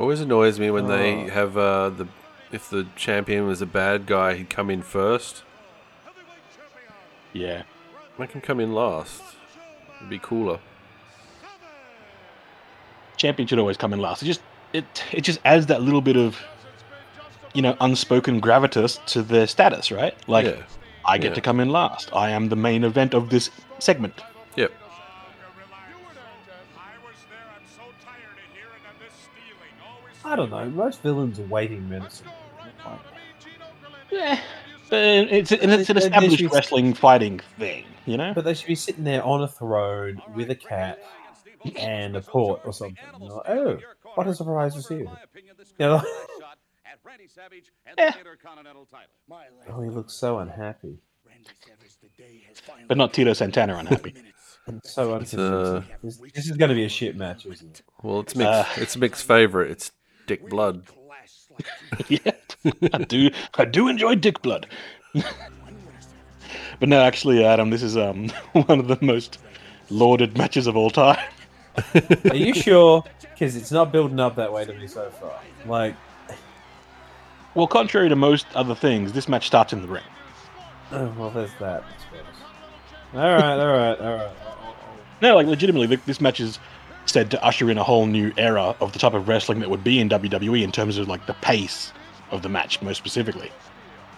Always annoys me when they Oh. have uh, the if the champion was a bad guy, he'd come in first. Yeah. Make him come in last. It'd be cooler. Champion should always come in last. It just it it just adds that little bit of you know unspoken gravitas to their status, right? Like yeah. I get yeah. to come in last. I am the main event of this segment. Yep. I don't know. Most villains are waiting medicine. Like, Yeah. But it's and it's an They- they established should- wrestling fighting thing, you know. But they should be sitting there on a throne with a cat and a port or something. you know, oh, what a surprise to see you. You know, Yeah. oh, he looks so unhappy. But not Tito Santana unhappy. And so It's, unconvincing. uh, This, this is going to be a shit match, isn't it? Well, it's mixed. Uh. it's mixed favorite. It's Dick Blood. yeah, I do. I do enjoy Dick Blood. but no, actually, Adam, this is um one of the most lauded matches of all time. Are you sure? Because it's not building up that way to me so far. Like, Well, contrary to most other things, this match starts in the ring. oh, well, there's that. All right, all right, all right. No, like legitimately, this match is said to usher in a whole new era of the type of wrestling that would be in WWE in terms of like the pace of the match, most specifically.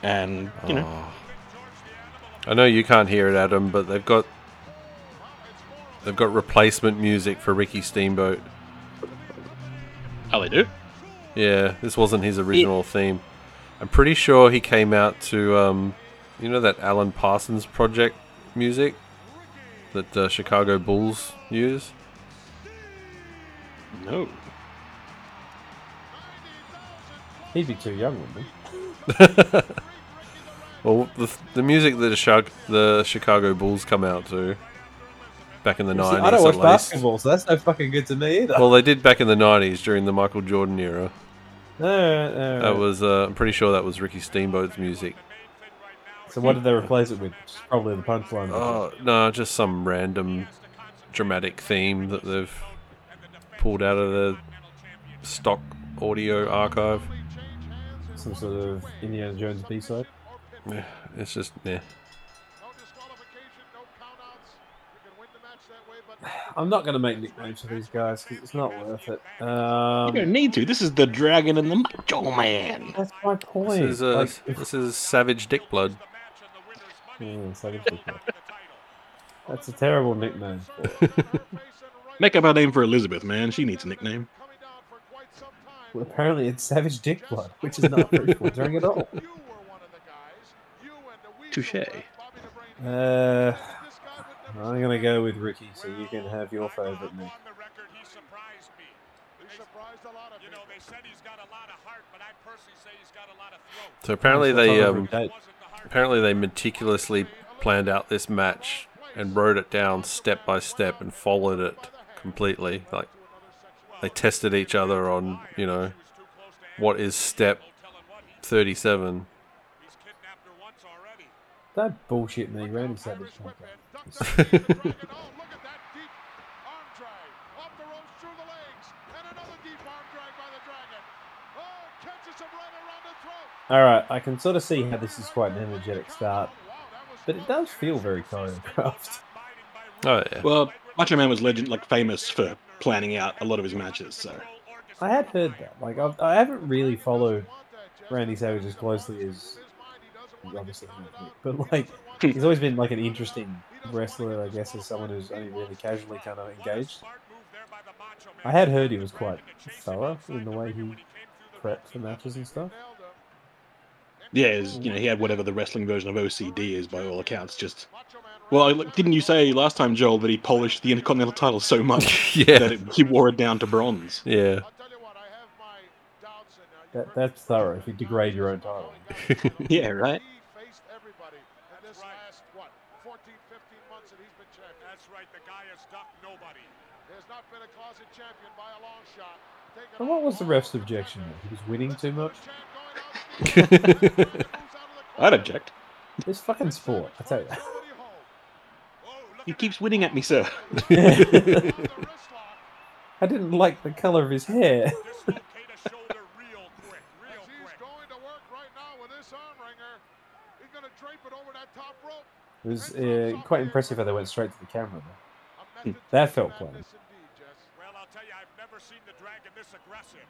And you know, Oh. I know you can't hear it, Adam, but they've got they've got replacement music for Ricky Steamboat. how they do. Yeah, this wasn't his original theme. I'm pretty sure he came out to um, you know that Alan Parsons project music that uh, Chicago Bulls use. No, He'd be too young, wouldn't he? Well, the, the music that the, Chicago, the Chicago Bulls come out to back in the nineties. I don't watch basketball, so that's no fucking good to me either. Well, they did back in the nineties during the Michael Jordan era. all right, all That was uh, I'm pretty sure that was Ricky Steamboat's music. So what did they replace it with? Probably the punchline. Oh no, just some random dramatic theme that they've pulled out of the stock audio archive. Some sort of Indiana Jones B-side. Yeah, it's just yeah. I'm not going to make nicknames for these guys because it's not worth it. you Um, don't need to. This is the Dragon and the Macho Man. that's my point. This is uh, Like, this is Savage Dick Blood. Yeah, Savage Dick Blood. That's a terrible nickname. For it. Make up a name for Elizabeth, man. She needs a nickname. Well, apparently, it's Savage Dick Blood, which is not very flattering at all. Touche. Uh, I'm going to go with Ricky, so you can have your favorite Nick. You know, they said he's got a lot of heart, but I personally say he's got a lot of throat. So apparently they um, apparently they meticulously planned out this match and wrote it down step by step and followed it completely. Like they tested each other on you know what is step thirty seven. Don't bullshit me, Randy Savage. can't go. All right, I can sort of see how this is quite an energetic start, but it does feel very choreographed. Oh yeah. Well, Macho Man was legend, like famous for planning out a lot of his matches. So I had heard that. Like, I've, I haven't really followed Randy Savage as closely as obviously, but like, hmm. he's always been like an interesting wrestler, I guess, as someone who's only really casually kind of engaged. I had heard he was quite thorough in the way he prepped for matches and stuff. yeah, is you know he had whatever the wrestling version of OCD is by all accounts. Just well, I- didn't you say last time, Joel, that he polished the Intercontinental title so much Yeah. that it, he wore it down to bronze? Yeah. That, that's thorough if you degrade your own title. yeah, right. That's right, the guy has ducked nobody. There's not been a closet champion by a long shot. And what was the ref's objection? there? He was winning too much? I'd object. It's fucking sport, I tell you. He keeps winning at me, sir. I didn't like the color of his hair. Dislocate a shoulder real quick, real quick. He's going to work right now with this arm wringer. He's going to drape it over that top rope. It was uh, quite impressive how they went straight to the camera. Though. That felt the planned. madness indeed, Jess. Well, I'll tell you, I've never seen the Dragon this aggressive.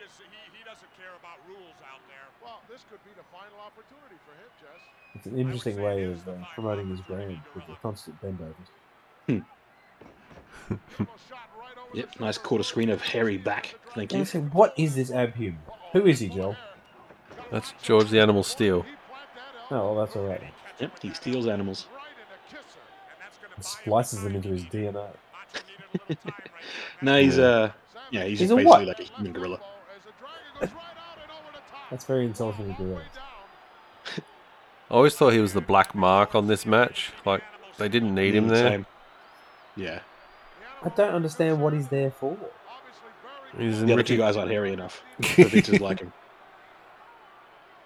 I mean, he is he, he doesn't care about rules out there. Well, this could be the final opportunity for him, Jess. It's an interesting way of uh, promoting his brand with the constant bendovers. Dribble over Yep, nice quarter screen of hairy back. Thank you. Honestly, what is this abhuman? Who is he, Joel? That's George the Animal Steele. He plant that Oh, well, that's all right. Yep, he steals animals. right in the kisser. And that's going to And splices them into his DNA. Macho needed a little time right there. No, he's uh, yeah, he's, He's just a basically like a human gorilla. That's very insulting to gorillas. Down. I always thought he was the black mark on this match. Like they didn't need him there. same. Yeah, I don't understand what he's there for. Obviously very He's in the other two guys aren't hairy enough. The Victors like him.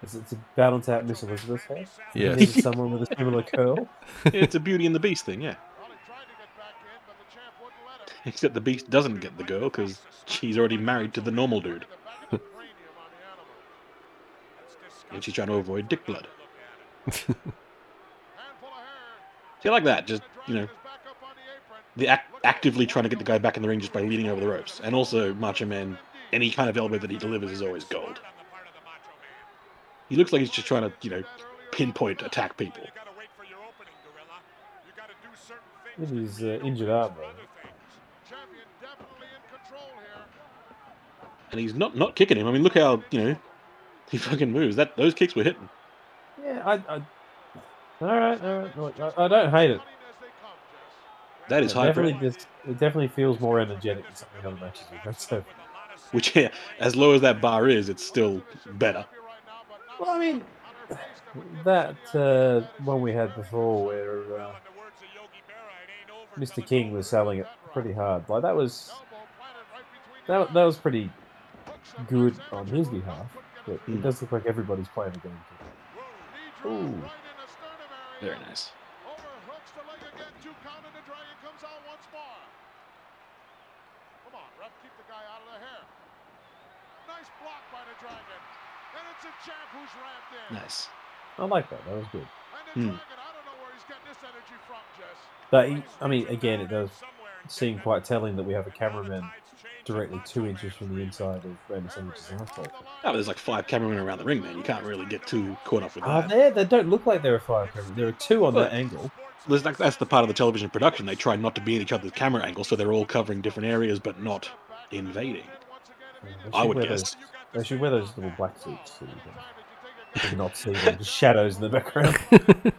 Is it to balance out Miss Elizabeth's hair? He Yes. someone with a similar curl. Yeah, it's a Beauty and the Beast thing, yeah. well, he tried to get back in, but the champ wouldn't let him. Except the Beast doesn't get the girl because she's already married to the normal dude, The back of the cranium on the animal. And she's trying to avoid dick blood. Handful of. See, like that. Just you know, dragon is back up on the act- actively trying to get the guy back in the ring just by leading over the ropes, and also Macho Man. Any kind of elbow that he delivers is always gold. He looks like he's just trying to, you know, pinpoint attack people. You got to wait for your opening, Gorilla. You got to do certain things. With his uh, injured do arm, other though. things. Champion definitely in control here. And he's not not kicking him. I mean, look how you know he fucking moves. That those kicks were hitting. Yeah, I. I all right, all right. Look, I, I don't hate it. Cutting as they come, Jess. That is It high definitely, just, it definitely feels more energetic than some of the other matches we've had. So, Which, yeah, as low as that bar is, it's still better. well, I mean, that uh, one we had before, where uh, Mr. King was selling it pretty hard, like that was that, that was pretty good on his behalf. But Hmm. it does look like everybody's playing the game. too. Ooh. Very nice. Overhooks the leg again, two count, and the dragon comes out once more. Come on, ref, keep the guy out of the hair. Nice block by the dragon. And it's a champ who's ramped in. Nice. I like that. That was good. And the Hmm. dragon, I don't know where he's getting this energy from, Jess. But he, I mean, again, it does seem quite telling that we have a cameraman directly two inches from the inside of Randy Savage's asshole. Oh, but there's like five cameramen around the ring, man. You can't really get too caught up with Are that. there? They don't look like there are five cameras. There are two on Well, that angle. Like, that's the part of the television production. They try not to be in each other's camera angles, so they're all covering different areas, but not invading. Uh, they I would guess. Those, they should wear those little black suits so you can, you can not see them. Just shadows in the background.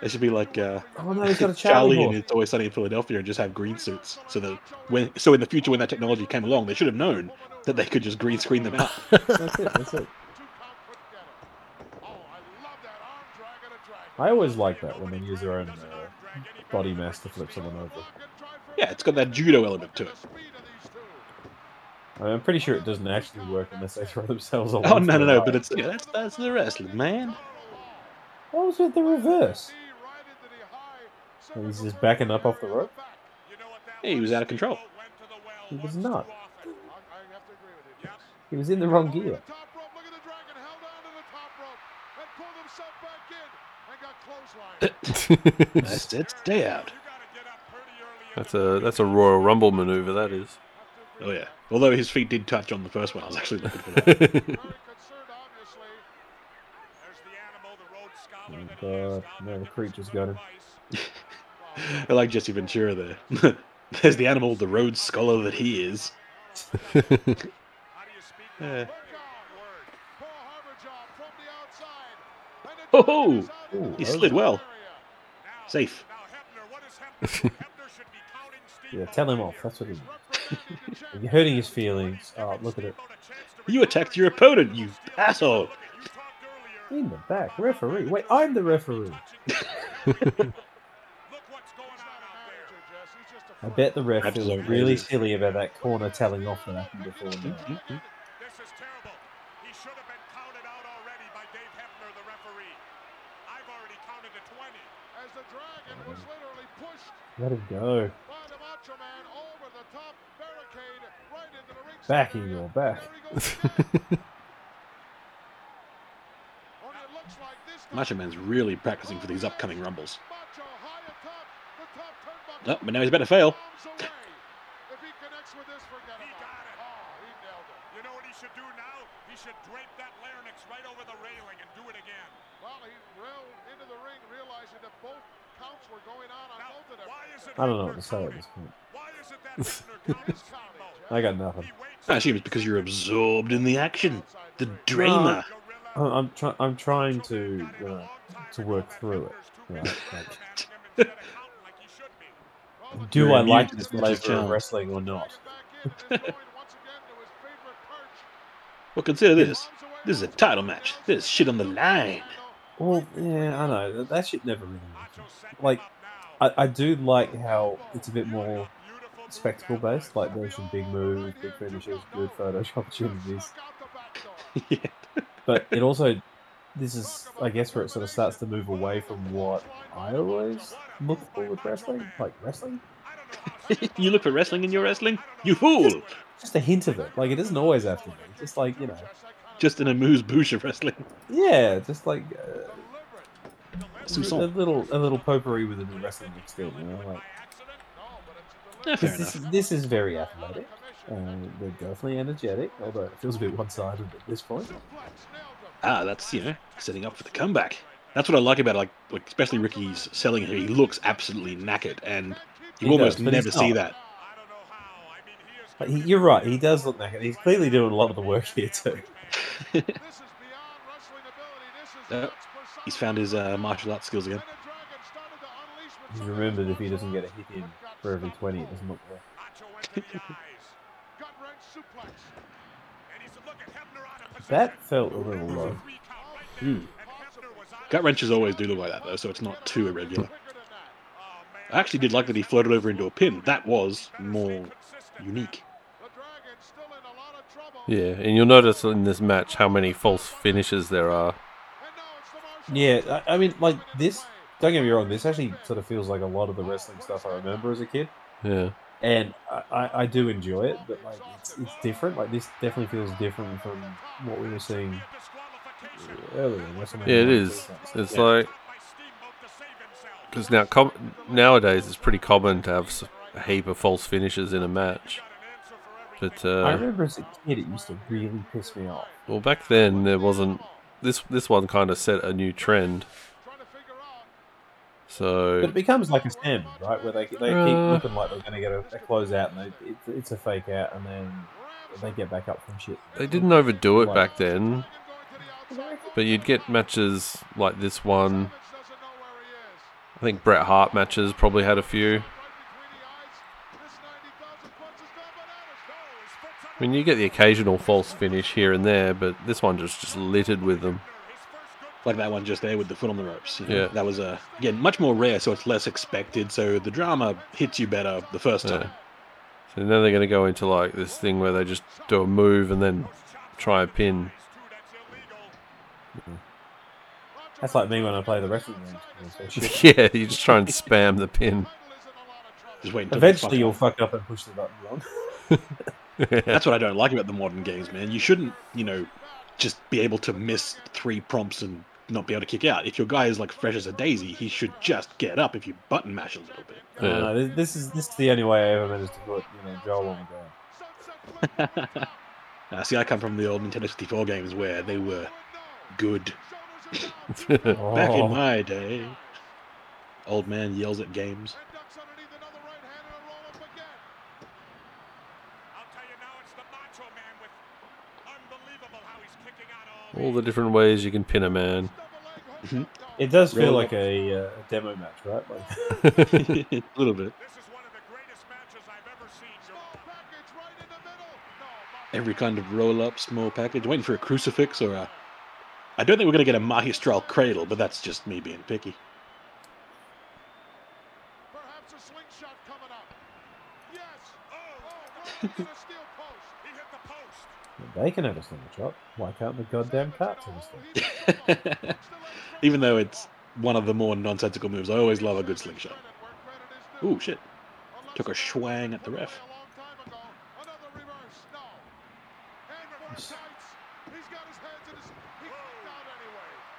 They should be like uh, Oh no, he's got a Charlie and It's Always Sunny in Philadelphia and just have green suits. So that when so in the future when that technology came along, they should have known that they could just green screen them out. That's it. That's it. I always like that when they use their own uh, body mass to flip someone over. yeah, it's got that judo element to it. I mean, I'm pretty sure it doesn't actually work unless they throw themselves on. Oh no no no! But it's yeah, that's that's the wrestling man. What was with the reverse? And he's just backing up off the rope. Yeah, he was out of control. He was not. He was in the wrong gear. That's it. Stay out. That's a that's a Royal Rumble maneuver. That is. Oh yeah. Although his feet did touch on the first one, I was actually looking for that. Oh god, no, the creature's got him. I like Jesse Ventura there. There's the animal, the Rhodes Scholar that he is. Yeah. Oh! Ooh, he slid was- well. Safe. Yeah, tell him off. That's what he. You're hurting his feelings. Oh, look at it. You attacked your opponent, you asshole. In the back, referee. Wait, I'm the referee. I bet the ref That's feels really silly about that corner telling off that happened before now. This is terrible. He should have been counted out already by Dave Hebner, the referee. I've already counted to 20. As the dragon oh, was literally pushed. Let him go. Back, your back. Macho Man's really practicing for these upcoming rumbles. Oh, but now he's about to fail. You know what he should do now? He should drape that larynx right over the railing and do it again. Well, he railed into the ring, realizing that both counts were going on on both of them. Why is it I don't know what to say at this point. Why is it that Hebner counts Steamboat? I got nothing. I assume it's because you're absorbed in the action, the drama. I- I'm trying. I'm trying to uh, to work through it. Right? Like, do You're I like this this flavor of wrestling or not? Well, consider this. This is a title match. There's shit on the line. Well, yeah, I know that, that shit never really happened. Like, I, I do like how it's a bit more spectacle based. Like, there's some big moves, big finishes, good photo opportunities. yeah. But it also, this is, I guess, where it sort of starts to move away from what I always look for with wrestling, like wrestling. you look for wrestling in your wrestling? You fool! Just a hint of it. Like, it doesn't always have to be. Just like you know, Just an amuse bouche of wrestling. yeah, just like uh, Some a little, a little potpourri with a new wrestling mixed in. You know, like. Yeah, fair This, this is very athletic. Uh, they're definitely energetic, although it feels a bit one-sided at this point. Ah, that's you know setting up for the comeback. That's what I like about it, like, like especially Ricky's selling here. He looks absolutely knackered, and you He almost does, but never he's see not. that. But he, you're right. He does look knackered. He's clearly doing a lot of the work here too. Yep. He's found his uh, martial arts skills again. He's remembered if he doesn't get a hit in for every twenty, it doesn't look well. That felt a little low. Hmm. Gut wrenches always do look like that though, so it's not too irregular. I actually did like that he floated over into a pin. That was more unique. Yeah, and you'll notice in this match how many false finishes there are. Yeah, I, I mean, like this. Don't get me wrong. This actually sort of feels like a lot of the wrestling stuff I remember as a kid, Yeah. And I, I, do enjoy it. But like, it's, it's different. Like this definitely feels different from what we were seeing earlier. WrestleMania Yeah, it 1 and is. 2. It's Yeah. like because now com- nowadays it's pretty common to have a heap of false finishes in a match. But uh, I remember as a kid, it used to really piss me off. well, back then there wasn't this. This one kind of set a new trend. So But it becomes like a standard, right? Where they, they keep Uh. looking like they're going to get a, a close out, and they, it, it's a fake out, and then they get back up from shit. They didn't overdo it Like- back then, but you'd get matches like this one. I think Bret Hart matches probably had a few. I mean, you get the occasional false finish here and there, but this one just just littered with them. Like that one just there with the foot on the ropes. you know. Yeah. That was a again much more rare, so it's less expected. So the drama hits you better the first Yeah. time. So now they're going to go into like this thing where they just do a move and then try a pin. That's like me when I play the wrestling games. So shit. yeah, you just try and spam the pin. Just wait until they fuck Eventually, you'll fuck up and push the button wrong. That's what I don't like about the modern games, man. You shouldn't, you know, just be able to miss three prompts and not be able to kick out. If your guy is like fresh as a daisy, he should just get up if you button mash a little bit. I don't this, this is this is the only way I ever managed to put you know Joel on the ground. Uh, see, I come from the old Nintendo 64 games where they were good. Back Oh. in my day, old man yells at games. All the different ways you can pin a man. It does feel like up. a, uh, demo match, right? Like, a little bit. Every kind of roll up, small package. Waiting for a crucifix or a. I don't think we're going to get a Magistral cradle, but that's just me being picky. Perhaps a slingshot coming up. Yes. Oh, oh, a steel post. He hit the post. they can have a slingshot. Why can't the goddamn carts have a slingshot? Even though it's one of the more nonsensical moves, I always love a good slingshot. Ooh, shit. Took a swang at the ref.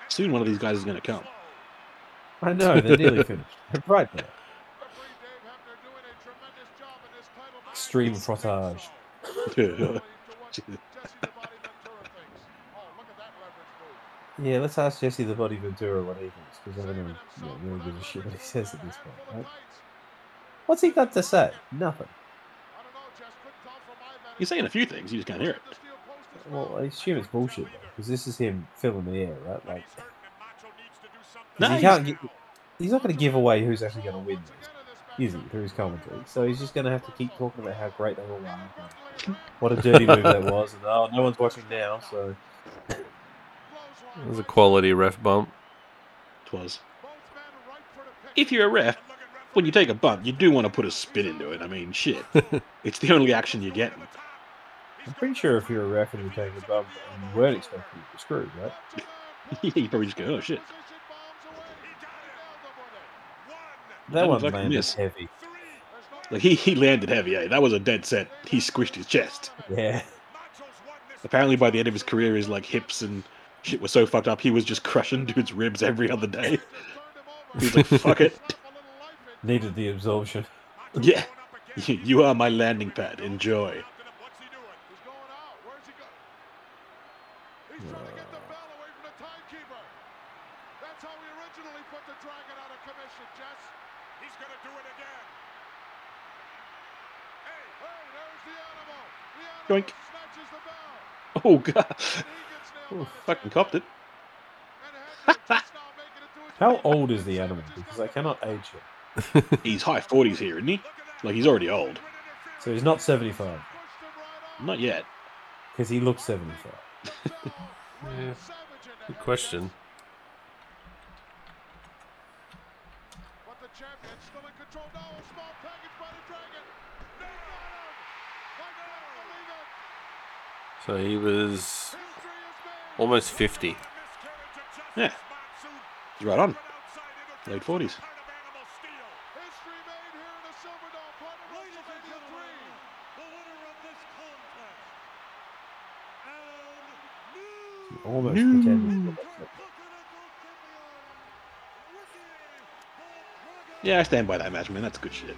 Soon one of these guys is going to come. I know they're nearly finished. They're right there. Extreme frottage. Yeah, let's ask Jesse the Body Ventura what he thinks, because I don't know, know, really give a shit what he says at this point. Right? What's he got to say? Nothing. He's saying a few things, you just can't hear it. Well, I assume it's bullshit because this is him filling the air, right? Like, No, he can't. Gi- he's not going to give away who's actually going to win this, is he? Through his commentary, so he's just going to have to keep talking about how great they all are. What a dirty move that was, and oh, no one's watching now, so It was a quality ref bump. It was. If you're a ref, when you take a bump, you do want to put a spin into it. I mean, shit. it's the only action you're getting. I'm pretty sure if you're a ref and you take a bump and you weren't expecting it, you're screwed, right? yeah, you probably just go, oh shit. That one fucking landed miss. heavy. Like he, he landed heavy, eh? That was a dead set. He squished his chest. Yeah. Apparently by the end of his career his like hips and shit were so fucked up he was just crushing dudes' ribs every other day. He's like, fuck it. Needed the absorption. Yeah. You are my landing pad. Enjoy. That's how we originally put the Dragon out of commission, Jess. He's going to do it again. Hey, hey, there's the animal. The animal Yoink. snatches the bell. Oh god. Oh, fucking copped it. How old is the animal? Because I cannot age him. He's high forties here, isn't he? Like he's already old. So he's not 75. Not yet. Because he looks 75. Yeah. Good question. But the champion still in control now. A small package by the Dragon. They got him. I cannot believe it. So he was almost 50. Yeah. He's right on. Late forties. History made the Silverdome, part of WrestleMania 3. He almost pretended. to look like Yeah, I stand by that match, man. That's good shit.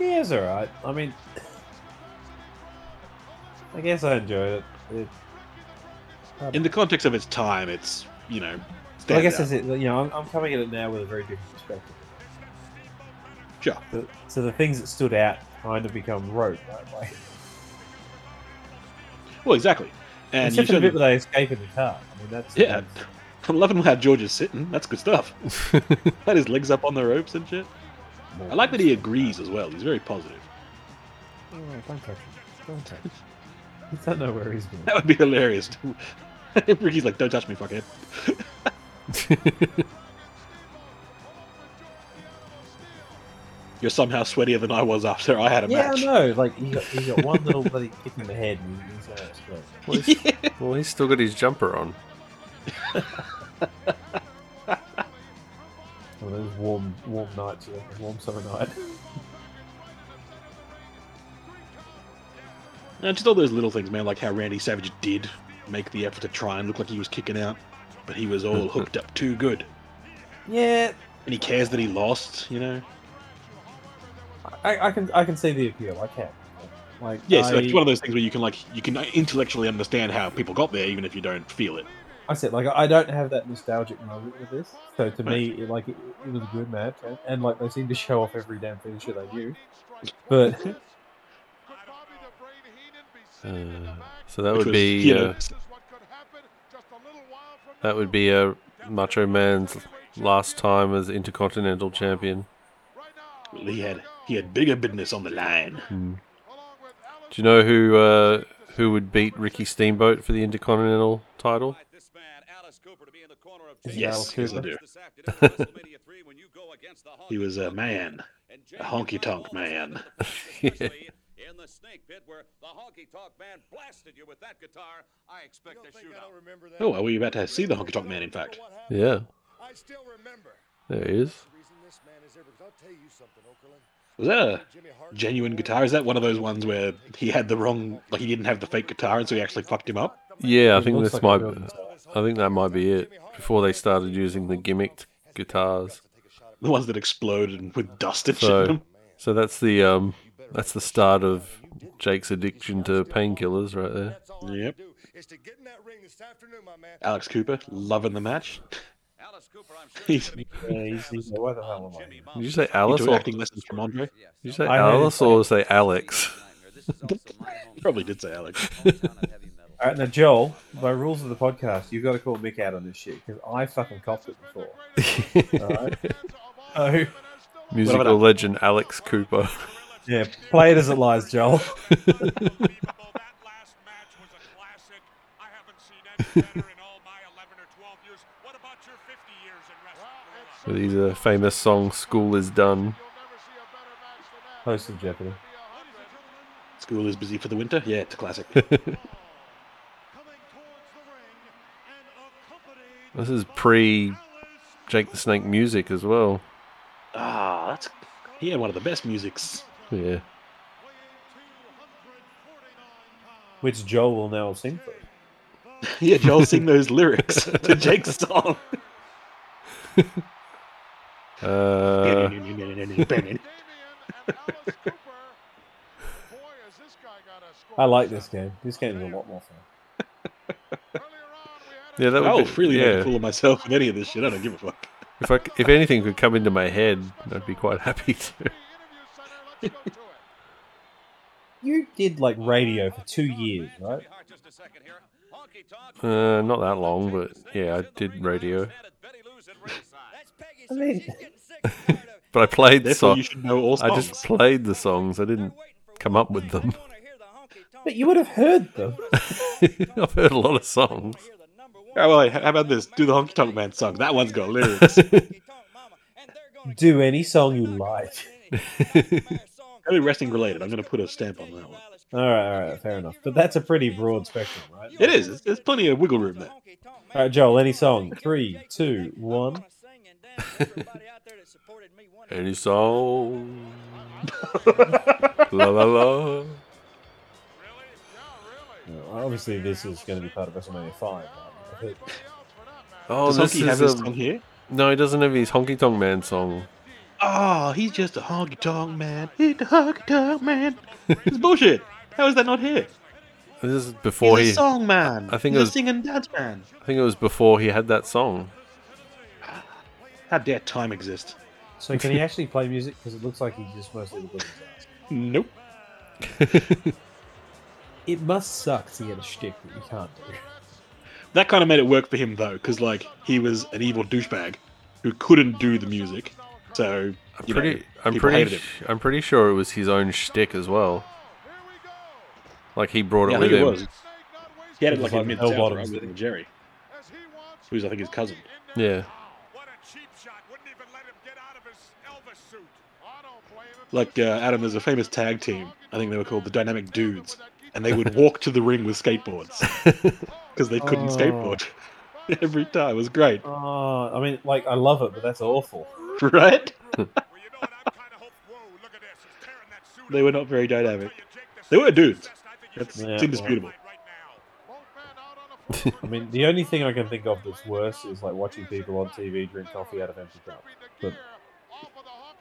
Yeah, it's alright. I mean, I guess I enjoyed it. it Um, in the context of its time, it's you know. well, I guess that's it. You know, I'm, I'm coming at it now with a very different perspective. Sure. So, so the things that stood out kind of become rote, right? Like, Well, exactly. And except you for the bit where they escape in the car. I mean, that's Yeah. that's- I'm loving how George is sitting. That's good stuff. Had his legs up on the ropes and shit. I like that he agrees as well. He's very positive. Oh, don't touch him. Don't touch him. You don't know where he's been. That would be hilarious. Ricky's like, "Don't touch me, fuckhead." You're somehow sweatier than I was after I had a Yeah, match. I know. Like he got, he got one little bloody kick in the head, and he's going to explode. Well, he's, well, he's still got his jumper on. One of those warm, warm nights, yeah, warm summer night. And just all those little things, man, like how Randy Savage did make the effort to try and look like he was kicking out, but he was all hooked up too good. Yeah, And he cares that he lost, you know? I, I can I can see the appeal. I can. Like Yeah, so I, it's one of those things where you can like you can intellectually understand how people got there, even if you don't feel it. I said like I don't have that nostalgic moment with this. So to me, it, like it, it was a good match, and, and like they seem to show off every damn finisher they do. But Uh, so that Which would was, be you know, uh, that would be uh, Macho Man's last time as Intercontinental Champion. Well, he had he had bigger business on the line. Hmm. Do you know who uh, who would beat Ricky Steamboat for the Intercontinental title? Yes, yes, I do. he was a man, a honky tonk man. In the snake pit where the honky tonk man blasted you with that guitar, I expect a shootout. Oh, are we about to see the honky tonk man? In fact, Yeah. I still remember. There he is. The reason this man is here, because I'll tell you something, Okerlund. Was that a genuine guitar? Is that one of those ones where he had the wrong, like he didn't have the fake guitar, and so he actually fucked him up? Yeah, I think this like might. real guitar. I think that might be it. Before they started using the gimmicked guitars. The ones that exploded with dust and shit So, in them. so that's the um, that's the start of Jake's addiction to painkillers right there. That's all I Yep. can do is to get in that ring this afternoon, my man. Alex Cooper loving the match. Alice Cooper, I'm sure He's- gonna be Yeah, he's, he's, why the hell am I? Did you say Alice or acting lessons from Andre. did you say I Alice or say Alex? This is also my home Probably did say Alex. hometown of heavy metal. All right, now Joel, by rules of the podcast, you've got to call Mick out on this shit because I fucking copped it before. All right. So, Musical legend Alex Cooper. Yeah, play it as it lies, Joel. Unbelievable. That last match was a classic. I haven't seen any better in all my 11 or 12 years. What about your 50 years in wrestling? With his uh, famous song "School Is Done." Host of Jeopardy. School is busy for the winter. Yeah, it's a classic. This is pre Jake the Snake music as well. ah, that's he had one of the best musics. Yeah. Which Joel will now sing for. yeah, Joel sing those lyrics to Jake's song. Uh, I like this game. This game is a lot more fun. yeah, that I would will be, freely make a fool of myself with any of this shit. I don't give a fuck. If I, c- if anything could come into my head, I'd be quite happy to. You did like radio for two years, right? Just a second here. Honky tonk. Uh, not that long, but yeah, I did radio. Betty Lou's at ringside. I mean, But I played the Therefore, song. you should know all I just played the songs. I didn't come up with them. but you would have heard them. I've heard a lot of songs. Oh, well, how about this? Do the Honky Tonk Man song. That one's got lyrics. Do any song you like. Only wrestling related. I'm going to put a stamp on that one. All right, all right, fair enough. But that's a pretty broad spectrum, right? It is. There's- There's plenty of wiggle room there. All right, Joel, any song? Three, two, one. Any song? la la la. Obviously, this is going to be part of WrestleMania 5. right? Oh, Does this Honky have is his song here? No, he doesn't have his Honky Tonk Man song. Oh, he's just a honky tonk man. He's the honky tonk man. It's bullshit. How is that not here? This is before he's he. a song man. I think he's it was- a singing dance man. I think it was before he had that song. How dare time exist? So, can he actually play music? Because it looks like he just mostly looks his ass. Nope. It must suck to get a shtick that you can't do. That kind of made it work for him though, because like he was an evil douchebag who couldn't do the music. So I'm you know, pretty. I'm pretty. sh- I'm pretty sure it was his own shtick as well. Like he brought Yeah, it I with it him. was. He had it It like like in mid Bell south, Bottoms, right, with didn't? Jerry, who's I think his cousin. Yeah. What a cheap shot. Wouldn't even let him get out of his Elvis suit. I don't blame him. Like uh, Adam, there's a famous tag team. I think they were called the Dynamic Dudes, and they would walk to the ring with skateboards because they couldn't Oh. skateboard every time. It was great, Oh, I mean, like, I love it, but that's awful. right? Well, you know what? I'm kind of hope. Whoa, look at this. He's tearing that suit They were not very dynamic. They were dudes. That's Yeah, it's indisputable. I mean, the only thing I can think of that's worse is like watching people on TV drink coffee out of empty cups. But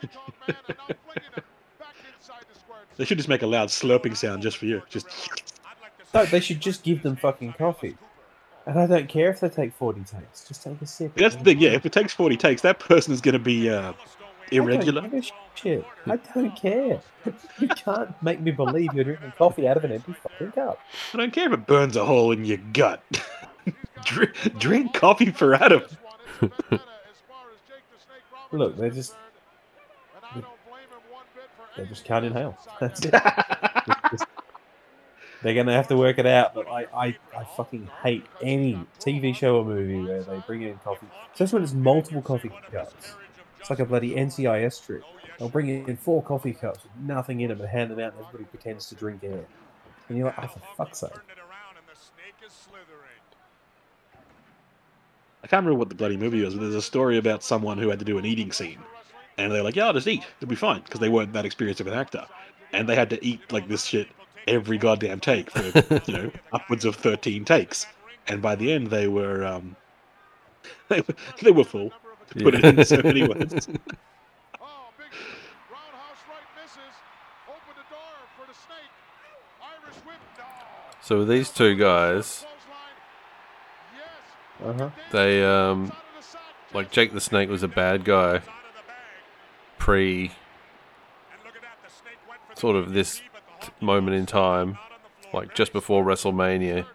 They should just make a loud slurping sound just for you. Just no, they should just give them fucking coffee. And I don't care if they take 40 takes. Just take a sip. that's the thing. Yeah, if it takes forty takes, that person is going to be uh, I don't irregular. shit. I don't care. You can't make me believe you're drinking coffee out of an empty fucking cup. I don't care if it burns a hole in your gut. drink, drink coffee for Adam. Look, they just they just can't inhale. That's it. It's just- they're gonna have to work it out. But I, I, I fucking hate any TV show or movie where they bring in coffee, especially when it's multiple coffee cups. It's like a bloody NCIS trick. They'll bring in four coffee cups with nothing in them and hand them out, and everybody pretends to drink air. And you're like, oh, for fuck's sake. I can't remember what the bloody movie was, but there's a story about someone who had to do an eating scene, and they're like, "Yeah, I'll just eat. It'll be fine," because they weren't that experienced of an actor, and they had to eat like this shit every goddamn take for you know upwards of thirteen takes, and by the end they were um, they were they were full. To put it in so many words. Oh, big roundhouse right misses. Open the door for the snake. Irish whip. No. So these two guys, Uh huh. they um, like Jake the Snake was a bad guy pre sort of this moment in time, like just before WrestleMania.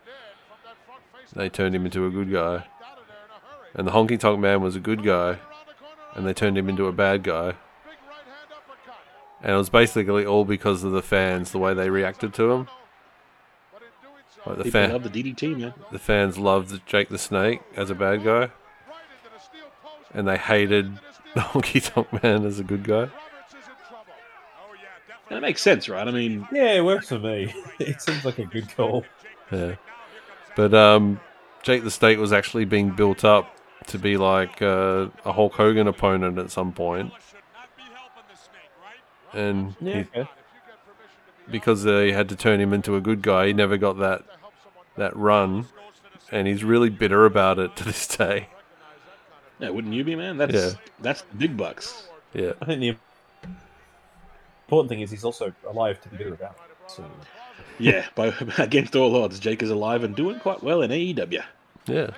They turned him into a good guy, and the Honky Tonk Man was a good guy, and they turned him into a bad guy. And it was basically all because of the fans, the way they reacted to him. Like the People fan, love the DDT, man. the fans loved Jake the Snake as a bad guy, and they hated the Honky Tonk Man as a good guy. And it makes sense, right? I mean, Yeah, it works for me. It seems like a good call. Yeah, but um, Jake the Snake was actually being built up to be like uh, a Hulk Hogan opponent at some point, and Yeah, he, because they had to turn him into a good guy, he never got that that run, and he's really bitter about it to this day. yeah, wouldn't you be, man? That's Yeah. that's big bucks. Yeah, I think the important thing is he's also alive to be bitter about. So, Yeah, by, against all odds, Jake is alive and doing quite well in AEW. yeah.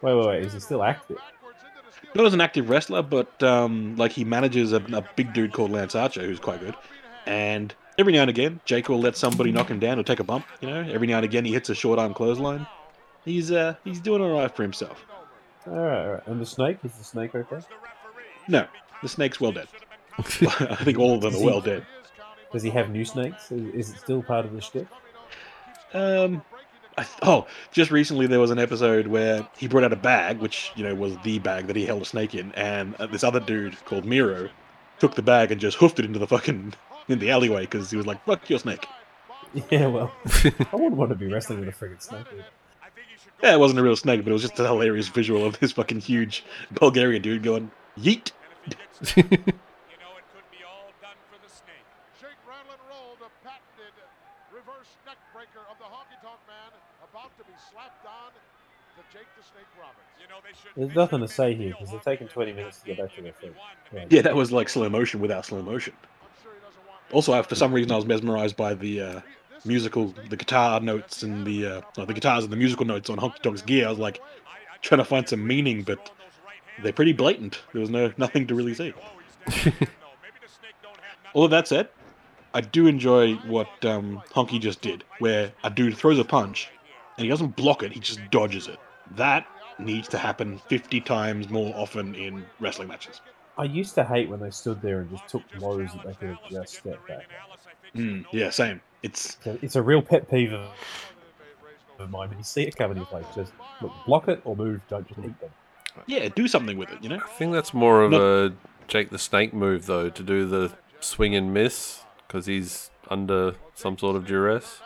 wait, wait, wait. Is he still active? Not as an active wrestler, but um, like he manages a, a big dude called Lance Archer, who's quite good. And every now and again, Jake will let somebody knock him down or take a bump. You know, every now and again he hits a short arm clothesline. He's uh he's doing all right for himself. All right, all right. And the snake? Is the snake okay? No, the snake's well dead. I think all of them are well dead. Does he have new snakes? Is, is it still part of the shtick? Um, I oh, just recently there was an episode where he brought out a bag, which you know was the bag that he held a snake in, and uh, this other dude called Miro took the bag and just hoofed it into the fucking in the alleyway because he was like, "Fuck your snake." Yeah, well, I wouldn't want to be wrestling with a friggin' snake. either. Yeah, it wasn't a real snake, but it was just a hilarious visual of this fucking huge Bulgarian dude going yeet. Shake, rattle, and roll, the patented reverse neck breaker of the honky tonk man about to be slapped on to Jake the Snake Roberts. You know, they should. There's nothing to say here because they're taking 20 minutes to get back to their feet. Right. Yeah, that was like slow motion without slow motion. Also, I, for some reason, I was mesmerized by the uh, musical, the guitar notes and the uh, no, the guitars and the musical notes on Honky Tonk's gear. I was like trying to find some meaning, but they're pretty blatant. There was no nothing to really see. All of that said, I do enjoy what um, Honky just did, where a dude throws a punch and he doesn't block it; he just dodges it. That needs to happen 50 times more often in wrestling matches. I used to hate when they stood there and just took blows that they could have just stepped back. Mm, yeah, same. It's So It's a real pet peeve of, of mine. When you see it coming, you like just look, block it or move. Don't just hit them. yeah, do something with it, you know. I think that's more of Not- a Jake the Snake move though, to do the swing and miss because he's under some sort of duress.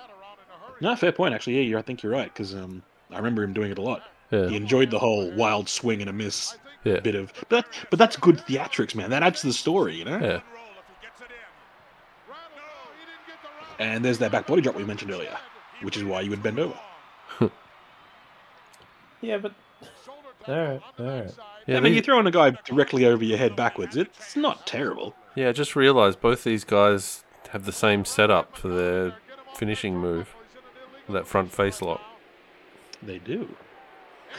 No, fair point. Actually, yeah, you're, I think you're right because um, I remember him doing it a lot. Yeah. He enjoyed the whole wild swing and a miss Yeah. bit of, but but that's good theatrics, man. That adds to the story, you know. Yeah. And there's that back body drop we mentioned earlier, which is why you would bend over. Yeah, but all right, all right. Yeah, I mean, these- you're throwing a guy directly over your head backwards. It's not terrible. Yeah, I just realised both these guys have the same setup for their finishing move. That front face lock. They do.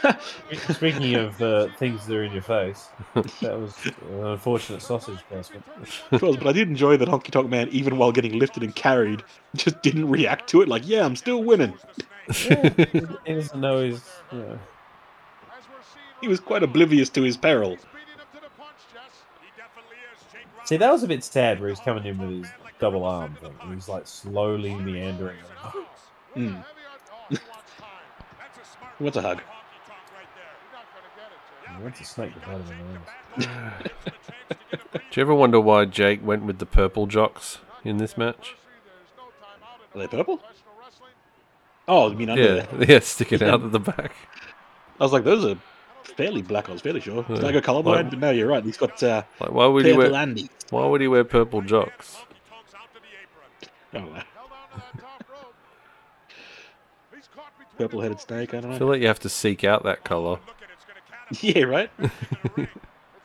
Speaking of uh, things that are in your face, that was an unfortunate sausage placement. It was, but I did enjoy that Honky Tonk Man, even while getting lifted and carried, just didn't react to it. Like, yeah, I'm still winning. Yeah, he he doesn't know his. You know, He was quite oblivious to his peril. See, that was a bit sad where he's coming in with his double arm thing. And he's like slowly meandering. Hmm. What's a hug? He wants a snake to bite him the arms. Do you ever wonder why Jake went with the purple jocks in this match? Are they purple? Oh, you mean under Yeah, there? yeah, sticking out at the back. I was like, those are fairly black. I was fairly sure. Did I go colorblind? Like- But no, you're right. He's got uh, Like, why would he wear? Andy. Why would he wear purple jocks? I don't know. Held on to that top rope. He's caught between Purple the headed snake. I I don't know. I feel like you have to seek out that color. Yeah, right. It's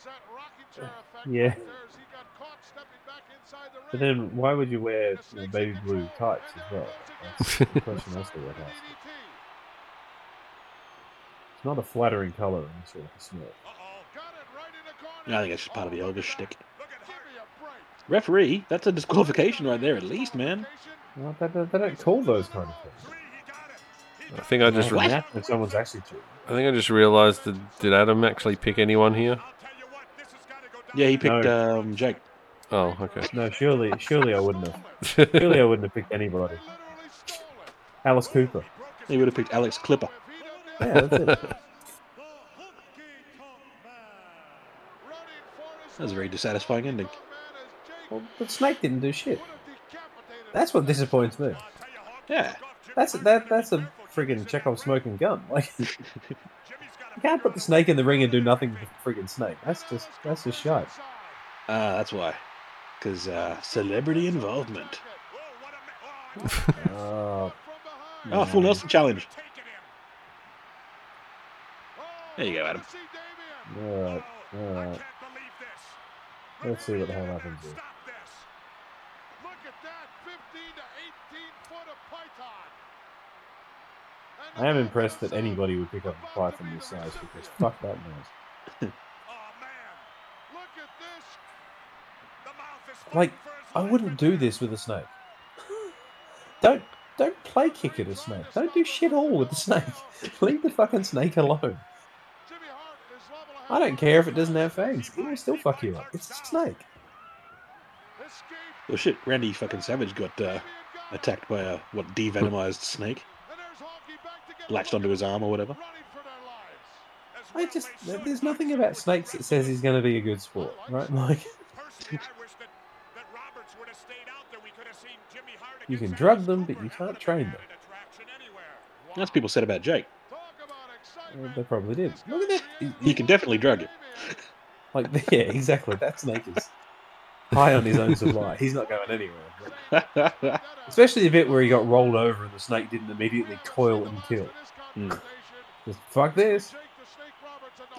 that rocking chair effect Yeah. right there as he got caught stepping back inside the But then why would you wear you know, baby blue tights as well? That's the question I still would ask. It's not a flattering color in this sort of snake. Got it right in the corner. I think it's just part of the oh, Elvis shtick. Look at Give me a break. Referee, that's a disqualification right there, at least, man. Well, they, don't- they don't call those kind of things. I think I just. Well, Re- now someone's actually cheating. I think I just realised that did Adam actually pick anyone here? Yeah, he picked No. um, Jake. Oh, okay. No, surely, surely I wouldn't have. Surely I wouldn't have picked anybody. Alice Cooper. He would have picked Alex Clipper. Yeah, that's it. That was a very dissatisfying ending. Well, but Snake didn't do shit. That's what disappoints me. Yeah. That's that. That's a friggin' Chekhov smoking gun. Like you can't put the snake in the ring and do nothing with the friggin' snake. That's just that's just shite. Ah, that's why. Because uh, celebrity involvement. Oh, Oh, full Nelson challenge. There you go, Adam. all right, all right. Let's see what the hell happens here. Look at that, 15 to 18 foot of python. And I am impressed that anybody would pick up a python this size because fuck that noise. Look at this. Like I wouldn't do this with a snake. Don't don't play kick at a snake. Don't do shit all with the snake. Leave the fucking snake alone. Jimmy Hart is level ahead. I don't care if it doesn't have fangs. It will still fuck you up. It's a snake. Escape. Well, shit, Randy fucking Savage got uh, attacked by a, what, devenomized snake? And there's Honky back to get Latched onto his arm or whatever. running for their lives. I just there's nothing about snakes that says he's going to be a good sport, right? Like you can drug them, but you can't train them. That's what people said about Jake. Talk about excitement. They probably did. Look at that. You can definitely drug him. Like yeah, exactly. That snake is high on his own supply. He's not going anywhere. Especially the bit where he got rolled over and the snake didn't immediately coil and kill. Hmm. Just fuck this.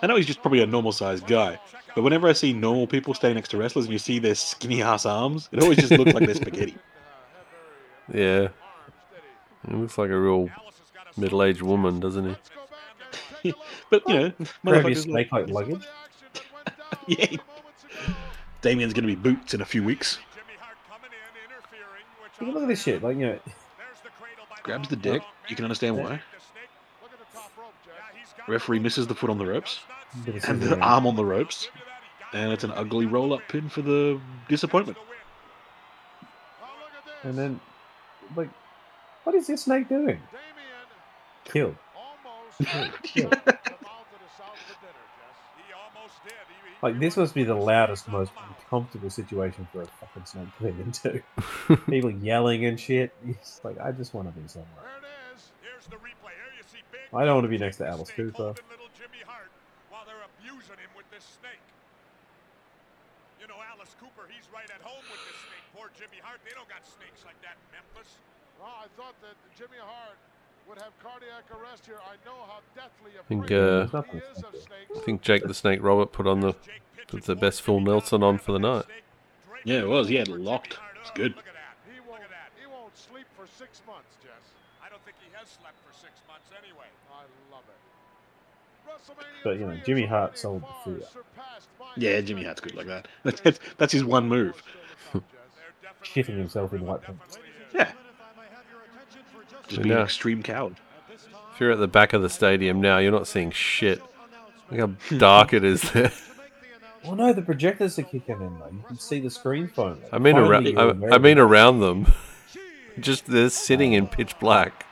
I know he's just probably a normal sized guy, but whenever I see normal people standing next to wrestlers and you see their skinny ass arms, it always just looks like they're spaghetti. Yeah. He looks like a real middle-aged woman, doesn't he? but you know, motherfuckers like, like luggage. yeah. Damien's gonna be boots in a few weeks. Look look at this shit. Like you know, Grabs the dick. You can understand why. Look at the top rope, Jeff. Referee misses the foot on the ropes and the arm on the ropes, and it's an ugly roll up pin for the disappointment. and then like, what is this snake doing? Kill. Almost. Kill. Come out to the south for dinner, Jess. He almost did. He, he Like this must be the loudest, most uncomfortable situation for a fucking snake to be into. People yelling and shit. It's like I just want to be somewhere. There it is. Here's the replay. Here you see big I don't want to be next to Alice Cooper. little Jimmy Hart while they're abusing him with this snake. You know, Alice Cooper, he's right at home with this snake. Poor Jimmy Hart, they don't got snakes like that in Memphis. Well, I thought that Jimmy Hart would have cardiac arrest here. I know how deathly think, uh, There's nothing he is of snakes. I think Jake the Snake Robert put on the put the best for full Nelson on for the night. Yeah, it was. He had over locked. It's good. Look at that. He won't, he won't sleep for six months, Jess. I don't think he has slept for six months anyway. I love it. But, you know, Jimmy Hart already sold the fear. Yeah, Jimmy Hart's good like that. That's, that's, that's his one move. There Shitting himself in white pants. Yeah. Just So being now- extreme coward. If you're at the back of the stadium now, you're not seeing shit. Look how dark it is there. Well, no, the projectors are kicking in. Though. You can see the screen phone. I mean, around. I, I mean around them. Just they're sitting in pitch black.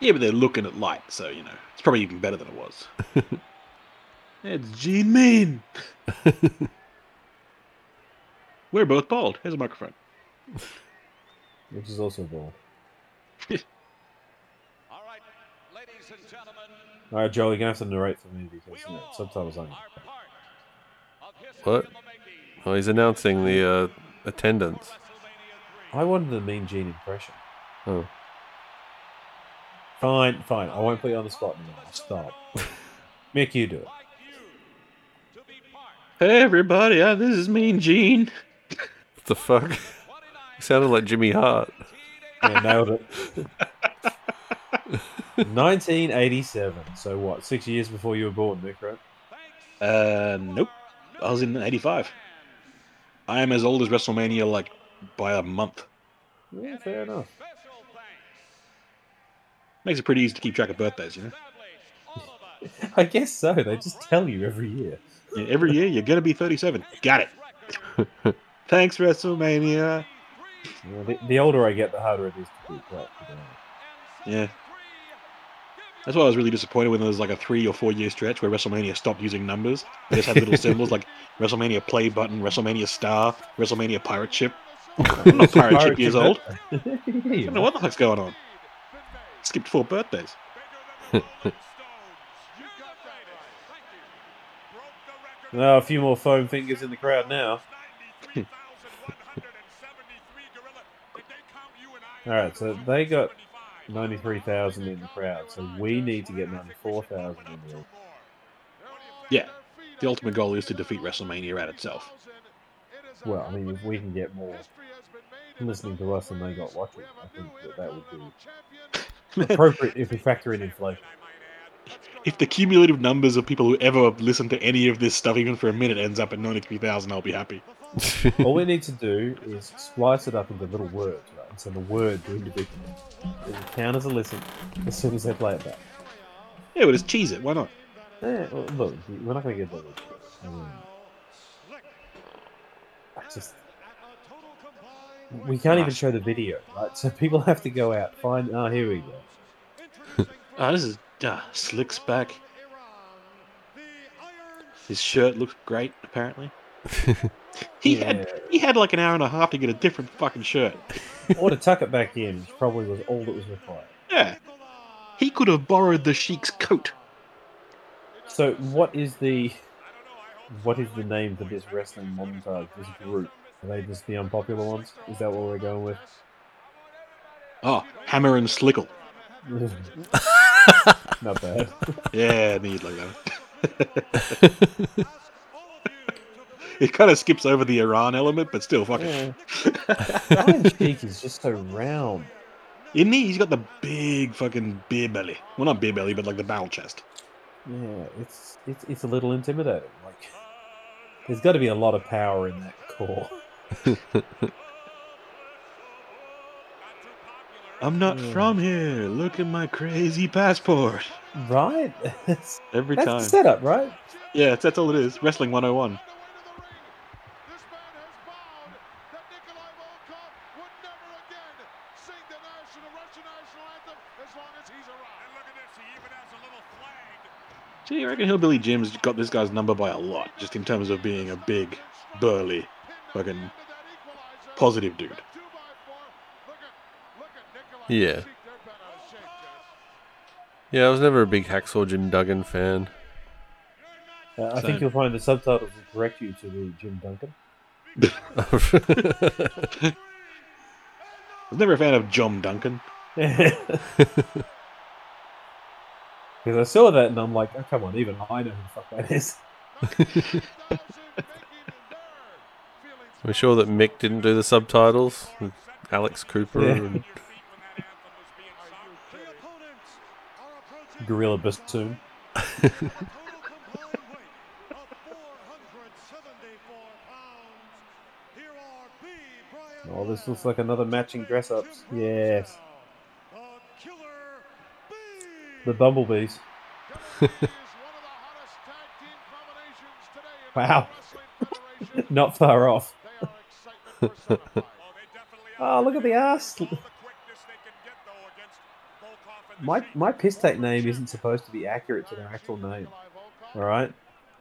Yeah, but they're looking at light, so you know it's probably even better than it was. it's Gene Mean. We're both bald. Here's a microphone. Which is also ball. All right, ladies and gentlemen, All right, Joe, you're gonna have to narrate for me because you know, subtitles only. are part of history What? in the making. Oh, he's announcing the uh, attendance. I wanted the Mean Gene impression. Oh. Fine, fine. I won't put you on the spot anymore. Stop. Mick, you do it. Like you to be part. Hey everybody, uh, this is Mean Gene. What the fuck? He sounded like Jimmy Hart. Yeah, nailed it. 1987. So what? Six years before you were born, Mick, right? Uh, nope. I was in '85. I am as old as WrestleMania, like by a month. Yeah, fair enough. Makes it pretty easy to keep track of birthdays, you know. Established, all of us. I guess so. They just tell you every year. Yeah, every year you're gonna be 37. Got it. Thanks, WrestleMania. Yeah, the, the older I get, the harder it is to keep track. Yeah. That's why I was really disappointed when there was like a three or four year stretch where WrestleMania stopped using numbers. They just had little symbols like WrestleMania play button, WrestleMania star, WrestleMania pirate ship. I'm not pirate ship years old. yeah, I don't know what the fuck's going on. Skipped four birthdays. Oh, a few more foam fingers in the crowd now. All right, so they got 93,000 in the crowd, so we need to get 94,000 in there. Yeah. The ultimate goal is to defeat WrestleMania at itself. Well, I mean, if we can get more listening to us than they got watching, I think that that would be appropriate if we factor in inflation. If the cumulative numbers of people who ever listen to any of this stuff, even for a minute, ends up at 93,000, I'll be happy. All we need to do is splice it up into little words, right? And send a word to individuals. It will count as a listen as soon as they play it back. Yeah, well, just cheese it. Why not? Yeah, well, look, we're not going to get that. I mean, just we can't even show the video, right? So people have to go out find. Oh, here we go. Oh, this is uh, Slick's back. His shirt looks great, apparently. He had he had like an hour and a half to get a different fucking shirt. Or to tuck it back in probably was all that was required. Yeah. He could have borrowed the Sheik's coat. So, what is the what is the name for this wrestling montage? This group? Are they just the unpopular ones? Is that what we're going with? Oh, Hammer and Slickle. Not bad. Yeah, I like that. it kind of skips over the Iran element, but still, fucking. Yeah. Iron Sheik is just so round. Isn't he? He's got the big fucking beer belly. Well, not beer belly, but like the barrel chest. Yeah, it's it's it's a little intimidating. Like, there's got to be a lot of power in that core. I'm not Yeah. from here. Look at my crazy passport. Right? That's, Every that's time. the setup, right? Yeah, that's, that's all it is. Wrestling 101. This man has vowed that Nikolai Volkov would never again sing the national Russian national anthem as long as he's around. And look at this, he even has a little flag. See, I reckon Hillbilly Jim's got this guy's number by a lot, just in terms of being a big, burly, fucking positive dude. Yeah. Yeah, I was never a big Hacksaw Jim Duggan fan. Uh, I think you'll find the subtitles will correct you to the Jim Duncan. I was never a fan of John Duncan. Because I saw that and I'm like, oh, come on, even I know who the fuck that is. We're sure that Mick didn't do the subtitles with Alex Cooper. Yeah. And, Gorilla Bassoon. Oh, this looks like another matching dress ups. Yes. The Bumblebees. Wow. Not far off. oh, look at the ass. My my piss take name isn't supposed to be accurate to their actual name. All right,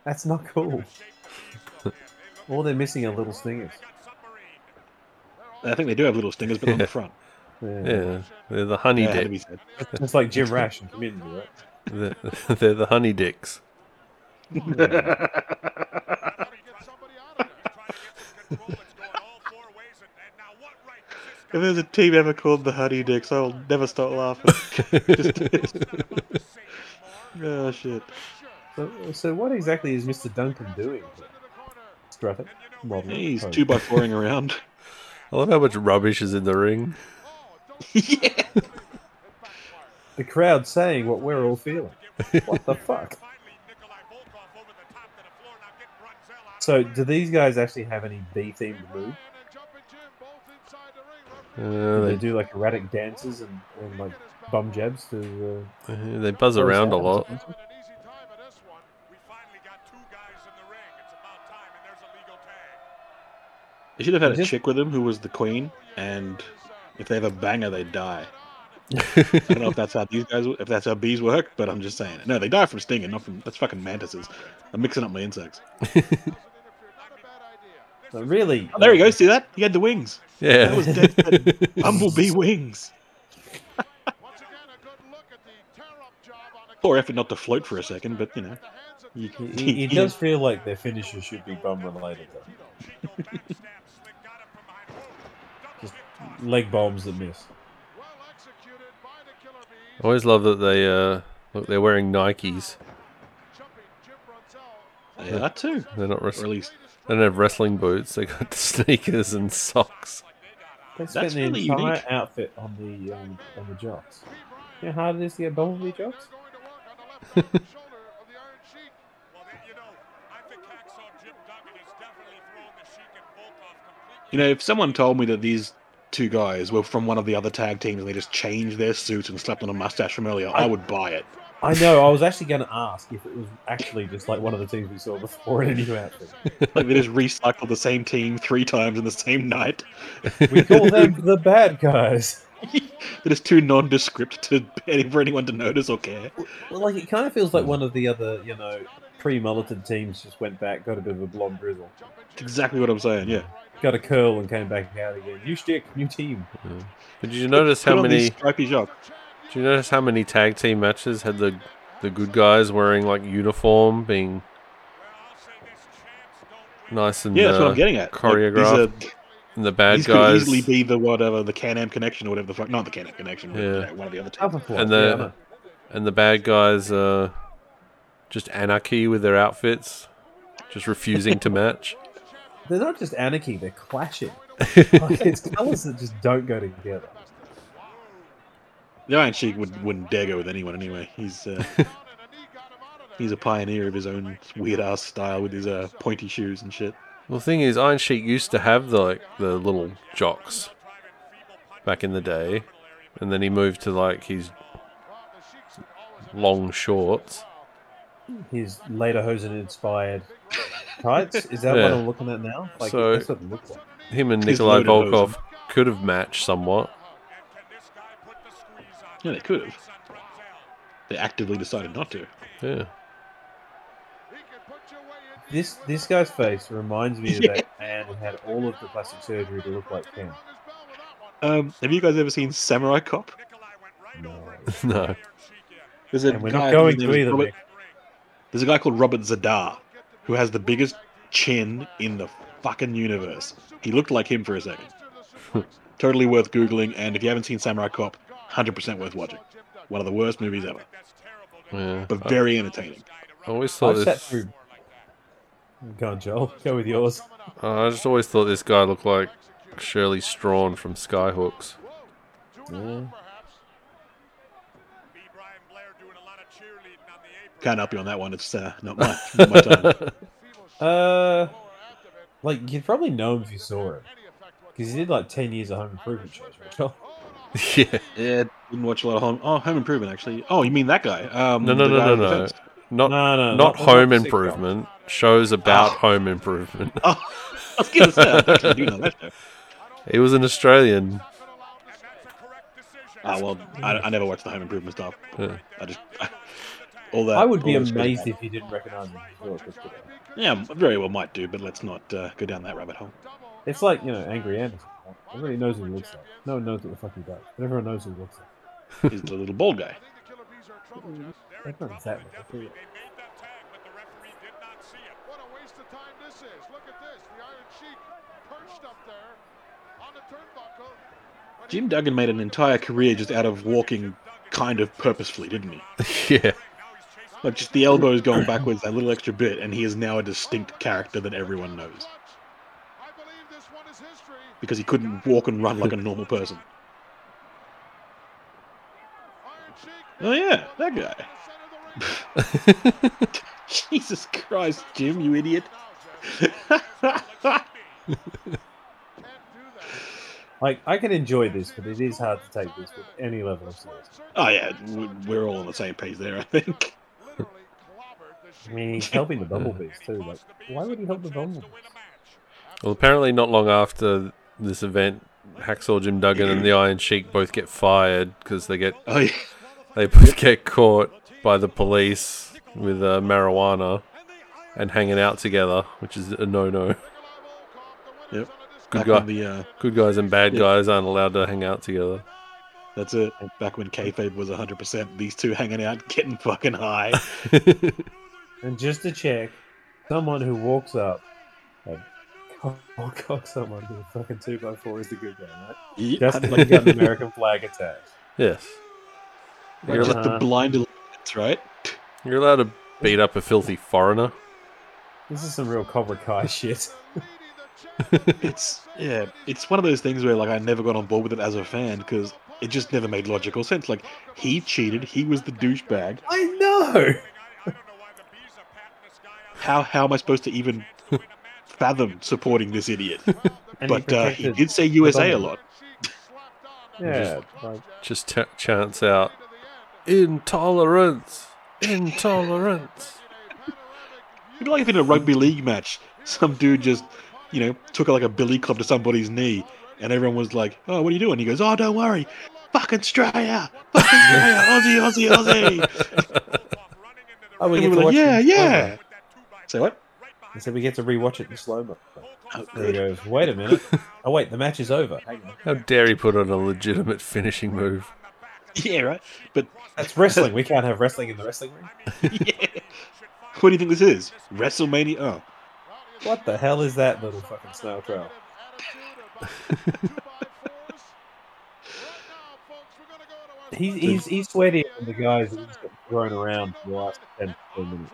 that's not cool. All they're missing are little stingers. I think they do have little stingers, but on the front. Yeah, they're the honey Yeah, had to be dicks. It's like Jim Rash in Community, right? They're, they're the honey dicks. If there's a team ever called the Honey Dicks, I'll never stop laughing. Just- oh shit! So, so what exactly is Mr. Duncan doing? Strafford? Modern. He's two by fouring around. I love how much rubbish is in the ring. The crowd saying what we're all feeling. What the fuck? So, do these guys actually have any B themed move? Uh, Do they they, do like erratic dances and, and like bum jabs to? Uh, uh, they buzz around a lot. They should have had a chick with him who was the queen, and if they have a banger, they die. I don't know if that's how these guys, if that's how bees work, but I'm just saying. No, they die from stinging, not from that's fucking mantises. I'm mixing up my insects. So really? Oh, there you go. See that? He had the wings. Yeah. That was dead. Bumblebee wings. Poor effort not to float for a second, but you know. You, It, it does feel like their finisher should be bum related though. Just leg bombs that miss. I always love that they uh, look. They're wearing Nikes. They are too. They're not Or wrestling. least They don't have wrestling boots. They got sneakers and socks. They spent That's the really entire unique. outfit on the um, on the jocks. You know how hard it is to get bumblebee jocks? You know, if someone told me that these two guys were from one of the other tag teams and they just changed their suits and slapped on a mustache from earlier, I, I- would buy it. I know. I was actually going to ask if it was actually just like one of the teams we saw before in a new outfit. Like they just recycled the same team three times in the same night. We call them the bad guys. They're just too nondescript to for anyone to notice or care. Well, like it kind of feels like one of the other, you know, pre-mulleted teams just went back, got a bit of a blonde drizzle, exactly what I'm saying. Yeah. Got a curl, and came back out again. New stick, new team. But did you notice how Put on many? stripy jocks. Did you notice how many tag team matches had the the good guys wearing like uniform, being nice and Yeah, that's what uh, I'm getting at. Like, choreographed, these are, and the bad these could guys easily be the whatever the Can-Am connection or whatever the fuck. Not the Can-Am connection. But, Yeah. you know, one of the other teams. Alpha and the know. and the bad guys uh, just anarchy with their outfits, just refusing to match. They're not just anarchy; they're clashing. like, it's colors that just don't go together. The Iron Sheik would, wouldn't dare go with anyone anyway. He's uh, he's a pioneer of his own weird ass style with his uh, pointy shoes and shit. Well, the thing is, Iron Sheik used to have the like the little jocks back in the day, and then he moved to like his long shorts. His Lederhosen inspired tights. Is that what I'm looking at now? Like So- that's what it looks like. Him and His Nikolai Volkov could have matched somewhat. Yeah, they could have. They actively decided not to. Yeah. This this guy's face reminds me of Yeah. that man who had all of the plastic surgery to look like him. Um, have you guys ever seen Samurai Cop? no. There's a And we're guy- not going his to either. Robert- Nick. There's a guy called Robert Z'Dar who has the biggest chin in the fucking universe. He looked like him for a second. totally worth googling, and if you haven't seen Samurai Cop, 100% worth watching. One of the worst movies ever, Yeah. but I- very entertaining. I always thought I've this. through. Go on, Joel. Go with yours. Uh, I just always thought this guy looked like Shirley Strachan from Skyhooks. Yeah. Can't help you on that one. It's uh, not my, not my time. Uh, like you'd probably know him if you saw him, because he did like ten years of home improvement shows, right? Yeah. Yeah, didn't watch a lot of Home. Oh, Home Improvement actually. Oh, you mean that guy? Um, No, no, no, guy no, no. fence? Not No, no, not not- not home the sitcom. improvement. Shows about Ah. home improvement. Oh, I was gonna say I actually do know that show. He was an Australian. Ah, well, I, I never watched the Home Improvement stuff. Yeah. I just all that. I would be amazed if you didn't recognize him. if you saw it, but, Yeah, very well might do, but let's not uh, go down that rabbit hole. It's like you know, Angry Anderson. Everybody knows who he looks like. No one knows what the fuck he does, but everyone knows who he looks like. He's the little bald guy. That's not exactly. I feel- What a waste of time this is. Look at this. The Iron Sheik perched up there on the turnbuckle. Jim Duggan made an entire career just out of walking kind of purposefully, didn't he? yeah. Like just the elbows going backwards that little extra bit, and he is now a distinct character that everyone knows. Because he couldn't walk and run like a normal person. Oh yeah, that guy. Jesus Christ, Jim, you idiot. Like I can enjoy this, but it is hard to take this with any level of seriousness. oh yeah, we- we're all on the same page there, I think. I mean, he's helping the bumblebees too. Like, why would he help the bumblebees? Well, apparently not long after this event, Hacksaw Jim Duggan and the Iron Sheik both get fired because they get Oh, yeah. they both get caught by the police with uh, marijuana and hanging out together, which is a no-no. Yep. Good guy, the, uh, good guys and bad yeah. guys aren't allowed to hang out together. That's it. Back when kayfabe was 100%, these two hanging out, getting fucking high. And just to check, someone who walks up and cock cock someone with a fucking two by four is the good guy, right? Yeah. Just like you got an American flag attached. Yes. You're, Just allo- the uh-huh. blind elites, right? you're allowed to beat up a filthy foreigner. This is some real Cobra Kai shit. it's yeah, it's one of those things where like I never got on board with it as a fan because it just never made logical sense. Like he cheated, he was the douchebag. I know. How how am I supposed to even fathom supporting this idiot? And he but uh, he did say USA a lot. Yeah, like, Just t- chants out, intolerance, intolerance. It'd be like if in a rugby league match, some dude just, you know, took like a billy club to somebody's knee, and everyone was like, "Oh, what are you doing?" He goes, "Oh, don't worry, fucking Australia, fucking Australia, Aussie, Aussie, Aussie." oh, we And get we to like, watch "Yeah, it yeah." Slow-mo. Say what? He said we get to rewatch it in slow mo. Oh, There he goes. Wait a minute. Oh wait, the match is over. Hang on. How dare he put on a legitimate finishing move? Yeah, right. But That's wrestling. We can't have wrestling in the wrestling ring. yeah. What do you think this is? WrestleMania? Oh, What the hell is that little fucking snail trail? He's he's he's sweating on the guys that he's thrown around for the last 10, 15 minutes.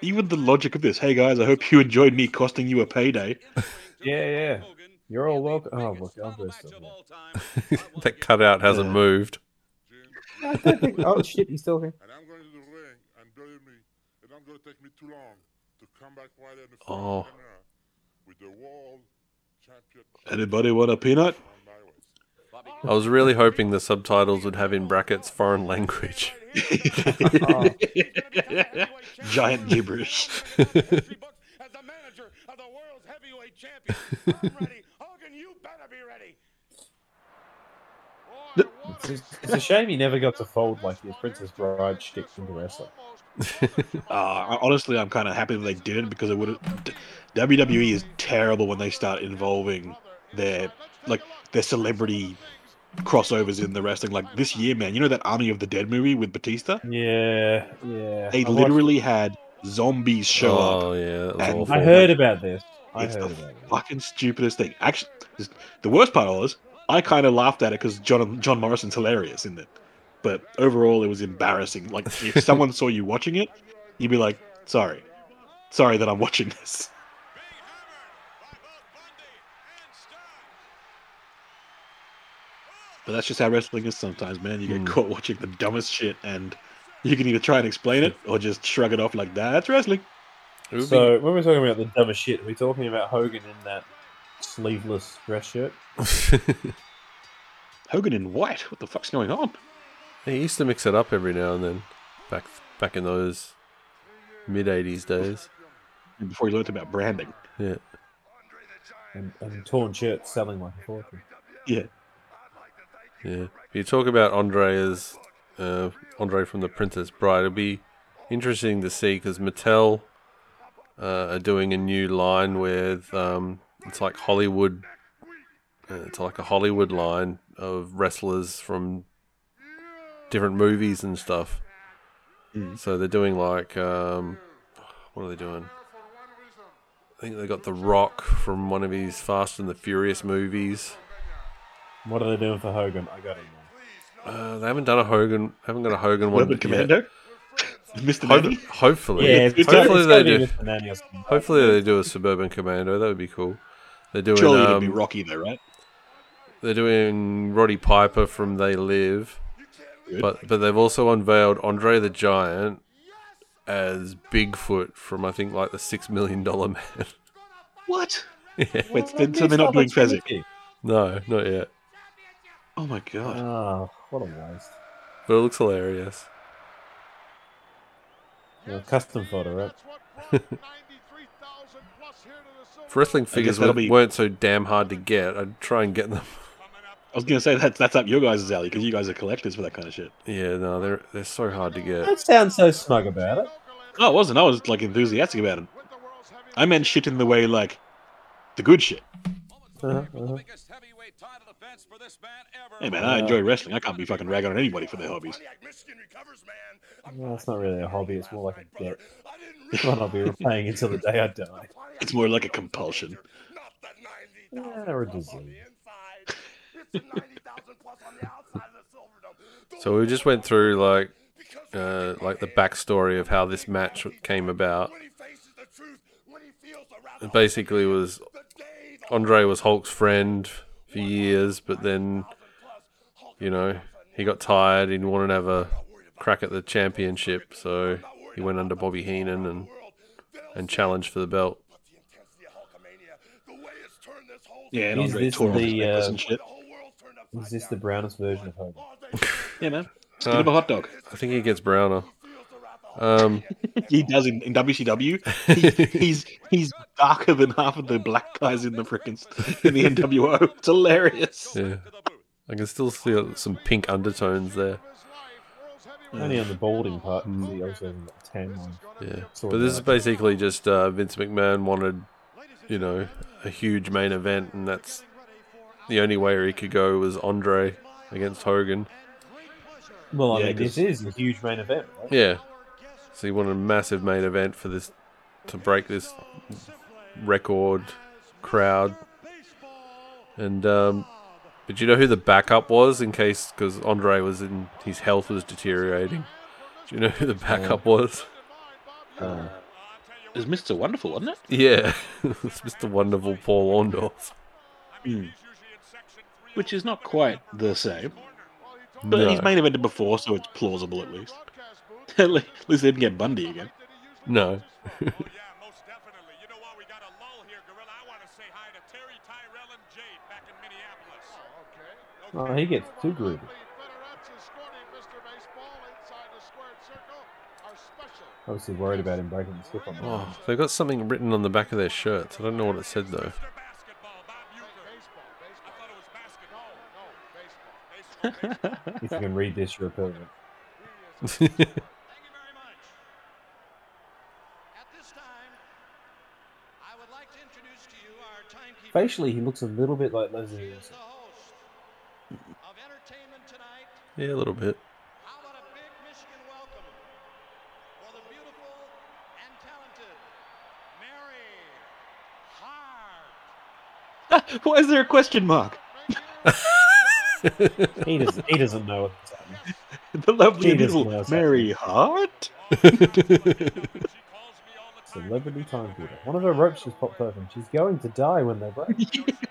Even the logic of this. Hey guys, I hope you enjoyed me costing you a payday. Yeah, yeah. You're all welcome. Oh look, Andre's still there. that cutout hasn't Yeah. moved. I don't think. Oh shit, he's still here. And I'm going to the ring, and believe me, it's not going to take me too long to come back right in the front Oh. of the camera with the world champion. Anybody want a peanut? I was really hoping the subtitles would have in brackets foreign language. Oh. Giant gibberish. As the manager of the world's heavyweight champion, I'm ready. Hogan, you better be ready. It's, it's a shame he never got to fold like his Princess Bride shtick into wrestling. Uh, honestly, I'm kind of happy that they didn't because it would. have WWE is terrible when they start involving their like their celebrity crossovers in the wrestling. Like this year, man, you know that Army of the Dead movie with Batista? Yeah, yeah. They I watched- literally had zombies show up. Oh yeah, And- I heard about this. I It's heard the about it. fucking stupidest thing. Actually, the worst part was I kind of laughed at it because John John Morrison's hilarious in it. But overall, it was embarrassing. Like if someone saw you watching it, you'd be like, "Sorry, sorry that I'm watching this." But that's just how wrestling is sometimes, man. You get Hmm. caught watching the dumbest shit, and you can either try and explain it or just shrug it off like that's wrestling. It would be- So when we're talking about the dumbest shit, we're we talking about Hogan in that sleeveless dress shirt? Hogan in white. What the fuck's going on? he used to mix it up every now and then, back back in those mid '80s days. And Before he learned about branding. Yeah. And, and torn shirts selling like a fortune. Yeah. Yeah. If you talk about Andre as uh, Andre from the Princess Bride. It'll be interesting to see because Mattel uh, are doing a new line with um, it's like Hollywood. uh, It's like a Hollywood line of wrestlers from different movies and stuff. So they're doing like, um, what are they doing? I think they got The Rock from one of his Fast and the Furious movies. What are they doing for Hogan? I got him. Uh, they haven't done a Hogan. Haven't got a Hogan one. Urban yet. Commando? Mr. Ho- hopefully, Yeah, it's hopefully gotta- it's they do. Mr. Nanny or something. Hopefully they do a suburban commando. That would be cool. They're doing. Surely it'd be um, Rocky though, right? They're doing Roddy Piper from They Live, Good. but but they've also unveiled Andre the Giant as Bigfoot from I think like the Six Million Dollar Man. What? yeah. Wait, Well, so they're not doing opportunity. Fezzik? No, not yet. Oh my god. Oh, what a waste. But it looks hilarious. Well, custom photo, right? If wrestling figures that'll were, be- weren't so damn hard to get, I'd try and get them. I was gonna say that's that's up your guys' alley because you guys are collectors for that kind of shit. Yeah, no, they're they're so hard to get. Don't sound so smug about it. No, I wasn't. I was like enthusiastic about it. I meant shit in the way like the good shit. Uh-huh, uh-huh. Hey man, I enjoy wrestling. I can't be fucking ragging on anybody for their hobbies. Well, it's not really a hobby. It's more like a debt. One I'll be repaying until the day I die. It's more like a compulsion. Yeah, or a disease. So we just went through like uh, like the backstory of how this match came about. It basically was Andre was Hulk's friend for years, but then you know he got tired. He wanted to have a crack at the championship, so he went under Bobby Heenan and and challenged for the belt. Yeah, and Is Andre this tore off his the, uh. Is this the brownest version of Hogan? Yeah, man. Skin of a hot dog. I think he gets browner. Um, he does in, in WCW. He, he's he's darker than half of the black guys in the freaking in the NWO. It's hilarious. yeah, I can still see some pink undertones there. Only on the balding part. 'cause He also hasn't got a tan line. Yeah, Sort but this is basically just uh, Vince McMahon wanted, you know, a huge main event, and that's the only way he could go was Andre against Hogan. Well, I Yeah, mean, this 'cause- is a huge main event, right? Yeah, so he wanted a massive main event for this to break this record crowd. And um, but do you know who the backup was in case because Andre was in his health was deteriorating. Do you know who the backup was? Uh, It was Mr. Wonderful, wasn't it? Yeah, it's Mr. Wonderful Paul Orndorff. Mm. Which is not quite the same. But No. he's main evented before, so it's plausible at least. at least they didn't get Bundy again. No. oh, oh, oh he gets too groovy. Obviously worried about him breaking the slip on that. Oh, they've got something written on the back of their shirts. I don't know what it said though. If you can read this, you're a pervert. Facially, he looks a little bit like Leslie Nielsen. yeah, a little bit. Why is there a question mark? He doesn't. He doesn't know what's happening. the lovely He and doesn't beautiful know what's Mary Hart? Celebrity time timekeeper. One of her ropes just popped open. She's going to die when they break.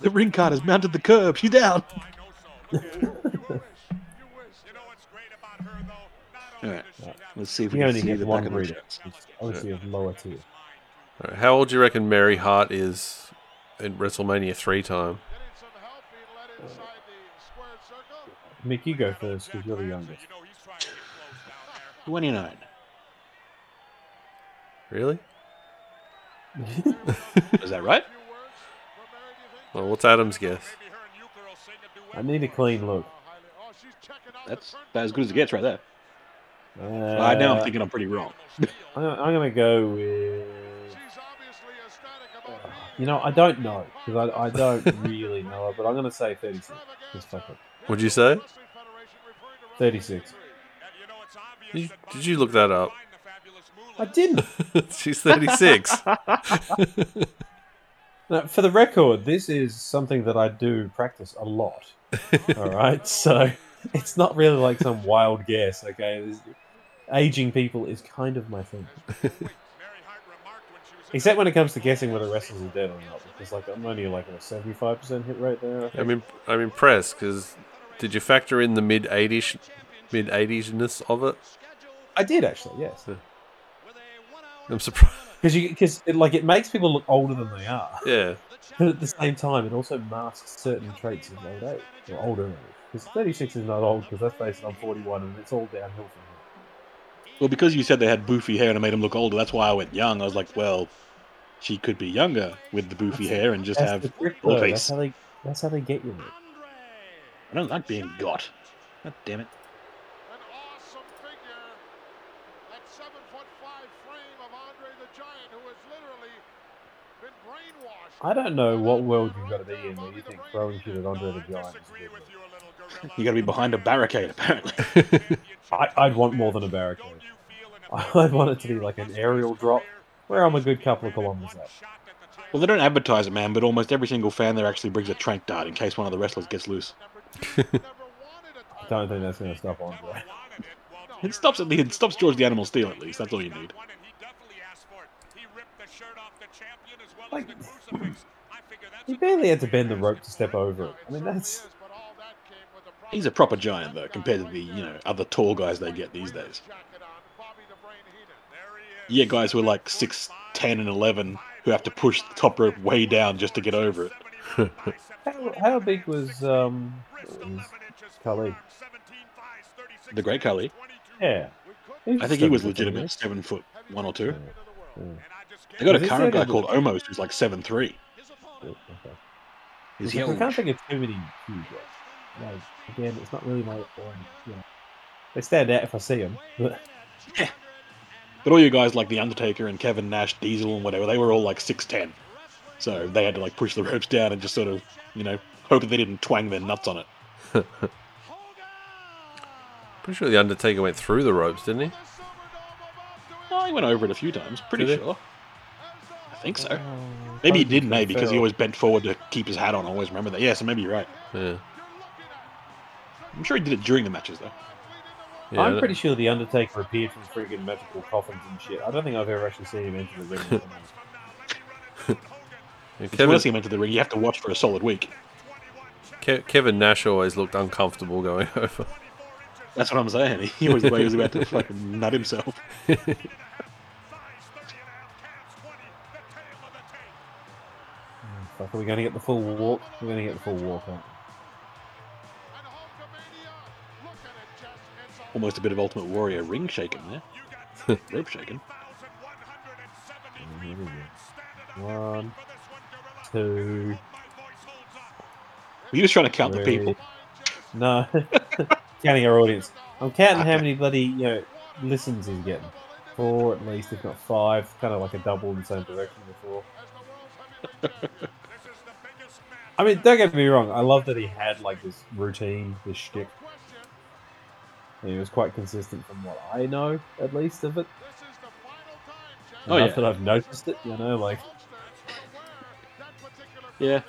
The ring card has mounted the curb. She's down. Alright, let's see if we You can only see get the one back of the breeder. shirts. It's Obviously, of lower tier. Alright, how old do you reckon Mary Hart is in WrestleMania three time? Mick, you go first because you're the youngest. 29. Really? Is that right? Well, what's Adam's guess? I need a clean look. That's about as good as it gets right there. Uh, I now I'm thinking I'm pretty wrong. I'm, I'm gonna go with. You know, I don't know because I, I don't really know it, but I'm gonna say 36. Just fuck it. What'd you say? 36. You- did you look that up? I didn't. She's 36. Now, for the record, this is something that I do practice a lot. All right, so it's not really like some wild guess. Okay, This- aging people is kind of my thing. Except when it comes to guessing whether wrestlers are dead or not, because like I'm only like at a seventy-five percent hit rate there. I think. I'm, im- I'm impressed because did you factor in the mid 80s mid 80s-ness of it? I did actually, yes. I'm surprised. Because you, because it, like it makes people look older than they are. Yeah. But at the same time, it also masks certain traits of old age or older age. Because 36 is not old. Because let's face it, I'm 41, and it's all downhill from here. Well, because you said they had boofy hair and it made them look older, that's why I went young. I was like, well, she could be younger with the boofy hair and just have the trick, old face. That's how they. That's how they get you. Mate. I don't like being got. God damn it. An awesome figure. That seven foot five frame of Andre the Giant, who has literally been brainwashed. I don't know what world you've got to be in where you think throwing shit at Andre the Giant is a good world. You got to be behind a barricade, apparently. I, I'd want more than a barricade. I'd want it to be like an aerial drop where I'm a good couple of kilometers out. well, they don't advertise it, man, but almost every single fan there actually brings a trank dart in case one of the wrestlers gets loose. I don't think that's going to stop Andre. It stops at the it stops George the Animal Steele at least. That's all you need. Like, he barely had to bend the rope to step over it. I mean, that's. He's a proper giant though, compared to the you know other tall guys they get these days. Yeah, guys who are like six, ten, and eleven who have to push the top rope way down just to get over it. How, how big was um was Khali? The Great Khali, Yeah. I think he was seven foot, legitimate, seven foot one or two. he? Yeah. They got a Is this current guy other- called Omos who's like seven three. Yeah, okay. He's I can't think of too many huge ones. Like, again, it's not really my. You know, they stand out if I see them. But But all you guys like the Undertaker and Kevin Nash, Diesel and whatever, they were all like six ten. So they had to like push the ropes down and just sort of, you know, hope that they didn't twang their nuts on it. Pretty sure the Undertaker went through the ropes, didn't he? Oh, he went over it a few times, pretty Did sure. I think so. Maybe he didn't, eh? Because he always bent forward to keep his hat on. I always remember that. Yeah, so maybe you're right. Yeah. I'm sure he did it during the matches though. Yeah, I'm pretty sure the Undertaker appeared from friggin' magical coffins and shit. I don't think I've ever actually seen him enter the ring. If you Kevin, want to see him enter the ring, you have to watch for a solid week. Ke- Kevin Nash always looked uncomfortable going over. That's what I'm saying. He was, he was about to fucking nut himself. Fuck, are we going to get the full walk? We're going to get the full walk, aren't Almost a bit of Ultimate Warrior ring shaking there. Rope shaking. we? Here. One, two. Were you just trying to count the people? No, counting our audience. I'm counting how many bloody you know listens he's getting. Four at least, if not five. Kind of like a double in the same direction before. I mean, don't get me wrong. I love that he had like this routine, this shtick. And he was quite consistent from what I know, at least of it. Oh, Enough yeah. that I've noticed it, you know, like Yeah.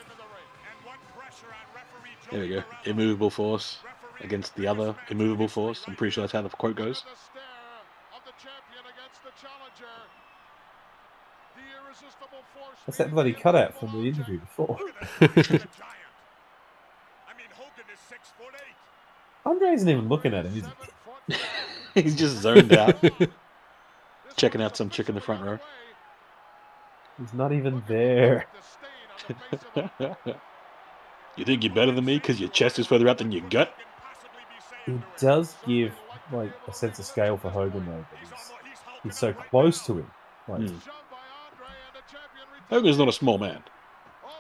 There we go. Immovable force against the other immovable force. I'm pretty sure that's how the quote goes. That's that bloody cutout from the interview before. Andre isn't even looking at him, is he? He's just zoned out. Checking out some chick in the front row. He's not even there. you think you're better than me because your chest is further out than your gut? He does give like a sense of scale for Hogan though. But he's, he's so close to him. Like, Hmm. Hogan's not a small man.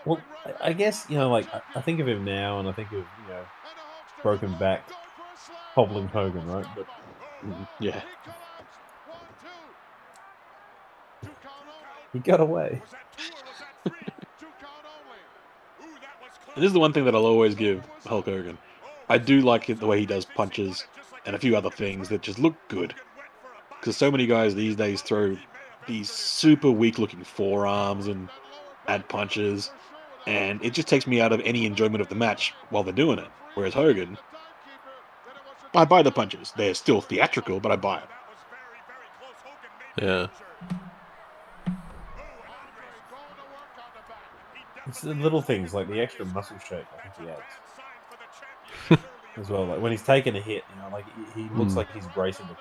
well, I- I guess you know, like I, I think of him now, and I think of you know, broken back, hobbling Hogan, right? But mm-hmm. Yeah. he got away. This is the one thing that I'll always give Hulk Hogan. I do like it the way he does punches and a few other things that just look good. Because so many guys these days throw these super weak looking forearms and bad punches, and it just takes me out of any enjoyment of the match while they're doing it. Whereas Hogan, I buy the punches. They're still theatrical, but I buy it. Yeah. It's the little things like the extra muscle shape I think he adds as well. Like when he's taking a hit, you know, like he, he looks Hmm. like he's bracing. The,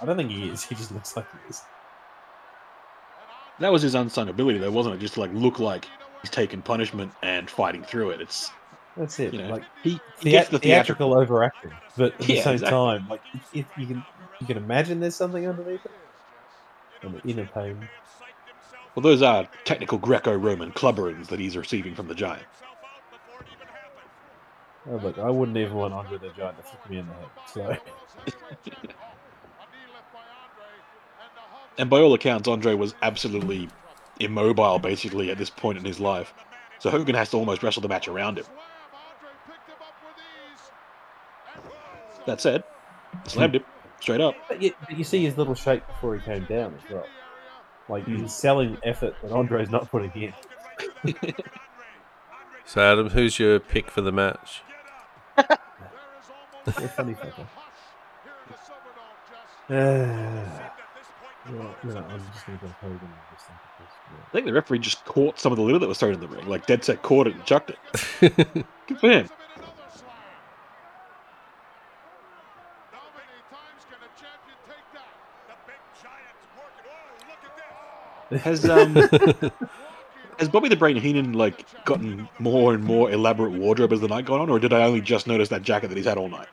I don't think he is. He just looks like he is. That was his unsung ability, though, wasn't it? Just to like look like he's taking punishment and fighting through it. It's That's it. you know like he, he thea- the theatrical. theatrical overacting, but at the same exactly. time, like if you can you can imagine there's something underneath it, and the inner pain. Well, those are technical Greco-Roman clubberings that he's receiving from the Giant. Oh, look, I wouldn't even want Andre the Giant to flick me in the head. So And by all accounts, Andre was absolutely immobile, basically, at this point in his life. So Hogan has to almost wrestle the match around him. That said, slammed him straight up. But you, but you see his little shake before he came down as well. Like Hmm. he's selling effort that Andre's not putting in. So Adam, who's your pick for the match? You're a funny fucker. Well, no, I'm just gonna go Hogan just think. I think the referee just caught some of the litter that was thrown in the ring, like dead set caught it and chucked it. Good for him. Has um has Bobby the Brain Heenan like gotten more and more elaborate wardrobe as the night gone on, or did I only just notice that jacket that he's had all night?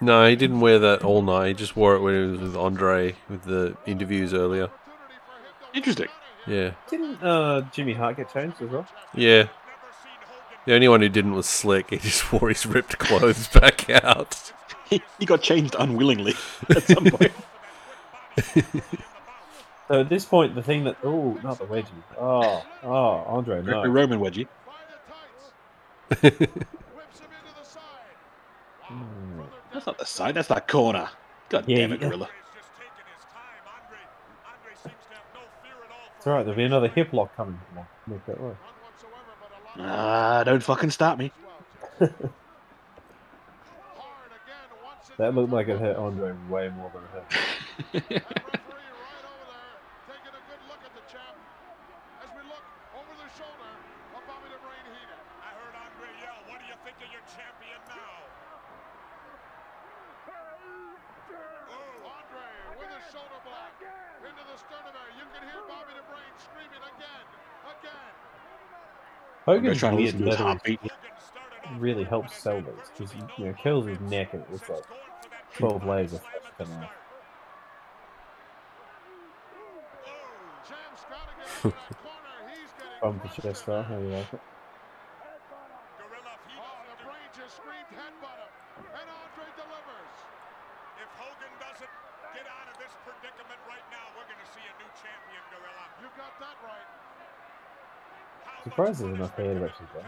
No, he didn't wear that all night. He just wore it when he was with Andre with the interviews earlier. Interesting. Yeah. Didn't uh, Jimmy Hart get changed as well? Yeah. The only one who didn't was Slick. He just wore his ripped clothes back out. He, he got changed unwillingly at some point. So at this point, the thing that oh, not the wedgie. Oh, oh, Andre, no. Roman wedgie. Hmm. That's not the side. That's that corner. God Yeah, damn it, yeah. Gorilla. It's alright. There'll be another hip lock coming. Come Make that way. Ah, don't fucking stop me. That looked like it hurt Andre way more than it hurt. Hogan's trying to weird listen to his leather heartbeat. really helps sell these because you know kills his neck and it looks like twelve layers of flesh coming off. Bum for chest star, how you like it? If Hogan doesn't get out of this predicament right now, we're going to see a new champion, Gorilla. You got that right. Surprised there's enough hair to actually go.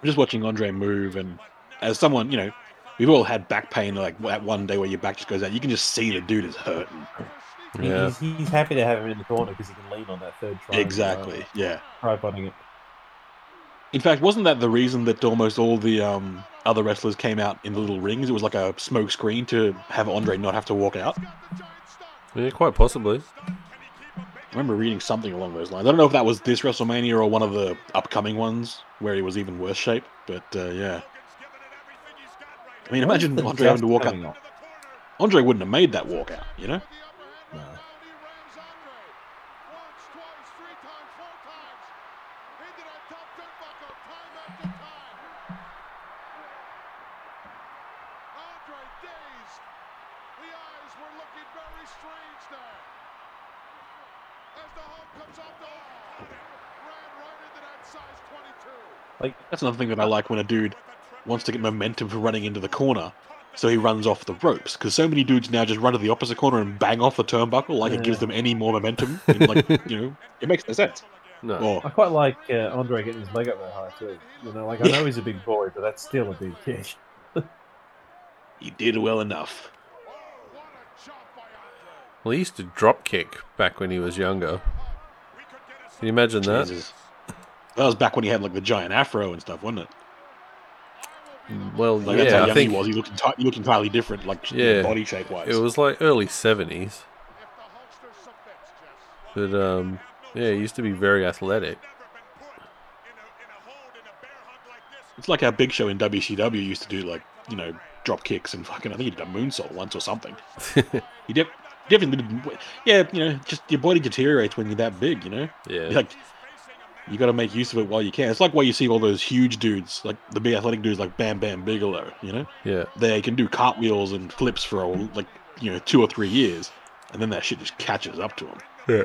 I'm just watching Andre move, and as someone, you know, we've all had back pain, like that one day where your back just goes out. You can just see the dude is hurting. Yeah. He's, he's happy to have him in the corner because he can lean on that third triangle. Exactly. Yeah. Tripoding it. In fact, wasn't that the reason that almost all the um, other wrestlers came out in the little rings? It was like a smoke screen to have Andre not have to walk out. Yeah, quite possibly. I remember reading something along those lines. I don't know if that was this WrestleMania or one of the upcoming ones where he was even worse shape, but uh, yeah. I mean, imagine Andre having to walk out. Andre wouldn't have made that walkout, you know? No. That's another thing that I like when a dude wants to get momentum for running into the corner. so he runs off the ropes. Because so many dudes now just run to the opposite corner and bang off the turnbuckle, like it gives them any more momentum. And, like you know, it makes no sense. No. Or I quite like uh, Andre getting his leg up that high too. You know, like I Yeah. know he's a big boy, but that's still a big kick. he did well enough. Well, he used to drop kick back when he was younger. Can you imagine? Jesus. That was back when he had like the giant afro and stuff, wasn't it? Well, Like that's yeah, how I young think he was. He looked enti- he looked entirely different, like Yeah. body shape wise. it was like early seventies. But um, yeah, he used to be very athletic. It's like our Big Show in WCW used to do, like you know, drop kicks and fucking. I think he did a moonsault once or something. he def- definitely did. Yeah, you know, just your body deteriorates when you're that big. You know. Yeah. Like you got to make use of it while you can. It's like why you see all those huge dudes, like the big athletic dudes, like Bam Bam Bigelow. You know. Yeah. They can do cartwheels and flips for a, like you know two or three years, and then that shit just catches up to them. Yeah.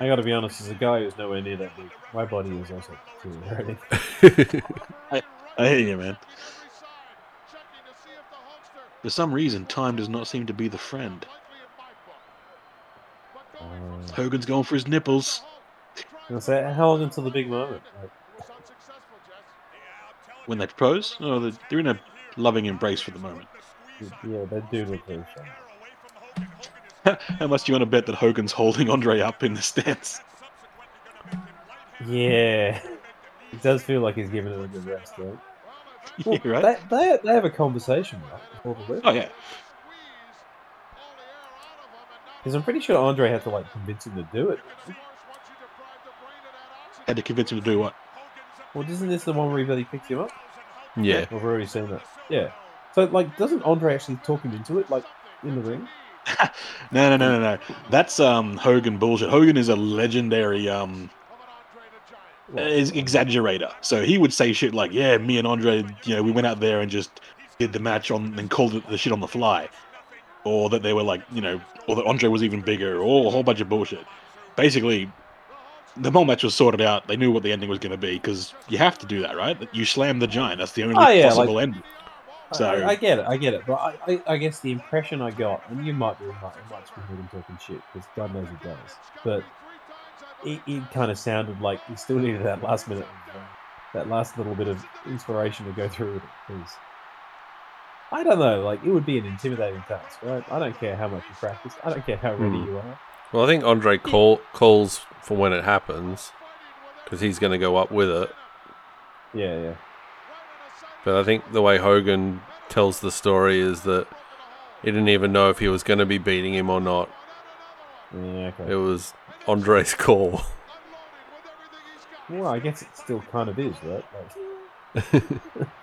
I got to be honest, as a guy who's nowhere near that big, my body is also deteriorating. I, I hear you, man. For some reason, time does not seem to be the friend. Hogan's going for his nipples. Say, how long until the big moment? Like, When they propose, oh, they're, they're in a loving embrace for the moment. yeah, they do look very fun. How much you want to bet that Hogan's holding Andre up in the stance? Yeah, it does feel like he's giving it a good rest, right? Well, Yeah, right? They, they, they have a conversation, right? Before the. Oh yeah, Because I'm pretty sure Andre had to like convince him to do it. Had to convince him to do what? Well, isn't this the one where he really picks him up? Yeah. We've already seen that. Yeah. So, like, doesn't Andre actually talk him into it, like in the ring? No, no, no, no, no. That's um Hogan bullshit. Hogan is a legendary um is exaggerator. So he would say shit like, "Yeah, me and Andre, you know, we went out there and just did the match on and called it the shit on the fly," or that they were like, you know, or that Andre was even bigger, or a whole bunch of bullshit. Basically, the whole match was sorted out. They knew what the ending was going to be because you have to do that, right? You slam the giant. That's the only Oh, yeah, possible like- ending. So I, I get it, I get it, but I, I, I guess the impression I got, and you might be right, it might just be Hogan talking shit because God knows he does, but it, it kind of sounded like he still needed that last minute, uh, that last little bit of inspiration to go through with it. Because I don't know, like it would be an intimidating task, right? I don't care how much you practice, I don't care how ready Hmm. you are. Well, I think Andre call, calls for when it happens because he's going to go up with it. Yeah, yeah. But I think the way Hogan tells the story is that he didn't even know if he was going to be beating him or not. Yeah, okay. It was Andre's call. Well, I guess it still kind of is, right? Like,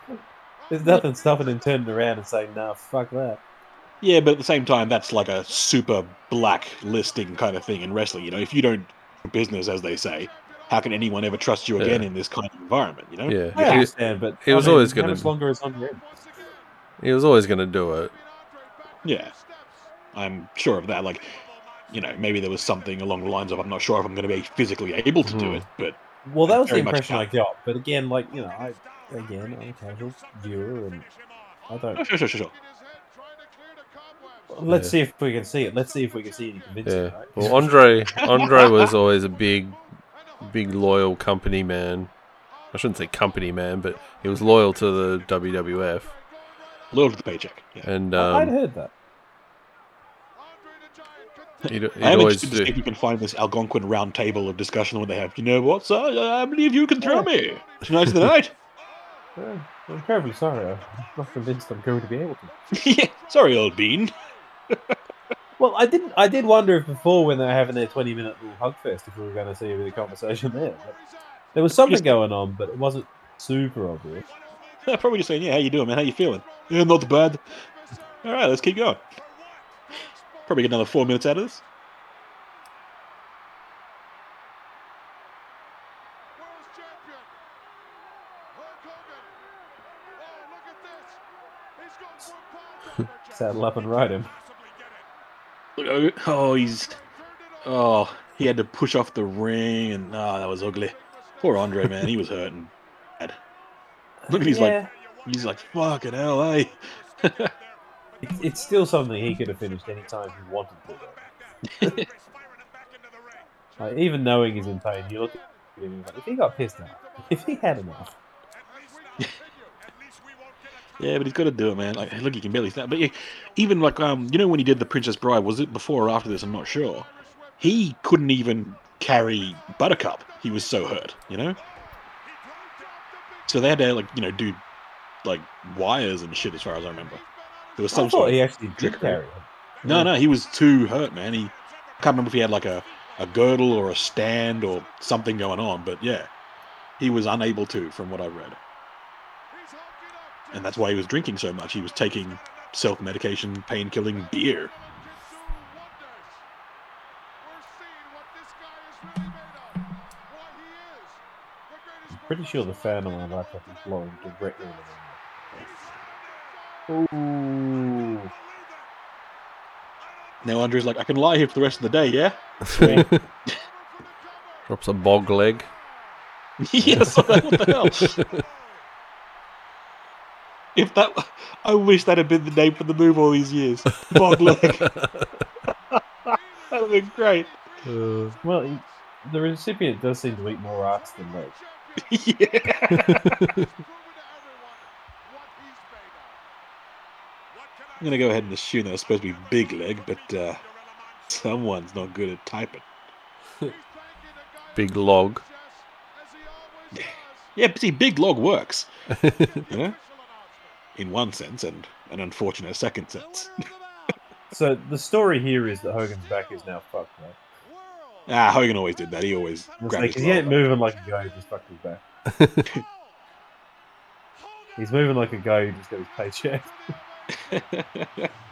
there's nothing stopping him turning around and saying, "Nah, fuck that." Yeah, but at the same time, that's like a super black listing kind of thing in wrestling. You know, if you don't do business, as they say, how can anyone ever trust you again Yeah. in this kind of environment? You know? Yeah. I He- understand, but he I was mean, always gonna- much longer is Andre? in? He was always going to do it. Yeah, I'm sure of that. Like, you know, maybe there was something along the lines of, I'm not sure if I'm going to be physically able to do Mhm. it, but Well, that was the impression I got. But again, like you know, I again, I'm a casual viewer, and I oh, don't. sure, sure, sure, sure. Let's Yeah. see if we can see it. Let's see if we can see any convincing. Yeah. Right? Well, Andre Andre was always a big, big loyal company man. I shouldn't say company man, but he was loyal to the WWF, Loyal to the paycheck. Yeah. and I- I'd um, heard that. he'd, he'd I am always interested to see if you can find this Algonquin round table of discussion where they have, you know what, sir? I believe you can throw me. Tonight's the night. Yeah, I'm terribly sorry. I'm not convinced I'm going to be able to. yeah. Sorry, old bean. Well, I didn't. I did wonder if before when they were having their 20 minute little hug fest, if we were going to see a bit of conversation there. But there was something going on, but it wasn't super obvious. Probably just saying, yeah, how you doing, man? How you feeling? Yeah, not bad. All right, let's keep going. Probably get another four minutes out of this. World's champion. Hulk Hogan. Look at this. He's going for a pound over, Saddle up and ride him. Look, oh, he's. Oh, he had to push off the ring, and oh, that was ugly. Poor Andre, man, he was hurting bad. Look at he's Yeah. like, he's like, fucking hell, hey. It's, it's still something he could have finished any time he wanted to. Like, even knowing he's in pain, you look at him like, if he got pissed off, if he had enough, Yeah, but he's got to do it, man. Like, look, he can barely stand. But yeah, even like, um, you know, when he did the Princess Bride, was it before or after this? I'm not sure. He couldn't even carry Buttercup. He was so hurt, you know. So they had to like, you know, do like wires and shit, as far as I remember. There was some I sort he actually did trickery. carry. No, no, he was too hurt, man. He I can't remember if he had like a, a girdle or a stand or something going on, but yeah, he was unable to, from what I read. And that's why he was drinking so much. He was taking self medication, pain killing beer. I'm pretty sure the fan on my laptop is blowing directly in the window. Ooh. Now Andre's like, I can lie here for the rest of the day, yeah? Drops a bog leg. yes, what the hell? If that, I wish that had been the name for the move all these years. Bog leg. That'd have been great. Uh, Well, he- the recipient does seem to eat more ass than legs. yeah. I'm gonna go ahead and assume that was supposed to be big leg, but uh, someone's not good at typing. big log. Yeah, but see, big log works. you know, in one sense, and an unfortunate second sense. So the story here is that Hogan's back is now fucked, right? ah, Hogan always did that. He always It's grabbed like, his he ain't moving like a guy who just fucked his back. He's moving like a guy who just got his paycheck.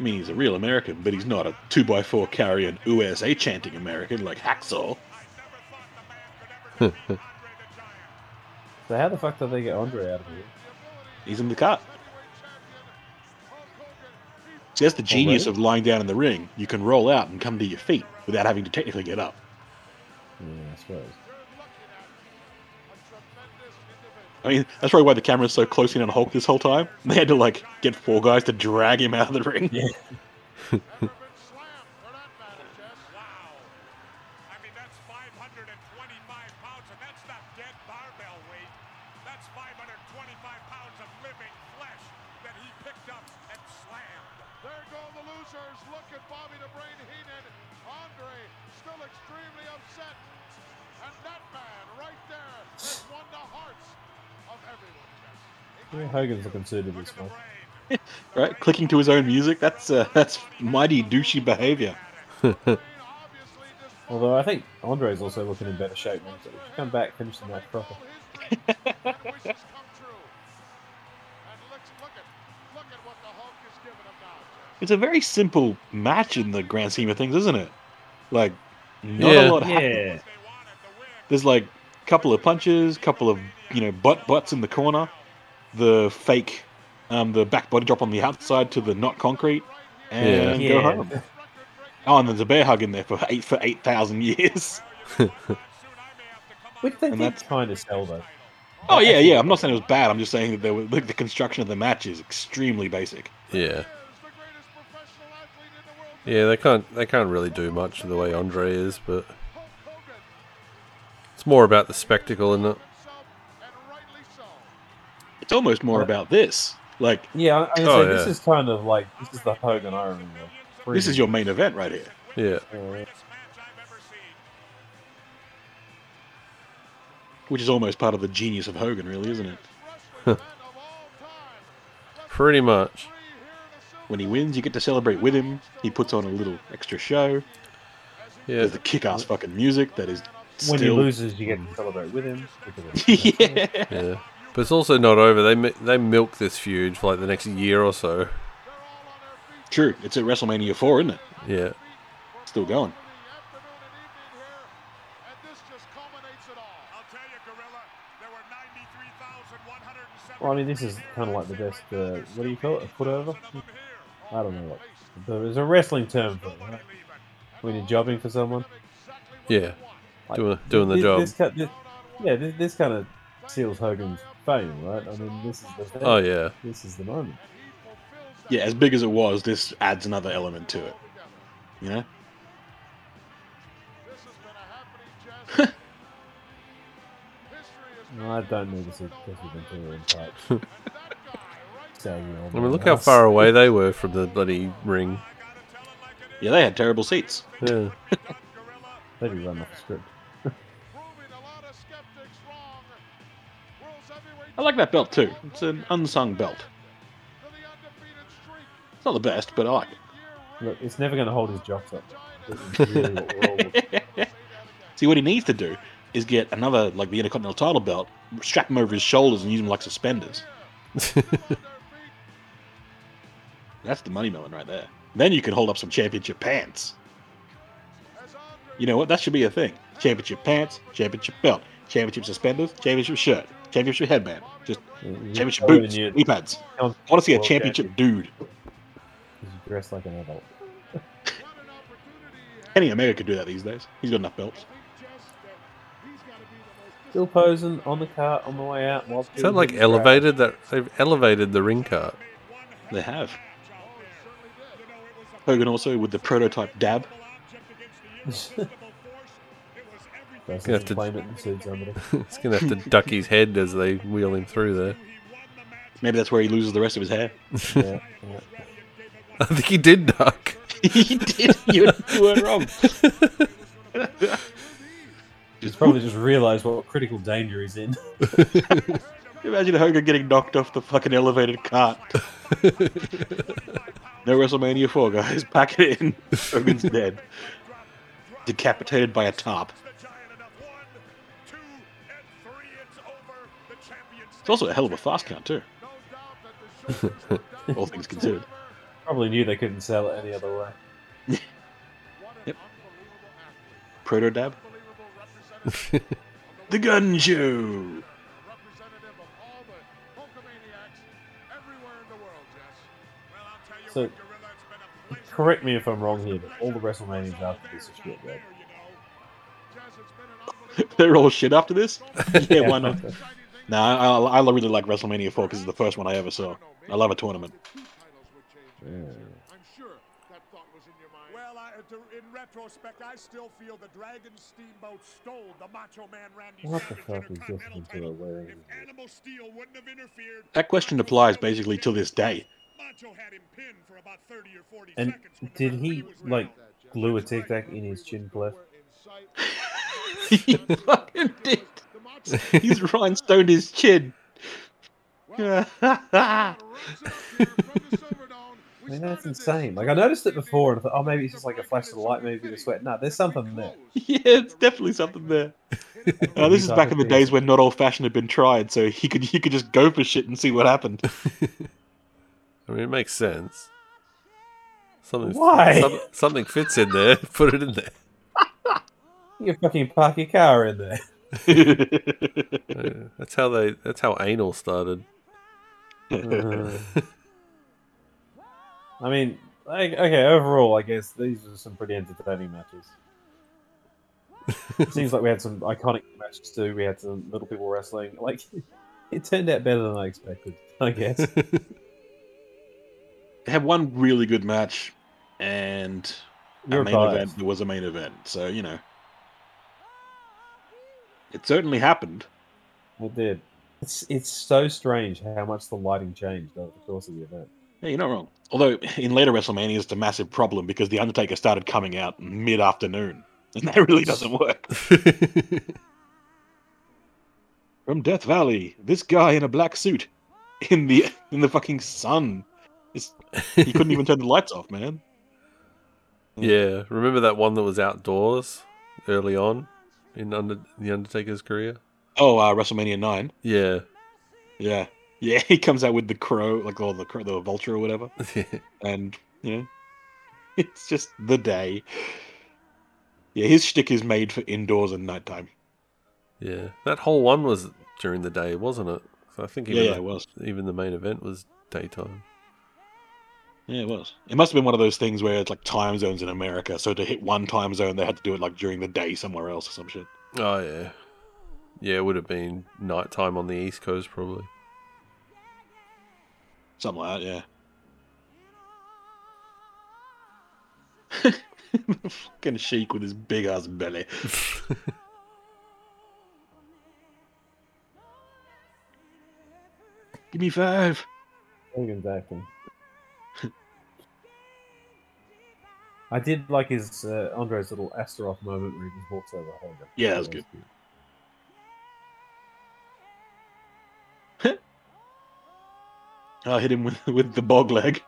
I mean, he's a real American, but he's not a two by four carrying USA chanting American like Hacksaw. So how the fuck did they get Andre out of here? He's in the cut. See, that's the genius really? of lying down in the ring. You can roll out and come to your feet without having to technically get up. Yeah, I suppose. I mean, that's probably why the camera's so close in on Hulk this whole time. They had to like get four guys to drag him out of the ring. Yeah. Hogan's looking suited this one. Right, clicking to his own music. That's uh, that's mighty douchey behavior. Although I think Andre's also looking in better shape now, so he should come back, finish the match proper. It's a very simple match in the grand scheme of things, isn't it? Like, not Yeah. a lot happens. There's like a couple of punches, couple of you know butt butts in the corner, the fake, um, the back body drop on the outside to the not concrete, and Yeah. go Yeah. home. Oh, and there's a bear hug in there for eight for eight thousand years. Which they And did that's- kind of sell though. Oh yeah, yeah. I'm not saying it was bad. I'm just saying that there was, like, the construction of the match is extremely basic. Yeah. Yeah, they can't they can't really do much the way Andre is, but it's more about the spectacle, isn't it? It's almost more about this. Like, Yeah, I, I Oh, say this yeah. is kind of like this is the Hogan I remember. this is your main event right here. Yeah. Uh, Which is almost part of the genius of Hogan, really, isn't it? Pretty much. When he wins, you get to celebrate with him. He puts on a little extra show. Yeah. There's the kick-ass fucking music that is when he loses, you get to celebrate with him. yeah. Yeah. But it's also not over. They mi- they milk this feud for like the next year or so. True. It's at WrestleMania 4, isn't it? Yeah. Still going. Well, I mean, this is kind of like the best. Uh, what do you call it? A put over? I don't know. What, there's a wrestling term for it, right? When you're jobbing for someone. Yeah. Like, Doing- doing the this, job. This, this, yeah, this, this kind of seals Hogan's fame, right? I mean, this is the thing. Oh yeah. This is the moment. Yeah, as big as it was, this adds another element to it. You know? This has been a happening, Jess. History is No, I don't need to see Jesse Ventura in tights. I mean, look how far away they were from the bloody ring. Yeah, they had terrible seats. Yeah. They'd be running off the script. I like that belt too. It's an unsung belt. to the undefeated streak. It's not the best, but I like it. Look, it's never going to hold his jocks up. Really what we're all looking it. See, what he needs to do is get another, like the Intercontinental title belt, strap him over his shoulders and use him like suspenders. That's the money melon right there. Then you can hold up some championship pants. You know what? That should be a thing. Championship pants, championship belt, championship suspenders, championship shirt, championship headband, just You- championship boots, you- knee pads. I want to see a championship dude. He's dressed like an adult. Kenny Omega could do that these days. He's got enough belts. Still posing on the cart on the way out. while Is that like hit the elevated? That they've elevated the ring cart. They have. Hogan also with the prototype dab. Versus Gonna have to- claim it and sued somebody. He's gonna have to duck his head as they wheel him through there. Maybe that's where he loses the rest of his hair. yeah, yeah. I think he did duck. he did. You, you weren't wrong. He's probably just realised what critical danger he's in. Imagine Hogan getting knocked off the fucking elevated cart. no WrestleMania 4, guys. Pack it in. Hogan's dead. Decapitated by a top. Also a hell of a fast count, too. All things considered. Probably knew they couldn't sell it any other way. Yep. Proto dab. the gun show. Representative of all the Hulkamaniacs everywhere in the world, Jess. Well, I'll tell you So, what, Gorilla, it's been a pleasure. correct me if I'm wrong here, but all the WrestleManias after this are shit, right? Jess, it's been an unbelievable They're all shit after this? yeah, why not? Nah, I, I really like WrestleMania 4 because it's the first one I ever saw. I love a tournament. titles. I'm sure that thought was in your mind. Well, I, to, in retrospect, I still feel the Dragon Steamboat stole the Macho Man Randy What the Savage fuck is Intercontinental Jesse Ventura title. If Animal Steele wouldn't have interfered, That question applies basically to this day. Macho had him pinned for about 30 or 40 And seconds. did he like glue a tic tac in his chin cleft? he fucking did. He's rhinestoned his chin. I mean, that's insane. Like I noticed it before, and I thought, oh, maybe it's just like a flash of the light, maybe the sweat. No, there's something there. yeah, it's definitely something there. Uh, this is back in the days when not old fashioned had been tried, so he could he could just go for shit and see what happened. I mean, it makes sense. Something. Why? some- something fits in there. Put it in there. You fucking park your car in there. Yeah, that's how they. That's how anal started. Uh, I mean, like, okay, overall, I guess these are some pretty entertaining matches. It seems like we had some iconic matches too. We had some little people wrestling. Like, it turned out better than I expected. I guess. they had one really good match, and You're a main biased. event that was a main event. So you know, it certainly happened. It did. It's it's so strange how much the lighting changed over the course of the event. Yeah, you're not wrong. Although in later WrestleMania, it's a massive problem because the Undertaker started coming out mid afternoon, and that really doesn't work. From Death Valley, this guy in a black suit in the in the fucking sun. It's, he couldn't even turn the lights off, man. yeah, remember that one that was outdoors early on in under the Undertaker's career? Oh, uh, WrestleMania nine. Yeah. Yeah, yeah. He comes out with the crow, like all the crow, the vulture or whatever, and yeah, it's just the day. Yeah, his shtick is made for indoors and nighttime. yeah. That whole one was during the day, wasn't it? So I think Yeah, yeah, the, it was. even the main event was daytime. Yeah, it was. It must have been one of those things where it's like time zones in America. So to hit one time zone, they had to do it like during the day somewhere else or some shit. Oh yeah, yeah. It would have been nighttime on the East Coast probably. Something like that, yeah. Fucking Sheik with his big ass belly. Give me five. Hogan's acting. I did like his uh, Andre's little Astaroth moment where he just walks over Hogan. Yeah, that was good. I hit him with with the bog leg.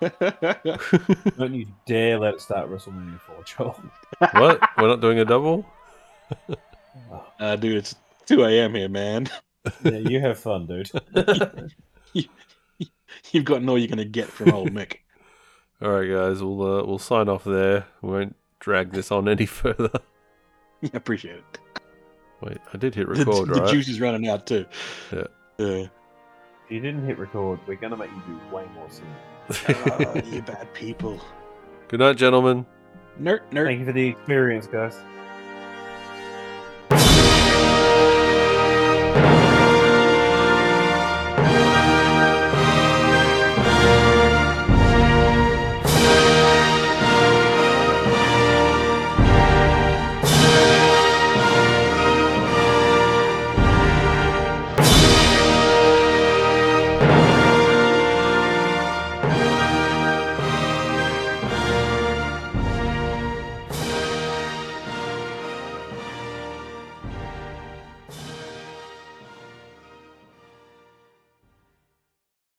Don't you dare let it start WrestleMania 4, Joel. what? We're not doing a double? uh, dude, it's 2 a.m. here, man. yeah, you have fun, dude. You've got all you're gonna get from old Mick. All right, guys, we'll uh, we'll sign off there. We won't drag this on any further. Yeah, appreciate it. Wait, I did hit The- record, the, right? juice is running out too. Yeah. Yeah. If you didn't hit record, we're gonna make you do way more singing. Oh, you bad people. Good night, gentlemen. Nerd, nerd. Thank you for the experience, guys.